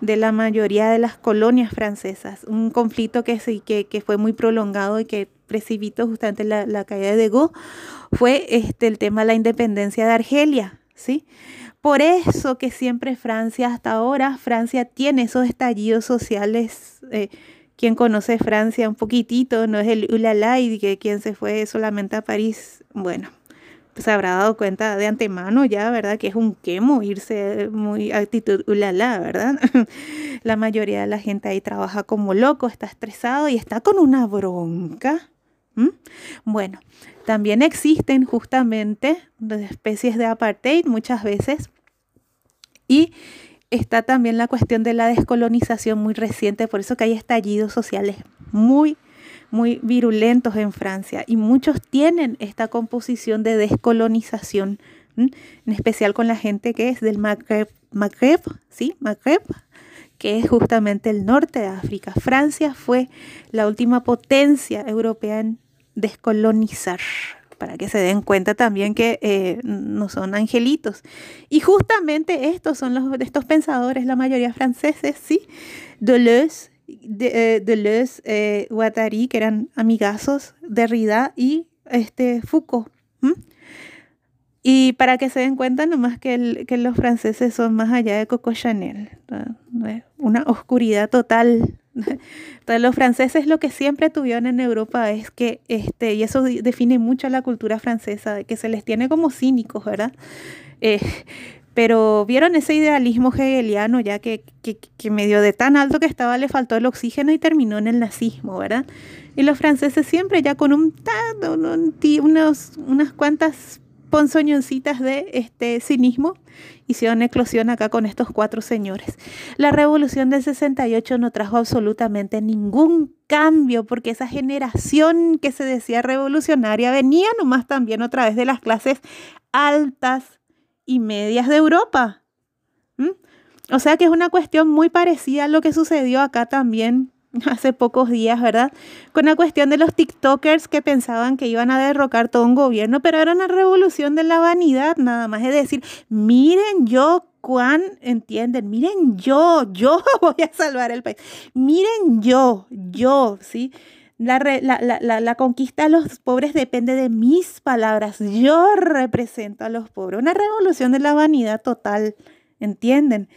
de la mayoría de las colonias francesas, un conflicto que, que, que fue muy prolongado y que precipitó justamente la, la caída de Go, fue este, el tema de la independencia de Argelia, ¿sí? Por eso que siempre Francia, hasta ahora, Francia tiene esos estallidos sociales. Eh, quien conoce Francia un poquitito, no es el ulala y que quien se fue solamente a París, bueno, pues habrá dado cuenta de antemano ya, ¿verdad? Que es un quemo irse muy actitud ulala, ¿verdad? la mayoría de la gente ahí trabaja como loco, está estresado y está con una bronca. Bueno, también existen justamente especies de apartheid muchas veces y está también la cuestión de la descolonización muy reciente, por eso que hay estallidos sociales muy, muy virulentos en Francia y muchos tienen esta composición de descolonización, en especial con la gente que es del Magreb, Magreb, ¿sí? Magreb, que es justamente el norte de África. Francia fue la última potencia europea en descolonizar para que se den cuenta también que eh, no son angelitos. Y justamente estos son los estos pensadores, la mayoría franceses, ¿sí? Deleuze, de, eh, Deleuze eh, Guattari, que eran amigazos, Derrida y este, Foucault. Y para que se den cuenta nomás que, que los franceses son más allá de Coco Chanel, una oscuridad total entonces, los franceses lo que siempre tuvieron en Europa es que, este, y eso define mucho la cultura francesa, que se les tiene como cínicos, ¿verdad? Eh, pero vieron ese idealismo hegeliano ya que, que, medio de tan alto que estaba le faltó el oxígeno y terminó en el nazismo, ¿verdad? Y los franceses siempre ya con un, unos, unas cuantas ponzoñoncitas de este cinismo hicieron eclosión acá con estos cuatro señores. La revolución del 68 no trajo absolutamente ningún cambio porque esa generación que se decía revolucionaria venía nomás también otra vez de las clases altas y medias de Europa. O sea que es una cuestión muy parecida a lo que sucedió acá también hace pocos días, ¿verdad? Con la cuestión de los TikTokers que pensaban que iban a derrocar todo un gobierno, pero era una revolución de la vanidad, nada más. Es decir, miren yo cuán, entienden, miren yo, yo voy a salvar el país. Miren yo, yo, ¿sí? La, la, conquista de los pobres depende de mis palabras. Yo represento a los pobres. Una revolución de la vanidad total, ¿entienden?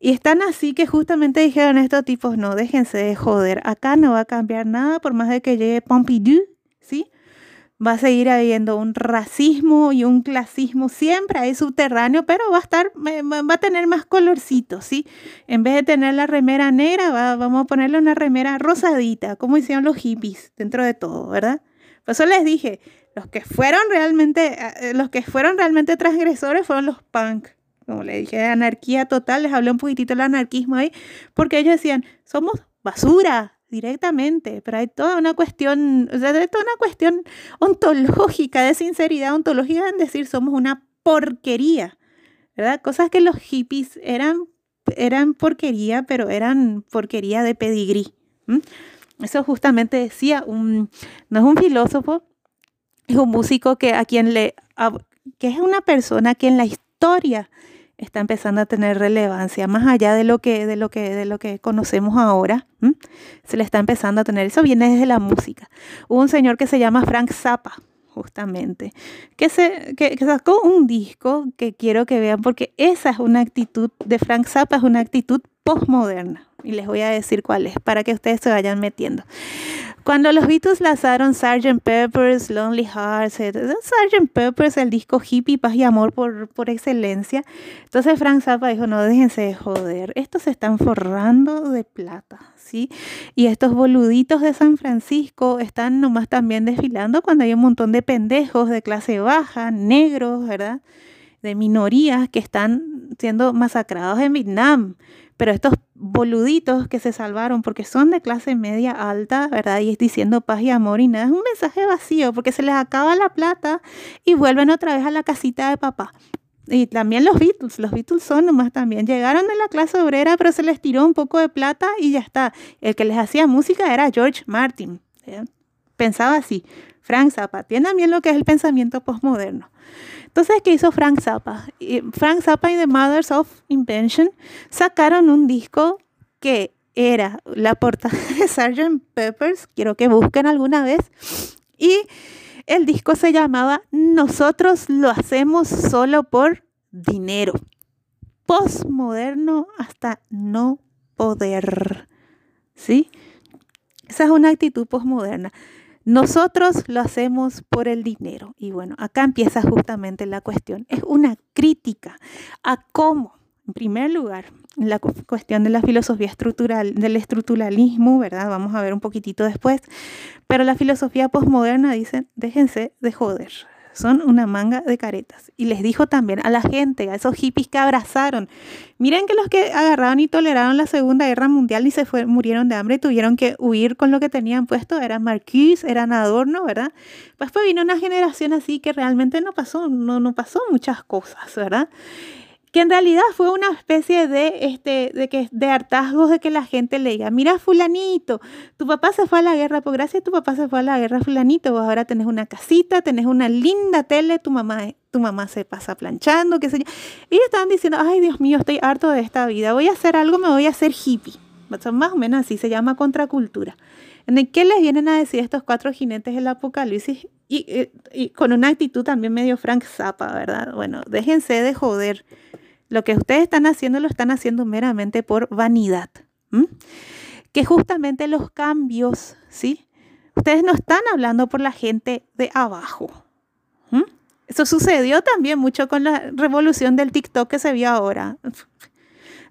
Y están así que justamente dijeron estos tipos, no, déjense de joder. Acá no va a cambiar nada por más de que llegue Pompidou, ¿sí? Va a seguir habiendo un racismo y un clasismo siempre ahí subterráneo, pero va a estar, va a tener más colorcitos, ¿sí? En vez de tener la remera negra, vamos a ponerle una remera rosadita, como hicieron los hippies, dentro de todo, ¿verdad? Por eso les dije, los que fueron realmente, eh, los que fueron realmente transgresores fueron los punk. Como le dije, anarquía total, les hablé un poquitito del anarquismo ahí, porque ellos decían, somos basura, directamente, pero hay toda una cuestión, o sea, hay toda una cuestión ontológica, de sinceridad ontológica en decir somos una porquería, ¿verdad? Cosas que los hippies eran, eran porquería, pero eran porquería de pedigrí. Eso justamente decía un, no es un filósofo, es un músico que a quien le, que es una persona que en la historia está empezando a tener relevancia, más allá de lo que, de lo que, de lo que conocemos ahora, se le está empezando a tener. Eso viene desde la música. Hubo un señor que se llama Frank Zappa, justamente, que, se, que, sacó un disco que quiero que vean, porque esa es una actitud de Frank Zappa, es una actitud postmoderna. Y les voy a decir cuál es, para que ustedes se vayan metiendo. Cuando los Beatles lanzaron Sgt. Pepper's, Lonely Hearts, Sgt. Pepper's, el disco hippie, paz y amor por, por excelencia, entonces Frank Zappa dijo, no, déjense de joder, estos se están forrando de plata, ¿sí? Y estos boluditos de San Francisco están nomás también desfilando cuando hay un montón de pendejos de clase baja, negros, ¿verdad? De minorías que están siendo masacrados en Vietnam. Pero estos boluditos que se salvaron porque son de clase media alta, ¿verdad? Y es diciendo paz y amor y nada, es un mensaje vacío porque se les acaba la plata y vuelven otra vez a la casita de papá. Y también los Beatles, los Beatles son nomás también, llegaron de la clase obrera, pero se les tiró un poco de plata y ya está. El que les hacía música era George Martin. Pensaba así, Frank Zappa, tiene también lo que es el pensamiento postmoderno. Entonces, ¿qué hizo Frank Zappa? Frank Zappa y The Mothers of Invention sacaron un disco que era la portada de Sgt. Peppers, quiero que busquen alguna vez, y el disco se llamaba Nosotros lo hacemos solo por dinero. Postmoderno hasta no poder. ¿Sí? Esa es una actitud postmoderna. Nosotros lo hacemos por el dinero. Y bueno, acá empieza justamente la cuestión. Es una crítica a cómo, en primer lugar, la cuestión de la filosofía estructural, del estructuralismo, ¿verdad? Vamos a ver un poquitito después. Pero la filosofía posmoderna dice, déjense de joder son una manga de caretas. Y les dijo también a la gente, a esos hippies que abrazaron, miren que los que agarraron y toleraron la Segunda Guerra Mundial y se fue, murieron de hambre tuvieron que huir con lo que tenían puesto, eran Marquis, eran Adorno, ¿verdad? Pues, pues vino una generación así que realmente no pasó, no, no pasó muchas cosas, ¿verdad? Que en realidad fue una especie de, este, de, que, de hartazgos de que la gente le diga, mira fulanito, tu papá se fue a la guerra, pues gracias tu papá se fue a la guerra fulanito, vos ahora tenés una casita, tenés una linda tele, tu mamá, tu mamá se pasa planchando, qué sé yo. Y ellos estaban diciendo, ay Dios mío, estoy harto de esta vida, voy a hacer algo, me voy a hacer hippie. Más o menos así se llama contracultura. ¿En qué les vienen a decir estos cuatro jinetes del apocalipsis? Y, y, y con una actitud también medio Frank Zappa, ¿verdad? Bueno, déjense de joder. Lo que ustedes están haciendo lo están haciendo meramente por vanidad. Que justamente los cambios, ¿sí? Ustedes no están hablando por la gente de abajo. Eso sucedió también mucho con la revolución del TikTok que se vio ahora.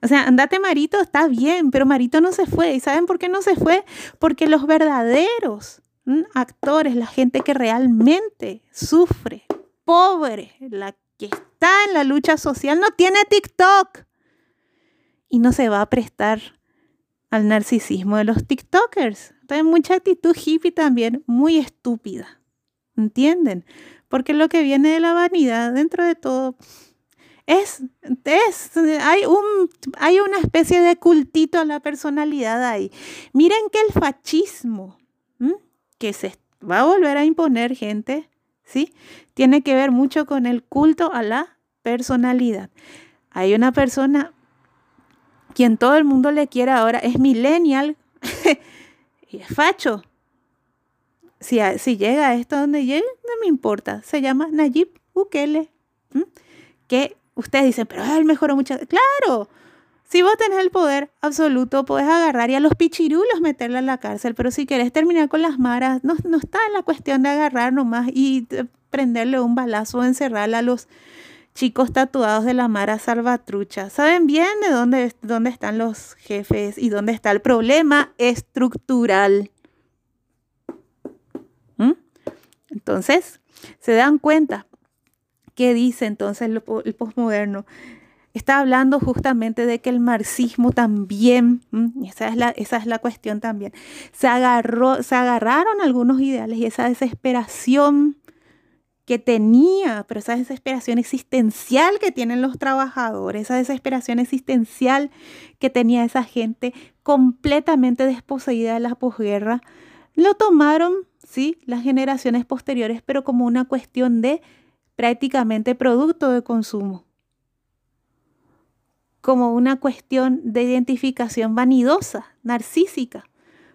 O sea, andate Marito, está bien, pero Marito no se fue. ¿Y saben por qué no se fue? Porque los verdaderos actores, la gente que realmente sufre, pobre, la que está en la lucha social no tiene TikTok y no se va a prestar al narcisismo de los TikTokers. Hay mucha actitud hippie también, muy estúpida. ¿Entienden? Porque lo que viene de la vanidad, dentro de todo, es, es hay, un, hay una especie de cultito a la personalidad ahí. Miren que el fascismo, que se va a volver a imponer, gente, ¿sí? Tiene que ver mucho con el culto a la personalidad. Hay una persona quien todo el mundo le quiere ahora, es millennial y es facho. si, si llega a esto donde llegue, no me importa. Se llama Nayib Bukele. Que ustedes dicen, pero él mejoró mucho. Claro, si vos tenés el poder absoluto, podés agarrar y a los pichirulos meterle a la cárcel, pero si querés terminar con las maras, no, no está en la cuestión de agarrar nomás y prenderle un balazo o encerrar a los chicos tatuados de la Mara Salvatrucha. Saben bien de dónde, dónde están los jefes y dónde está el problema estructural. ¿Mm? Entonces, se dan cuenta ¿Qué dice entonces el, posmoderno? Está hablando justamente de que el marxismo también, esa es, la, esa es la cuestión también, se, agarró, se agarraron algunos ideales y esa desesperación que tenía, pero esa desesperación existencial que tienen los trabajadores, esa desesperación existencial que tenía esa gente completamente desposeída de la posguerra, lo tomaron, sí, las generaciones posteriores, pero como una cuestión de prácticamente producto de consumo, como una cuestión de identificación vanidosa, narcísica.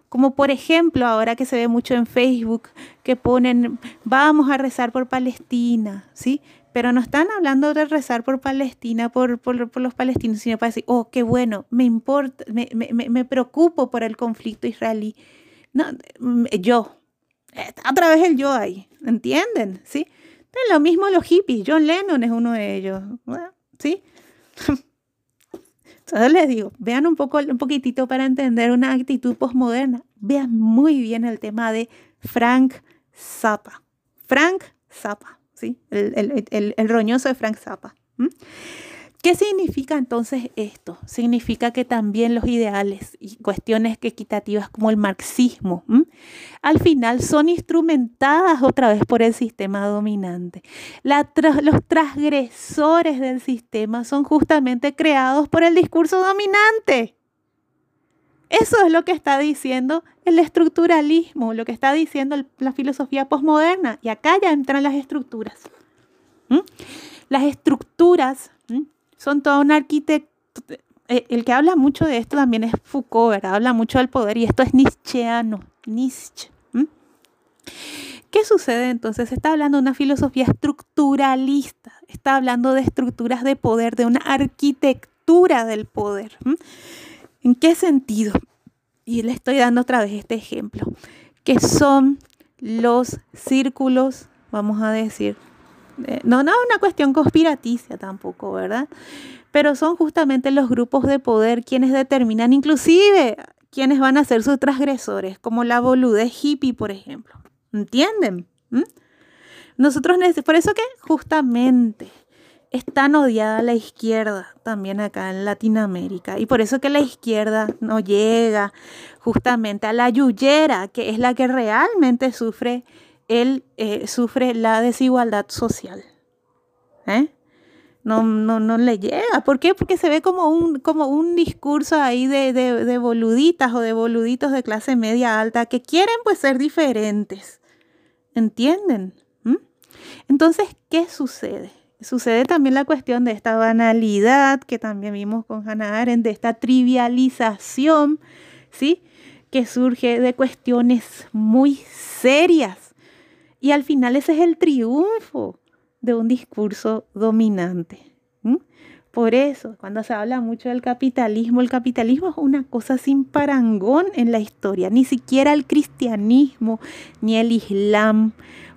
Como por ejemplo, ahora que se ve mucho en Facebook, que ponen, vamos a rezar por Palestina, ¿sí? Pero no están hablando de rezar por Palestina, por, por, los palestinos, sino para decir, oh, qué bueno, me importa, me, me, me preocupo por el conflicto israelí. No, yo, otra vez el yo ahí, ¿entienden? ¿Sí? Es lo mismo los hippies. John Lennon es uno de ellos. ¿Sí? Entonces les digo, vean un poco, un poquitito para entender una actitud postmoderna. Vean muy bien el tema de Frank Zappa. Frank Zappa, ¿sí? El, roñoso de Frank Zappa. ¿Qué significa entonces esto? Significa que también los ideales y cuestiones equitativas como el marxismo, al final son instrumentadas otra vez por el sistema dominante. los transgresores del sistema son justamente creados por el discurso dominante. Eso es lo que está diciendo el estructuralismo, lo que está diciendo la filosofía posmoderna. Y acá ya entran las estructuras. Las estructuras son toda una arquitectura. Eh, el que habla mucho de esto también es Foucault, ¿verdad? Habla mucho del poder y esto es nietzscheano, Nietzsche. ¿Qué sucede entonces? Está hablando de una filosofía estructuralista, está hablando de estructuras de poder, de una arquitectura del poder. ¿En qué sentido? Y le estoy dando otra vez este ejemplo, que son los círculos, vamos a decir, no, no es una cuestión conspiraticia tampoco, ¿verdad? Pero son justamente los grupos de poder quienes determinan inclusive quiénes van a ser sus transgresores, como la boludez hippie, por ejemplo. ¿Entienden? ¿Mm? Nosotros, por eso que justamente es tan odiada la izquierda también acá en Latinoamérica. Y por eso que la izquierda no llega justamente a la yuyera, que es la que realmente sufre él eh, sufre la desigualdad social. ¿eh? No, no, no le llega. ¿Por qué? Porque se ve como un, como un discurso ahí de, de, boluditas o de boluditos de clase media alta que quieren pues ser diferentes. ¿Entienden? ¿Mm? Entonces, ¿qué sucede? Sucede también la cuestión de esta banalidad que también vimos con Hannah Arendt, de esta trivialización, ¿sí? Que surge de cuestiones muy serias y al final ese es el triunfo de un discurso dominante. Por eso, cuando se habla mucho del capitalismo, el capitalismo es una cosa sin parangón en la historia. Ni siquiera el cristianismo ni el islam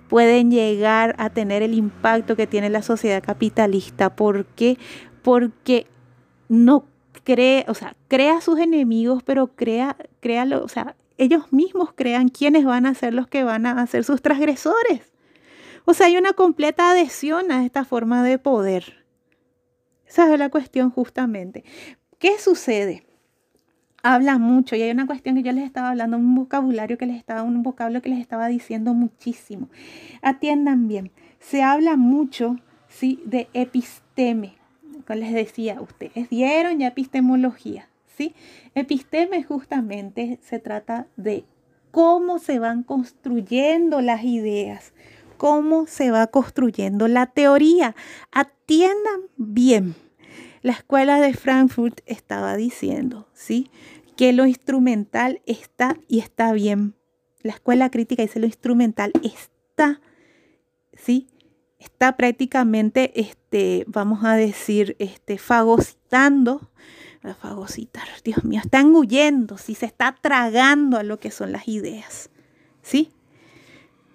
pueden llegar a tener el impacto que tiene la sociedad capitalista. ¿Por qué? Porque no cree, o sea, crea sus enemigos, pero crea, crea o sea, ellos mismos crean quiénes van a ser los que van a ser sus transgresores. O sea, hay una completa adhesión a esta forma de poder. Esa es la cuestión justamente. ¿Qué sucede? Habla mucho y hay una cuestión que yo les estaba hablando, un vocabulario que les estaba, un vocablo que les estaba diciendo muchísimo. Atiendan bien. Se habla mucho, sí, de episteme. Como les decía, ustedes dieron ya epistemología. Episteme justamente se trata de cómo se van construyendo las ideas, cómo se va construyendo la teoría. Atiendan bien. La escuela de Frankfurt estaba diciendo, ¿sí? Que lo instrumental está y está bien, la escuela crítica dice lo instrumental está, ¿sí? Está prácticamente, este, vamos a decir, este, fagocitando, fagocitar, Dios mío, está engullendo, ¿sí? Se está tragando a lo que son las ideas, ¿sí?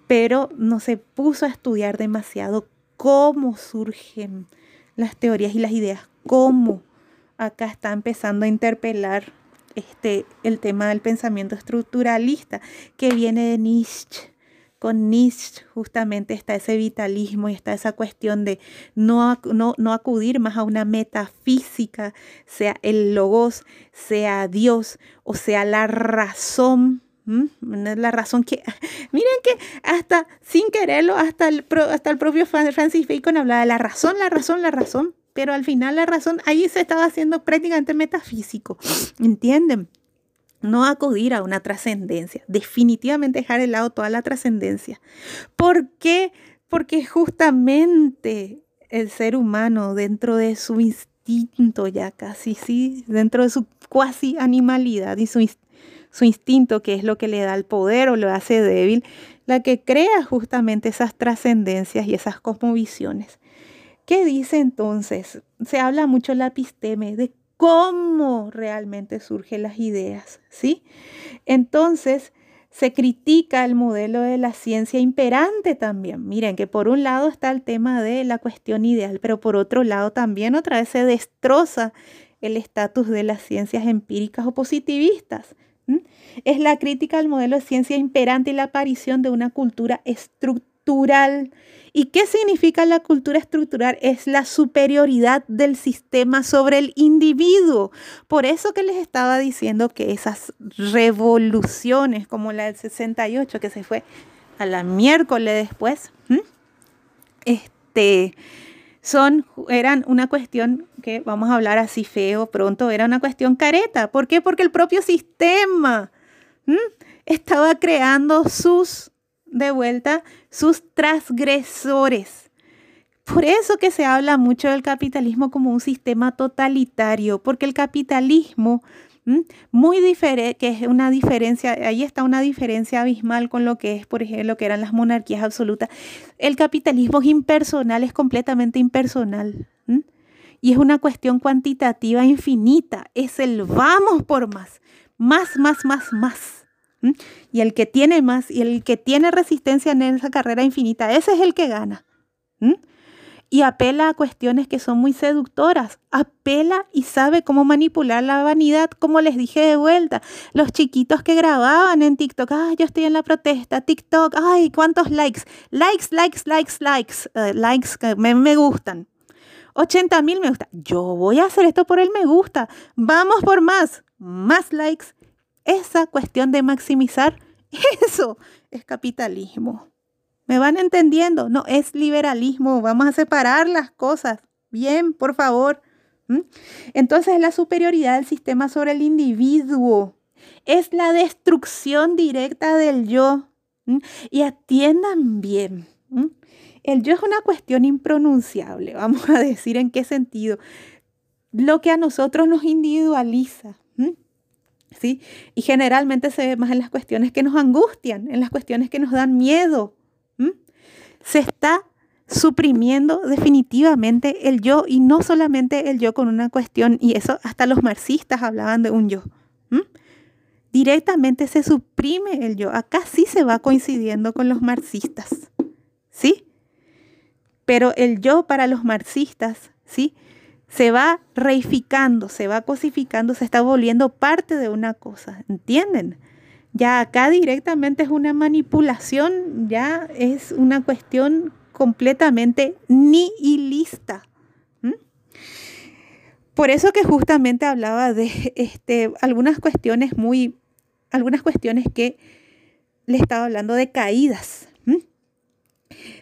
Pero no se puso a estudiar demasiado cómo surgen las teorías y las ideas, cómo acá está empezando a interpelar este, el tema del pensamiento estructuralista que viene de Nietzsche. Con Nietzsche justamente está ese vitalismo y está esa cuestión de no, no, acudir más a una metafísica, sea el logos, sea Dios o sea la razón La razón que, miren que hasta sin quererlo, hasta el, hasta el propio Francis Bacon hablaba de la razón, la razón, la razón pero al final la razón ahí se estaba haciendo prácticamente metafísico, ¿entienden? No acudir a una trascendencia, definitivamente dejar de lado toda la trascendencia. ¿Por qué? Porque justamente el ser humano dentro de su instinto ya casi, sí, dentro de su cuasi animalidad y su, su instinto, que es lo que le da el poder o lo hace débil, la que crea justamente esas trascendencias y esas cosmovisiones. ¿Qué dice entonces? Se habla mucho la episteme de cómo realmente surgen las ideas, ¿sí? Entonces, se critica el modelo de la ciencia imperante también. Miren que por un lado está el tema de la cuestión ideal, pero por otro lado también otra vez se destroza el estatus de las ciencias empíricas o positivistas. Es la crítica al modelo de ciencia imperante y la aparición de una cultura estructural ¿Y qué significa la cultura estructural? Es la superioridad del sistema sobre el individuo. Por eso que les estaba diciendo que esas revoluciones como la del 68 que se fue a la miércoles después, este, son, eran una cuestión que vamos a hablar así feo pronto, era una cuestión careta. ¿Por qué? Porque el propio sistema estaba creando sus de vuelta sus transgresores. Por eso que se habla mucho del capitalismo como un sistema totalitario, porque el capitalismo, muy diferente, que es una diferencia, ahí está una diferencia abismal con lo que es, por ejemplo, lo que eran las monarquías absolutas. El capitalismo es impersonal, es completamente impersonal. Y es una cuestión cuantitativa infinita, es el vamos por más, más, más, más, más. Y el que tiene más y el que tiene resistencia en esa carrera infinita, ese es el que gana. Y apela a cuestiones que son muy seductoras. Apela y sabe cómo manipular la vanidad, como les dije de vuelta. Los chiquitos que grababan en TikTok, ay, yo estoy en la protesta, TikTok, ay, ¿cuántos likes? Likes, likes, likes, likes, eh, likes que me, me gustan. 80 mil me gusta. Yo voy a hacer esto por el me gusta. Vamos por más. Más likes esa cuestión de maximizar, eso es capitalismo. ¿Me van entendiendo? No, es liberalismo. Vamos a separar las cosas. Bien, por favor. ¿Mm? Entonces, la superioridad del sistema sobre el individuo es la destrucción directa del yo. ¿Mm? Y atiendan bien. ¿Mm? El yo es una cuestión impronunciable. Vamos a decir en qué sentido. Lo que a nosotros nos individualiza. ¿Sí? Y generalmente se ve más en las cuestiones que nos angustian, en las cuestiones que nos dan miedo. Se está suprimiendo definitivamente el yo y no solamente el yo con una cuestión, y eso hasta los marxistas hablaban de un yo. Directamente se suprime el yo. Acá sí se va coincidiendo con los marxistas, ¿sí? Pero el yo para los marxistas, ¿sí? Se va reificando, se va cosificando, se está volviendo parte de una cosa, ¿entienden? Ya acá directamente es una manipulación, ya es una cuestión completamente nihilista. Por eso que justamente hablaba de este, algunas cuestiones muy, algunas cuestiones que le estaba hablando de caídas,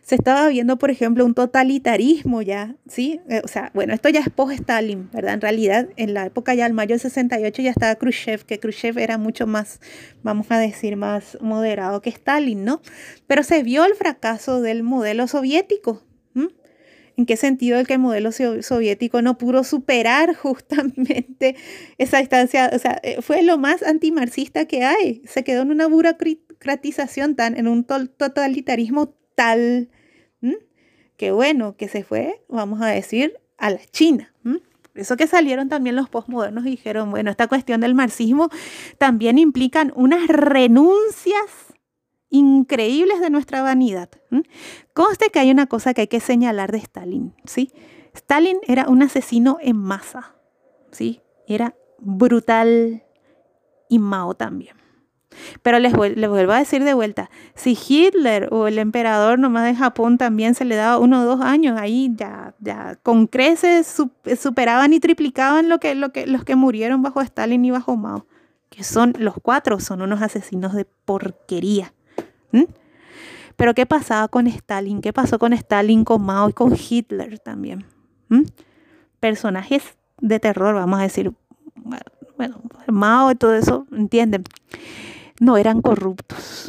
se estaba viendo, por ejemplo, un totalitarismo ya, ¿sí? Eh, o sea, bueno, esto ya es post-Stalin, ¿verdad? En realidad, en la época ya del mayo del 68 ya estaba Khrushchev, que Khrushchev era mucho más, vamos a decir, más moderado que Stalin, ¿no? Pero se vio el fracaso del modelo soviético. ¿En qué sentido el que el modelo soviético no pudo superar justamente esa distancia? O sea, eh, fue lo más antimarxista que hay. Se quedó en una burocratización tan, en un totalitarismo tal, que bueno, que se fue, vamos a decir, a la China. Por eso que salieron también los postmodernos y dijeron, bueno, esta cuestión del marxismo también implican unas renuncias increíbles de nuestra vanidad. Conste que hay una cosa que hay que señalar de Stalin, ¿sí? Stalin era un asesino en masa, ¿sí? Era brutal y Mao también. Pero les, vuelvo a decir de vuelta, si Hitler o el emperador nomás de Japón también se le daba uno o dos años, ahí ya, ya con creces superaban y triplicaban lo que, lo que, los que murieron bajo Stalin y bajo Mao, que son los cuatro, son unos asesinos de porquería. Pero ¿qué pasaba con Stalin? ¿Qué pasó con Stalin, con Mao y con Hitler también? Personajes de terror, vamos a decir. Bueno, Mao y todo eso, ¿entienden? No eran corruptos.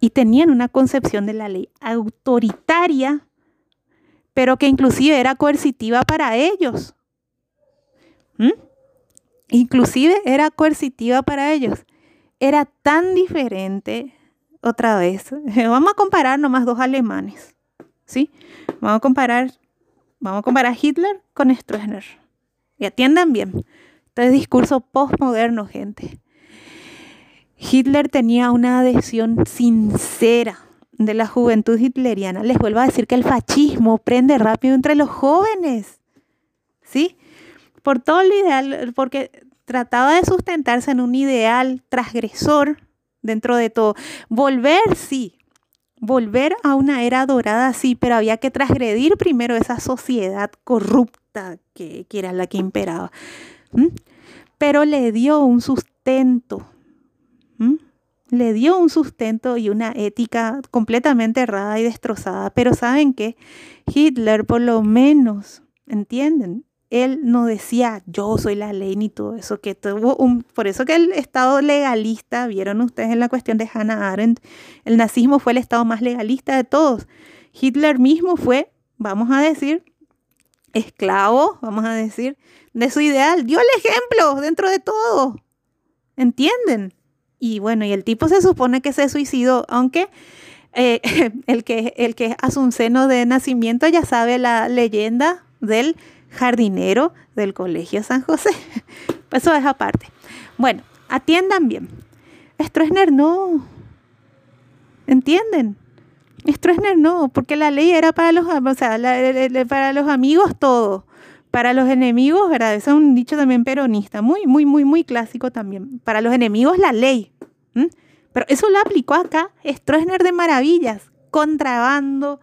Y tenían una concepción de la ley autoritaria, pero que inclusive era coercitiva para ellos. ¿Mm? Inclusive era coercitiva para ellos. Era tan diferente, otra vez, vamos a comparar nomás dos alemanes, ¿sí? Vamos a comparar, vamos a comparar Hitler con Stroessner. Y atiendan bien. Este discurso postmoderno, gente. Hitler tenía una adhesión sincera de la juventud hitleriana. Les vuelvo a decir que el fascismo prende rápido entre los jóvenes. ¿Sí? Por todo el ideal, porque trataba de sustentarse en un ideal transgresor dentro de todo. Volver, sí. Volver a una era dorada, sí, pero había que transgredir primero esa sociedad corrupta que, que era la que imperaba. Pero le dio un sustento. Le dio un sustento y una ética completamente errada y destrozada. Pero ¿saben qué? Hitler por lo menos, ¿entienden? Él no decía yo soy la ley ni todo eso, que tuvo un, por eso que el Estado legalista, vieron ustedes en la cuestión de Hannah Arendt, el nazismo fue el Estado más legalista de todos. Hitler mismo fue, vamos a decir, esclavo, vamos a decir, de su ideal. Dio el ejemplo dentro de todo. ¿Entienden? Y bueno, y el tipo se supone que se suicidó, aunque eh, el, que, el que es a un seno de nacimiento ya sabe la leyenda del jardinero del Colegio San José. Eso es aparte. Bueno, atiendan bien. Stroessner no. ¿Entienden? Stroessner no, porque la ley era para los, o sea, para los amigos todo. Para los enemigos, ¿verdad? Eso es un dicho también peronista, muy, muy, muy, muy clásico también. Para los enemigos la ley. Pero eso lo aplicó acá Stroessner de maravillas, contrabando.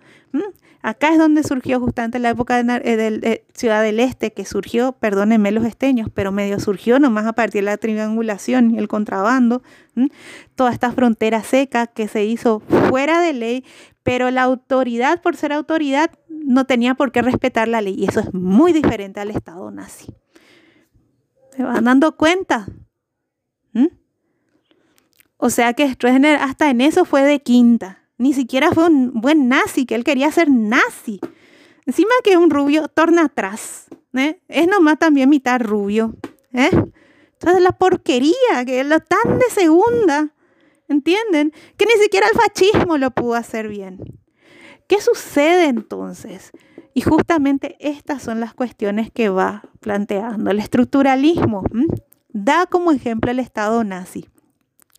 Acá es donde surgió justamente la época de, eh, Ciudad del Este, que surgió, perdónenme los esteños, pero medio surgió nomás a partir de la triangulación y el contrabando. Toda esta frontera seca que se hizo fuera de ley, pero la autoridad, por ser autoridad, no tenía por qué respetar la ley. Y eso es muy diferente al Estado nazi. ¿Se van dando cuenta? ¿Mm? O sea que Stroessner hasta en eso fue de quinta. Ni siquiera fue un buen nazi, que él quería ser nazi. Encima que un rubio, torna atrás. ¿eh? Es nomás también mitad rubio. ¿eh? Entonces la porquería, que lo tan de segunda. ¿Entienden? Que ni siquiera el fascismo lo pudo hacer bien. ¿Qué sucede entonces? Y justamente estas son las cuestiones que va planteando. El estructuralismo da como ejemplo el Estado nazi.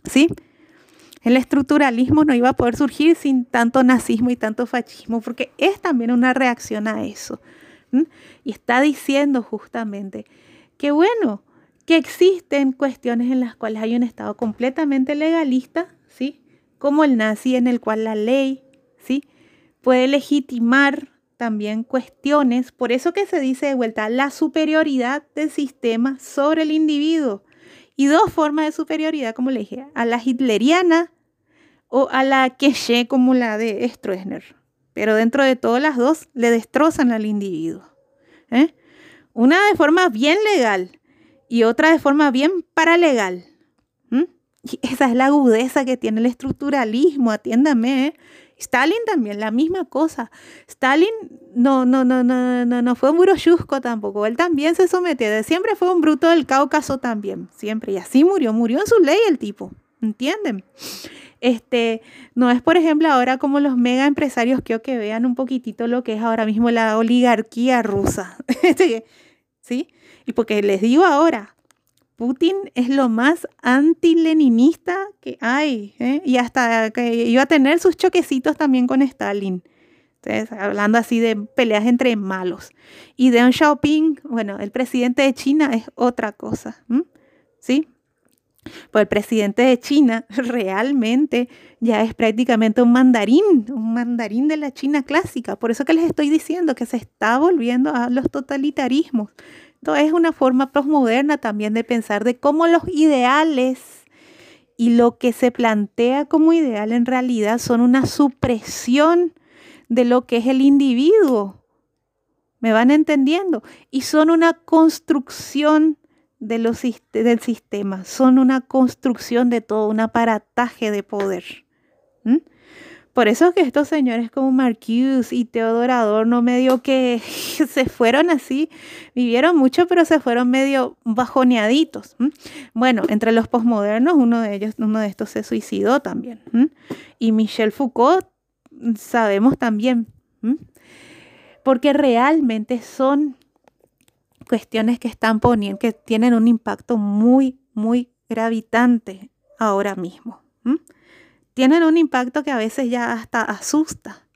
¿Sí? El estructuralismo no iba a poder surgir sin tanto nazismo y tanto fascismo, porque es también una reacción a eso. Y está diciendo justamente que, bueno, que existen cuestiones en las cuales hay un Estado completamente legalista, ¿sí? Como el nazi, en el cual la ley, ¿sí? Puede legitimar también cuestiones, por eso que se dice de vuelta la superioridad del sistema sobre el individuo. Y dos formas de superioridad, como le dije, a la hitleriana o a la queche como la de Stroessner. Pero dentro de todas las dos le destrozan al individuo. ¿eh? Una de forma bien legal y otra de forma bien paralegal. Y esa es la agudeza que tiene el estructuralismo, atiéndame. ¿eh? Stalin también, la misma cosa. Stalin no, no, no, no, no, no fue un tampoco. Él también se sometió. Siempre fue un bruto del Cáucaso también. Siempre. Y así murió. Murió en su ley el tipo. ¿Entienden? Este, no es, por ejemplo, ahora como los mega empresarios, quiero que vean un poquitito lo que es ahora mismo la oligarquía rusa. ¿Sí? Y porque les digo ahora, Putin es lo más anti-leninista que hay, ¿eh? y hasta que iba a tener sus choquecitos también con Stalin. Entonces, hablando así de peleas entre malos. Y Deng Xiaoping, bueno, el presidente de China es otra cosa, ¿sí? Pues el presidente de China realmente ya es prácticamente un mandarín, un mandarín de la China clásica. Por eso que les estoy diciendo que se está volviendo a los totalitarismos es una forma postmoderna también de pensar de cómo los ideales y lo que se plantea como ideal en realidad son una supresión de lo que es el individuo. ¿Me van entendiendo? Y son una construcción de los, del sistema, son una construcción de todo un aparataje de poder. Por eso es que estos señores como Marcuse y Teodoro Adorno medio que se fueron así, vivieron mucho, pero se fueron medio bajoneaditos. Bueno, entre los posmodernos, uno de ellos, uno de estos se suicidó también. Y Michel Foucault, sabemos también. Porque realmente son cuestiones que están poniendo, que tienen un impacto muy, muy gravitante ahora mismo tienen un impacto que a veces ya hasta asusta,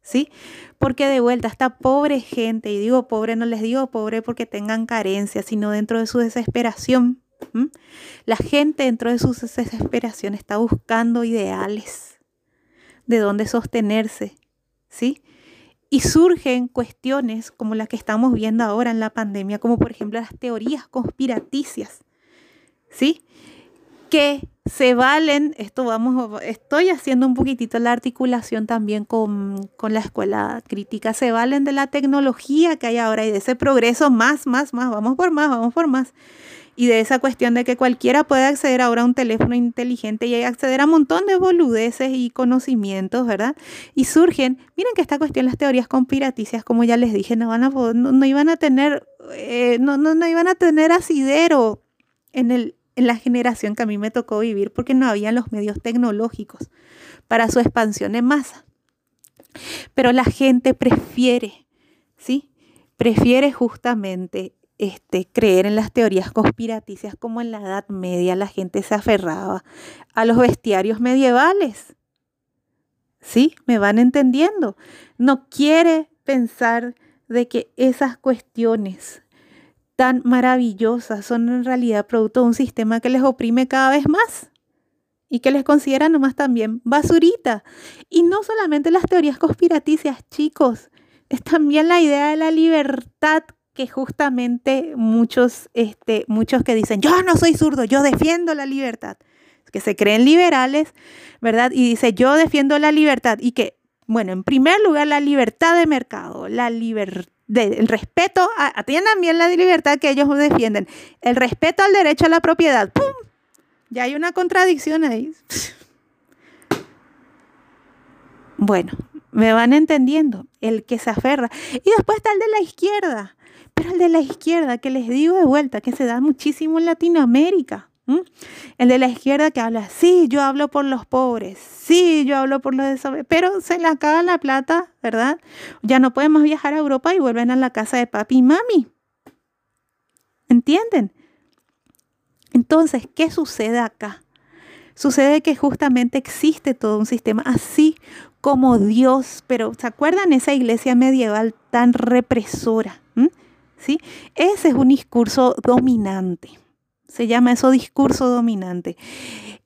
¿sí? Porque de vuelta, esta pobre gente, y digo pobre, no les digo pobre porque tengan carencia, sino dentro de su desesperación. La gente dentro de su desesperación está buscando ideales de dónde sostenerse, ¿sí? Y surgen cuestiones como las que estamos viendo ahora en la pandemia, como por ejemplo las teorías conspiraticias, ¿sí? Que se valen, esto vamos, estoy haciendo un poquitito la articulación también con, con, la escuela crítica, se valen de la tecnología que hay ahora y de ese progreso más, más, más, vamos por más, vamos por más. Y de esa cuestión de que cualquiera puede acceder ahora a un teléfono inteligente y acceder a un montón de boludeces y conocimientos, ¿verdad? Y surgen, miren que esta cuestión, las teorías conspiraticias, como ya les dije, no, van a, no, iban a tener, eh, no, no, no iban a tener asidero en el, la generación que a mí me tocó vivir porque no había los medios tecnológicos para su expansión en masa. Pero la gente prefiere, ¿sí? Prefiere justamente este, creer en las teorías conspiraticias como en la Edad Media la gente se aferraba a los bestiarios medievales. ¿Sí? ¿Me van entendiendo? No quiere pensar de que esas cuestiones tan maravillosas son en realidad producto de un sistema que les oprime cada vez más y que les considera nomás también basurita. Y no solamente las teorías conspiraticias, chicos, es también la idea de la libertad que justamente muchos, este, muchos que dicen, yo no soy zurdo, yo defiendo la libertad, que se creen liberales, ¿verdad? Y dice, yo defiendo la libertad y que, bueno, en primer lugar, la libertad de mercado, la libertad el respeto, atiendan bien la libertad que ellos defienden, el respeto al derecho a la propiedad. ¡Pum! Ya hay una contradicción ahí. Bueno, me van entendiendo, el que se aferra. Y después está el de la izquierda, pero el de la izquierda, que les digo de vuelta, que se da muchísimo en Latinoamérica. El de la izquierda que habla, sí, yo hablo por los pobres, sí, yo hablo por los desobedientes, pero se le acaba la plata, ¿verdad? Ya no podemos viajar a Europa y vuelven a la casa de papi y mami. ¿Entienden? Entonces, ¿qué sucede acá? Sucede que justamente existe todo un sistema así como Dios, pero ¿se acuerdan esa iglesia medieval tan represora? ¿Sí? Ese es un discurso dominante. Se llama eso discurso dominante.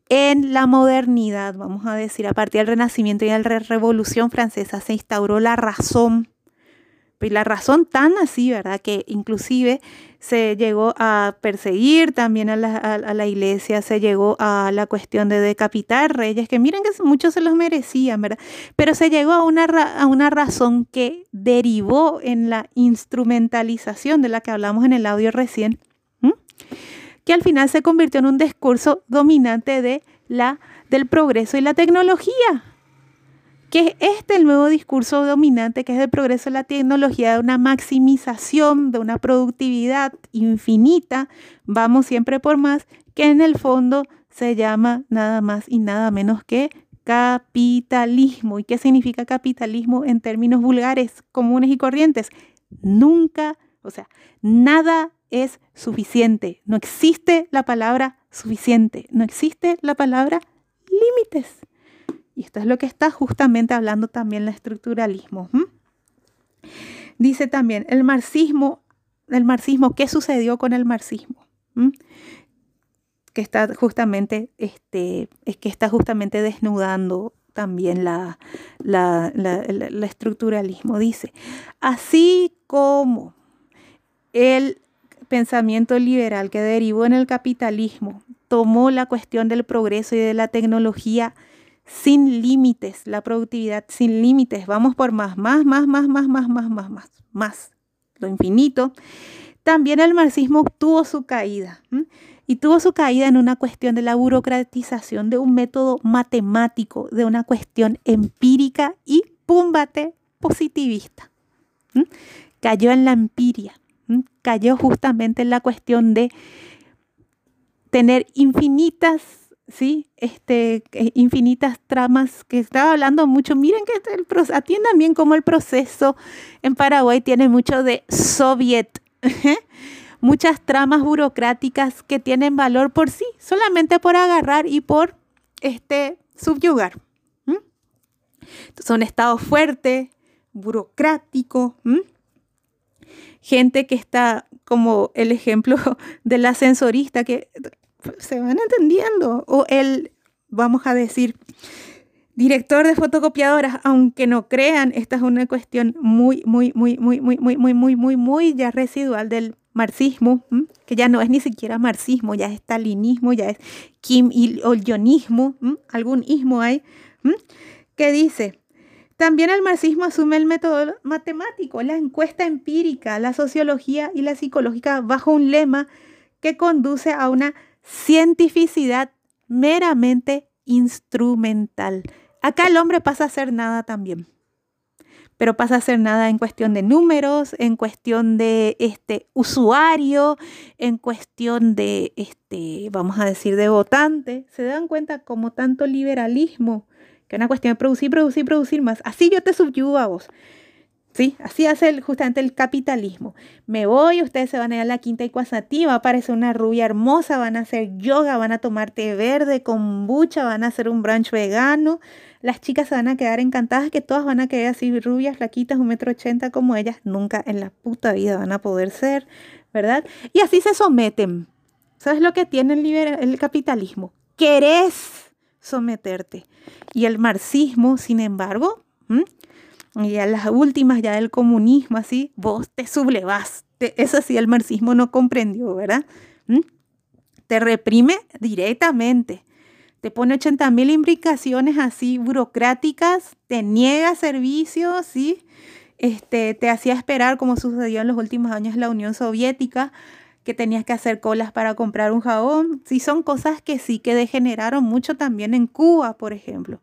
En la modernidad, vamos a decir, a partir del Renacimiento y de la Revolución Francesa, se instauró la razón. Y la razón tan así, ¿verdad? Que inclusive se llegó a perseguir también a la, iglesia, se llegó a la cuestión de decapitar reyes, que miren que muchos se los merecían, ¿verdad? Pero se llegó a una, a una razón que derivó en la instrumentalización de la que hablamos en el audio recién que al final se convirtió en un discurso dominante de la, del progreso y la tecnología. que es este el nuevo discurso dominante, que es el progreso de la tecnología, de una maximización, de una productividad infinita, vamos siempre por más, que en el fondo se llama nada más y nada menos que capitalismo. ¿Y qué significa capitalismo en términos vulgares, comunes y corrientes? Nunca, o sea, nada es suficiente. No existe la palabra suficiente. No existe la palabra límites. Y esto es lo que está justamente hablando también el estructuralismo. Dice también el marxismo, el marxismo, ¿qué sucedió con el marxismo? Que está justamente, este, es que está justamente desnudando también la, la, estructuralismo. Dice, así como el pensamiento liberal que derivó en el capitalismo tomó la cuestión del progreso y de la tecnología sin límites, la productividad sin límites. Vamos por más, más, más, más, más, más, más, más, más, más, lo infinito. También el marxismo tuvo su caída. Y tuvo su caída en una cuestión de la burocratización de un método matemático, de una cuestión empírica y púmbate positivista. Cayó en la empiria, cayó justamente en la cuestión de tener infinitas ¿sí? Este, eh, infinitas tramas que estaba hablando mucho. Miren que este, el, atiendan bien cómo el proceso en Paraguay tiene mucho de soviet. Muchas tramas burocráticas que tienen valor por sí, solamente por agarrar y por este, subyugar. Son estados fuertes, burocráticos, gente que está como el ejemplo del ascensorista que se van entendiendo. O el, vamos a decir, director de fotocopiadoras, aunque no crean, esta es una cuestión muy, muy, muy, muy, muy, muy, muy, muy, muy, muy ya residual del marxismo, que ya no es ni siquiera marxismo, ya es stalinismo, ya es Kim Il-yonismo, algún ismo hay, que dice, también el marxismo asume el método matemático, la encuesta empírica, la sociología y la psicológica bajo un lema que conduce a una cientificidad meramente instrumental. Acá el hombre pasa a ser nada también, pero pasa a ser nada en cuestión de números, en cuestión de este usuario, en cuestión de este, vamos a decir, de votante. Se dan cuenta como tanto liberalismo, que es una cuestión de producir, producir, producir más. Así yo te subyugo a vos. ¿Sí? Así hace justamente el capitalismo. Me voy, ustedes se van a ir a la quinta Icuazatí, va a una rubia hermosa, van a hacer yoga, van a tomar té verde, kombucha, van a hacer un brunch vegano. Las chicas se van a quedar encantadas que todas van a quedar así rubias, flaquitas, un metro ochenta como ellas. Nunca en la puta vida van a poder ser, ¿verdad? Y así se someten. ¿Sabes lo que tiene el, el capitalismo? Querés someterte. Y el marxismo, sin embargo, y a las últimas ya del comunismo, así, vos te sublevas. eso sí el marxismo no comprendió, ¿verdad? Te reprime directamente. Te pone 80 mil implicaciones así burocráticas, te niega servicios, ¿sí? Este, te hacía esperar, como sucedió en los últimos años la Unión Soviética, que tenías que hacer colas para comprar un jabón. Sí, son cosas que sí que degeneraron mucho también en Cuba, por ejemplo.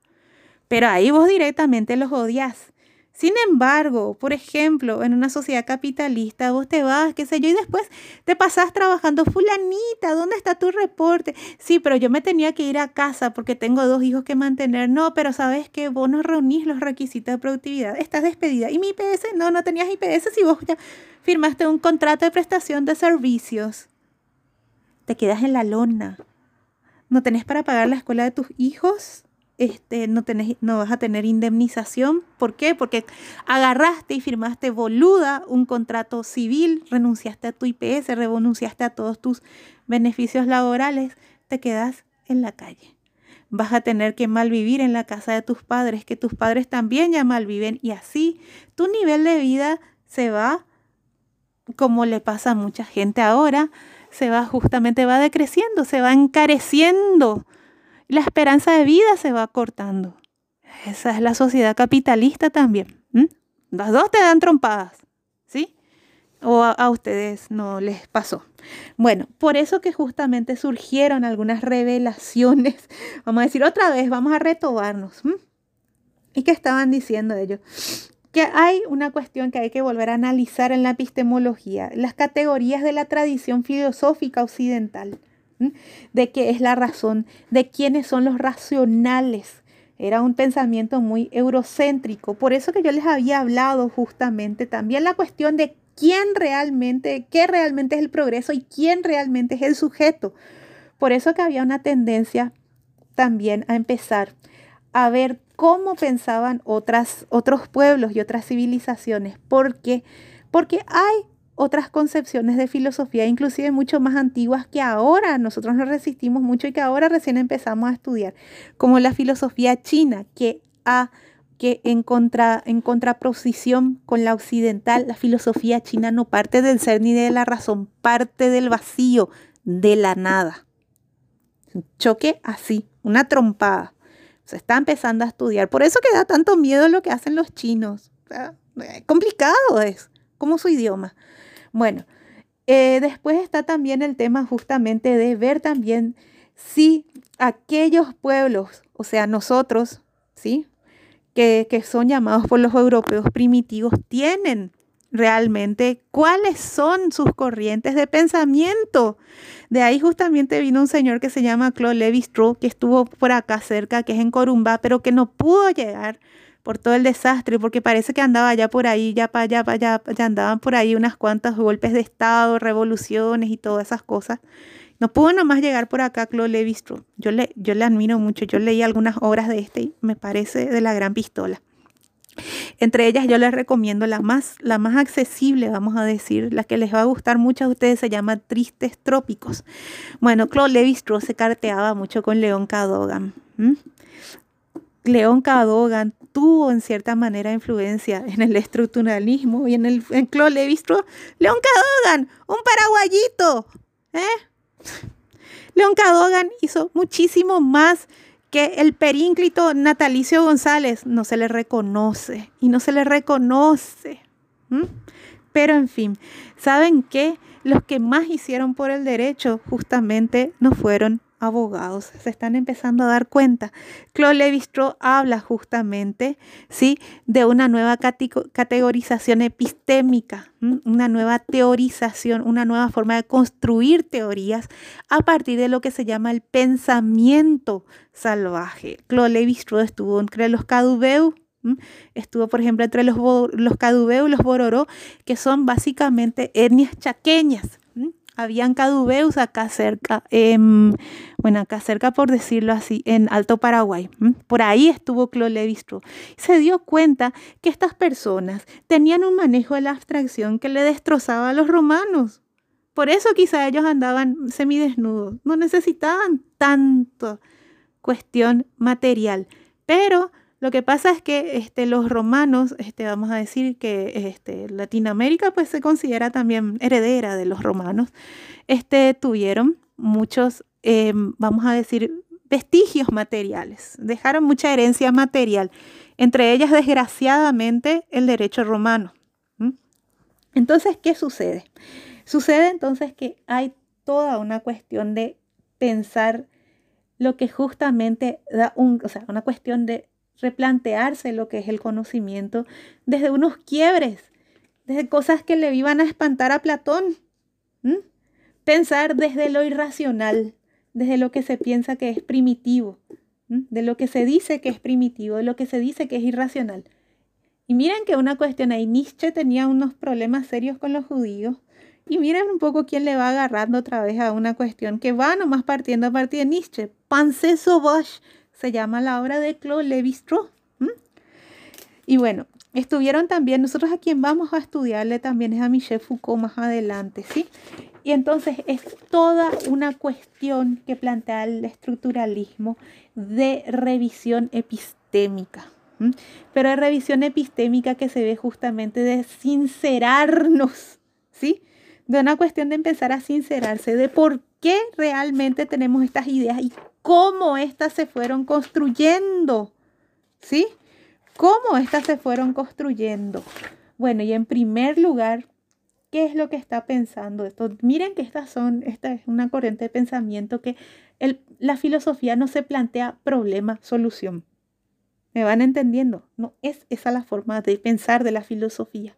Pero ahí vos directamente los odias. Sin embargo, por ejemplo, en una sociedad capitalista, vos te vas, qué sé yo, y después te pasás trabajando, fulanita, ¿dónde está tu reporte? Sí, pero yo me tenía que ir a casa porque tengo dos hijos que mantener. No, pero sabes que vos no reunís los requisitos de productividad, estás despedida. ¿Y mi IPS? No, no tenías IPS si vos ya firmaste un contrato de prestación de servicios. Te quedas en la lona. ¿No tenés para pagar la escuela de tus hijos? Este, no, vas a tener indemnización. ¿Por qué? Porque agarraste y firmaste boluda un contrato civil, renunciaste a tu IPS, renunciaste a todos tus beneficios laborales, te quedas en la calle. Vas a tener que malvivir en la casa de tus padres, que tus padres también ya malviven y así tu nivel de vida se va, como le pasa a mucha gente ahora, se va justamente, va decreciendo, se va encareciendo la esperanza de vida se va cortando. Esa es la sociedad capitalista también. Las dos te dan trompadas, ¿sí? O a, ustedes no les pasó. Bueno, por eso que justamente surgieron algunas revelaciones. Vamos a decir otra vez, vamos a retobarnos. ¿Y qué estaban diciendo ellos? Que hay una cuestión que hay que volver a analizar en la epistemología, las categorías de la tradición filosófica occidental, de qué es la razón, de quiénes son los racionales. Era un pensamiento muy eurocéntrico. Por eso que yo les había hablado justamente también la cuestión de quién realmente, qué realmente es el progreso y quién realmente es el sujeto. Por eso que había una tendencia también a empezar a ver cómo pensaban otras, otros pueblos y otras civilizaciones. ¿Por qué? Porque hay otras concepciones de filosofía, inclusive mucho más antiguas que ahora nosotros nos resistimos mucho y que ahora recién empezamos a estudiar, como la filosofía china, que, ha, que en, contra, en contraposición con la occidental, la filosofía china no parte del ser ni de la razón, parte del vacío, de la nada. Choque así, una trompada. Se está empezando a estudiar. Por eso que da tanto miedo lo que hacen los chinos. Complicado es, como su idioma. Bueno, eh, después está también el tema justamente de ver también si aquellos pueblos, o sea, nosotros, ¿sí? Que, que son llamados por los europeos primitivos, tienen realmente cuáles son sus corrientes de pensamiento. De ahí justamente vino un señor que se llama Claude Levi-Strauss, que estuvo por acá cerca, que es en Corumbá, pero que no pudo llegar por todo el desastre, porque parece que andaba ya por ahí, ya para allá, para allá, ya andaban por ahí unas cuantas golpes de Estado, revoluciones y todas esas cosas. No pudo nomás llegar por acá Claude Levi-Strauss. Yo le, yo le admiro mucho, yo leí algunas obras de este y me parece de la gran pistola. Entre ellas yo les recomiendo la más, la más accesible, vamos a decir, la que les va a gustar mucho a ustedes, se llama Tristes Trópicos. Bueno, Claude Levi-Strauss se carteaba mucho con León Cadogan. León Cadogan tuvo en cierta manera influencia en el estructuralismo y en, el, en Claude Levi-Strauss. León Cadogan, un paraguayito. ¿eh? León Cadogan hizo muchísimo más que el perínclito natalicio González no se le reconoce y no se le reconoce. Pero en fin, ¿saben qué? Los que más hicieron por el derecho justamente no fueron abogados se están empezando a dar cuenta. Claude Lévi-Strauss habla justamente ¿sí? de una nueva categorización epistémica, una nueva teorización, una nueva forma de construir teorías a partir de lo que se llama el pensamiento salvaje. Claude Lévi-Strauss estuvo entre los Cadubeu Estuvo, por ejemplo, entre los, los y los Bororó, que son básicamente etnias chaqueñas. Habían cadubeus acá cerca, bueno, acá cerca por decirlo así, en Alto Paraguay. Por ahí estuvo Claude Se dio cuenta que estas personas tenían un manejo de la abstracción que le destrozaba a los romanos. Por eso quizá ellos andaban semidesnudos. No necesitaban tanto cuestión material. Pero lo que pasa es que este, los romanos, este, vamos a decir que este, Latinoamérica pues se considera también heredera de los romanos, este, tuvieron muchos, em, vamos a decir, vestigios materiales, dejaron mucha herencia material, entre ellas desgraciadamente el derecho romano. Entonces, ¿qué sucede? Sucede entonces que hay toda una cuestión de pensar lo que justamente da o sea, una cuestión de replantearse lo que es el conocimiento desde unos quiebres, desde cosas que le iban a espantar a Platón. Pensar desde lo irracional, desde lo que se piensa que es primitivo, de lo que se dice que es primitivo, de lo que se dice que es irracional. Y miren que una cuestión ahí, Nietzsche tenía unos problemas serios con los judíos. Y miren un poco quién le va agarrando otra vez a una cuestión que va nomás partiendo a partir de Nietzsche. Panse Sauvage, se llama la obra de Claude Lévi-Strauss. Y bueno, estuvieron también, nosotros a quien vamos a estudiarle también es a Michel Foucault más adelante, ¿sí? Y entonces es toda una cuestión que plantea el estructuralismo de revisión epistémica. Pero es revisión epistémica que se ve justamente de sincerarnos, ¿sí? De una cuestión de empezar a sincerarse de por qué realmente tenemos estas ideas y cómo éstas se fueron construyendo. ¿Sí? ¿Cómo éstas se fueron construyendo? Bueno, y en primer lugar, ¿qué es lo que está pensando esto? Miren que estas son, esta es una corriente de pensamiento que la filosofía no se plantea problema, solución. ¿Me van entendiendo? No es esa la forma de pensar de la filosofía.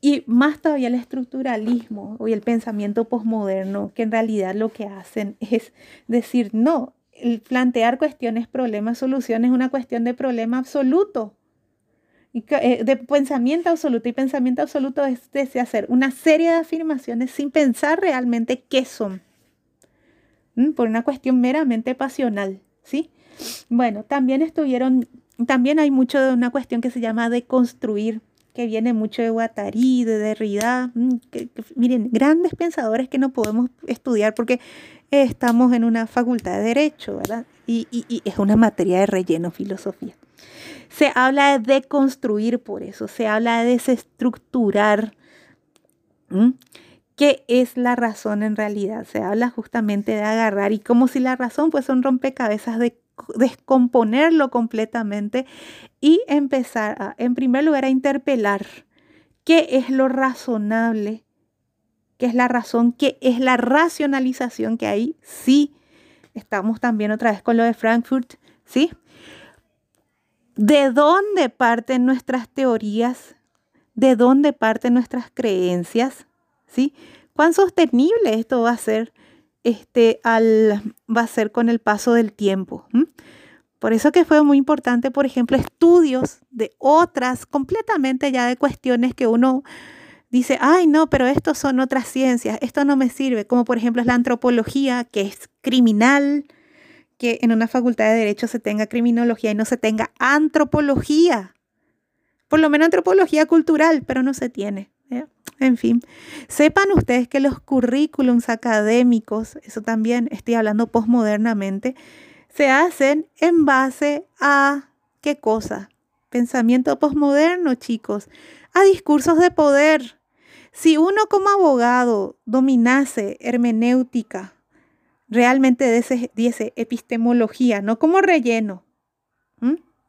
Y más todavía el estructuralismo y el pensamiento posmoderno, que en realidad lo que hacen es decir, no, el plantear cuestiones, problemas, soluciones es una cuestión de problema absoluto. Eh, de pensamiento absoluto. Y pensamiento absoluto es hacer una serie de afirmaciones sin pensar realmente qué son. Por una cuestión meramente pasional. ¿sí? Bueno, también estuvieron, también hay mucho de una cuestión que se llama deconstruir que viene mucho de Guattari, de Derrida, mm, miren, grandes pensadores que no podemos estudiar porque estamos en una facultad de Derecho, ¿verdad? Y, es una materia de relleno, filosofía. Se habla de deconstruir por eso, se habla de desestructurar. ¿Qué es la razón en realidad? Se habla justamente de agarrar y como si la razón fuese un rompecabezas de descomponerlo completamente y empezar a, en primer lugar, a interpelar qué es lo razonable, qué es la razón, qué es la racionalización que hay. Sí, estamos también otra vez con lo de Frankfurt, ¿sí? ¿De dónde parten nuestras teorías? ¿De dónde parten nuestras creencias? ¿Sí? ¿Cuán sostenible esto va a ser? Este, al, va a ser con el paso del tiempo. Por eso que fue muy importante, por ejemplo, estudios de otras, completamente ya de cuestiones que uno dice, ay, no, pero estos son otras ciencias, esto no me sirve, como por ejemplo es la antropología, que es criminal, que en una facultad de derecho se tenga criminología y no se tenga antropología. Por lo menos antropología cultural, pero no se tiene. En fin, sepan ustedes que los currículums académicos, eso también estoy hablando postmodernamente, se hacen en base a qué cosa? Pensamiento postmoderno, chicos, a discursos de poder. Si uno como abogado dominase hermenéutica, realmente diese, epistemología, no como relleno,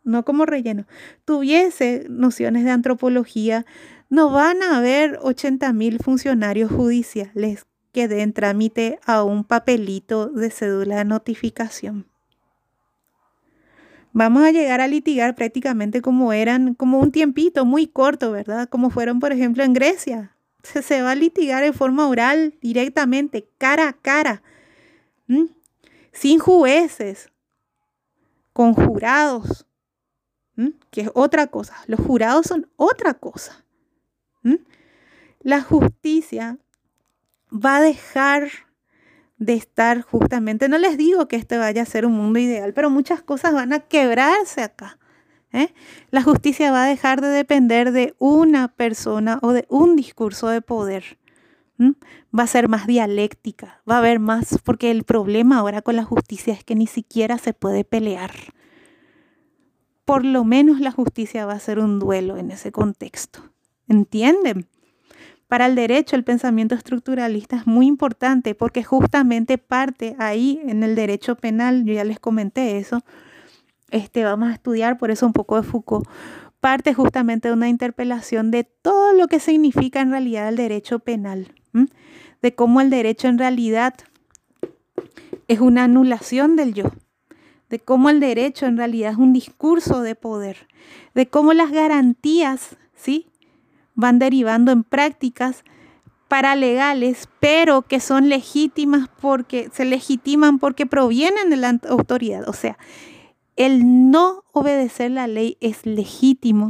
no como relleno, tuviese nociones de antropología, no van a haber 80 mil funcionarios judiciales que den trámite a un papelito de cédula de notificación. Vamos a llegar a litigar prácticamente como eran, como un tiempito muy corto, ¿verdad? Como fueron, por ejemplo, en Grecia. Se, va a litigar en forma oral, directamente, cara a cara, sin jueces, con jurados, que es otra cosa. Los jurados son otra cosa. La justicia va a dejar de estar justamente, no les digo que este vaya a ser un mundo ideal, pero muchas cosas van a quebrarse acá. ¿eh? La justicia va a dejar de depender de una persona o de un discurso de poder. Va a ser más dialéctica, va a haber más, porque el problema ahora con la justicia es que ni siquiera se puede pelear. Por lo menos la justicia va a ser un duelo en ese contexto. ¿Entienden? Para el derecho el pensamiento estructuralista es muy importante porque justamente parte ahí en el derecho penal, yo ya les comenté eso, este, vamos a estudiar por eso un poco de Foucault, parte justamente de una interpelación de todo lo que significa en realidad el derecho penal, de cómo el derecho en realidad es una anulación del yo, de cómo el derecho en realidad es un discurso de poder, de cómo las garantías, ¿sí? Van derivando en prácticas paralegales, pero que son legítimas porque se legitiman porque provienen de la autoridad. O sea, el no obedecer la ley es legítimo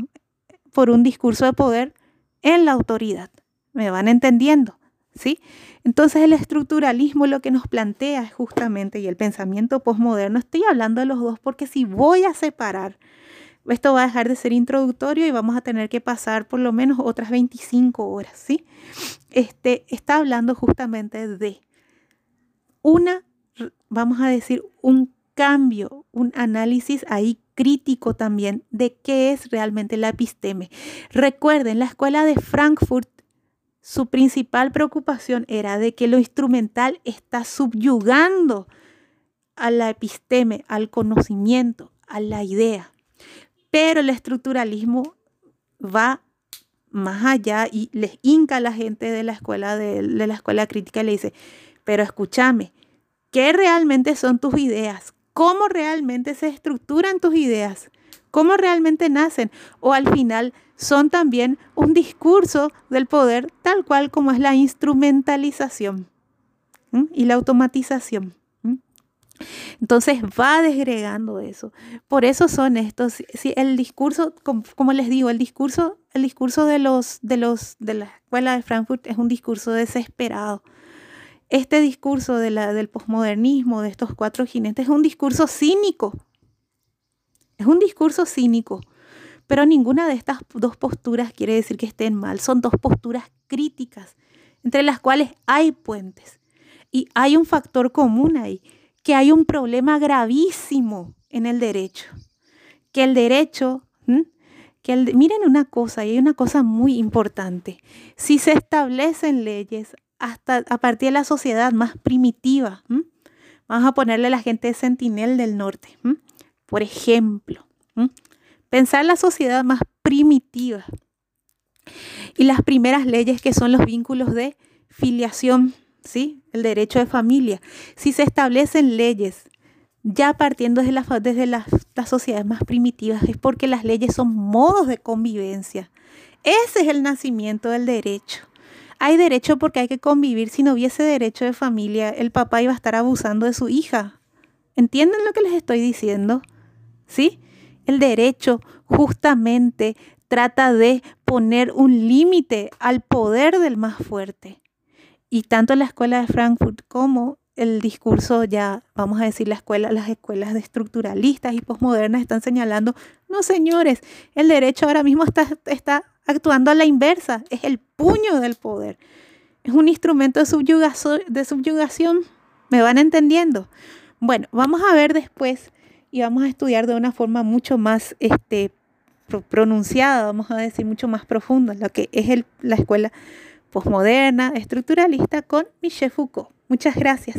por un discurso de poder en la autoridad. ¿Me van entendiendo? ¿Sí? Entonces el estructuralismo lo que nos plantea es justamente, y el pensamiento posmoderno, estoy hablando de los dos porque si voy a separar esto va a dejar de ser introductorio y vamos a tener que pasar por lo menos otras 25 horas, ¿sí? Este, está hablando justamente de una, vamos a decir, un cambio, un análisis ahí crítico también de qué es realmente la episteme. Recuerden, la escuela de Frankfurt, su principal preocupación era de que lo instrumental está subyugando a la episteme, al conocimiento, a la idea. Pero el estructuralismo va más allá y les hinca a la gente de la escuela de, la escuela crítica y le dice, pero escúchame, ¿qué realmente son tus ideas? cómo realmente se estructuran tus ideas, cómo realmente nacen, o al final son también un discurso del poder tal cual como es la instrumentalización y la automatización. Entonces va desgregando eso. Por eso son estos, si el discurso, como, les digo, el discurso, el discurso de los, de los, de la escuela de Frankfurt es un discurso desesperado. Este discurso del posmodernismo, de estos cuatro jinetes, es un discurso cínico. Es un discurso cínico. Pero ninguna de estas dos posturas quiere decir que estén mal. Son dos posturas críticas, entre las cuales hay puentes. Y hay un factor común ahí, que hay un problema gravísimo en el derecho. Que el derecho, que miren una cosa, y hay una cosa muy importante. Si se establecen leyes hasta a partir de la sociedad más primitiva, vamos a ponerle a la gente de Sentinel del Norte, por ejemplo, pensar la sociedad más primitiva y las primeras leyes que son los vínculos de filiación ¿sí? El derecho de familia. Si se establecen leyes ya partiendo desde, la, desde las, las, sociedades más primitivas, es porque las leyes son modos de convivencia. Ese es el nacimiento del derecho. Hay derecho porque hay que convivir. Si no hubiese derecho de familia, el papá iba a estar abusando de su hija. ¿Entienden lo que les estoy diciendo? ¿Sí? El derecho justamente trata de poner un límite al poder del más fuerte. Y tanto la escuela de Frankfurt como el discurso ya, vamos a decir, las escuelas de estructuralistas y posmodernas están señalando, no señores, el derecho ahora mismo está, está actuando a la inversa, es el puño del poder, es un instrumento de subyugación, de subyugación, ¿me van entendiendo? Bueno, vamos a ver después y vamos a estudiar de una forma mucho más este, pronunciada, vamos a decir, mucho más profunda, lo que es el, la escuela posmoderna, estructuralista con Michel Foucault. Muchas gracias.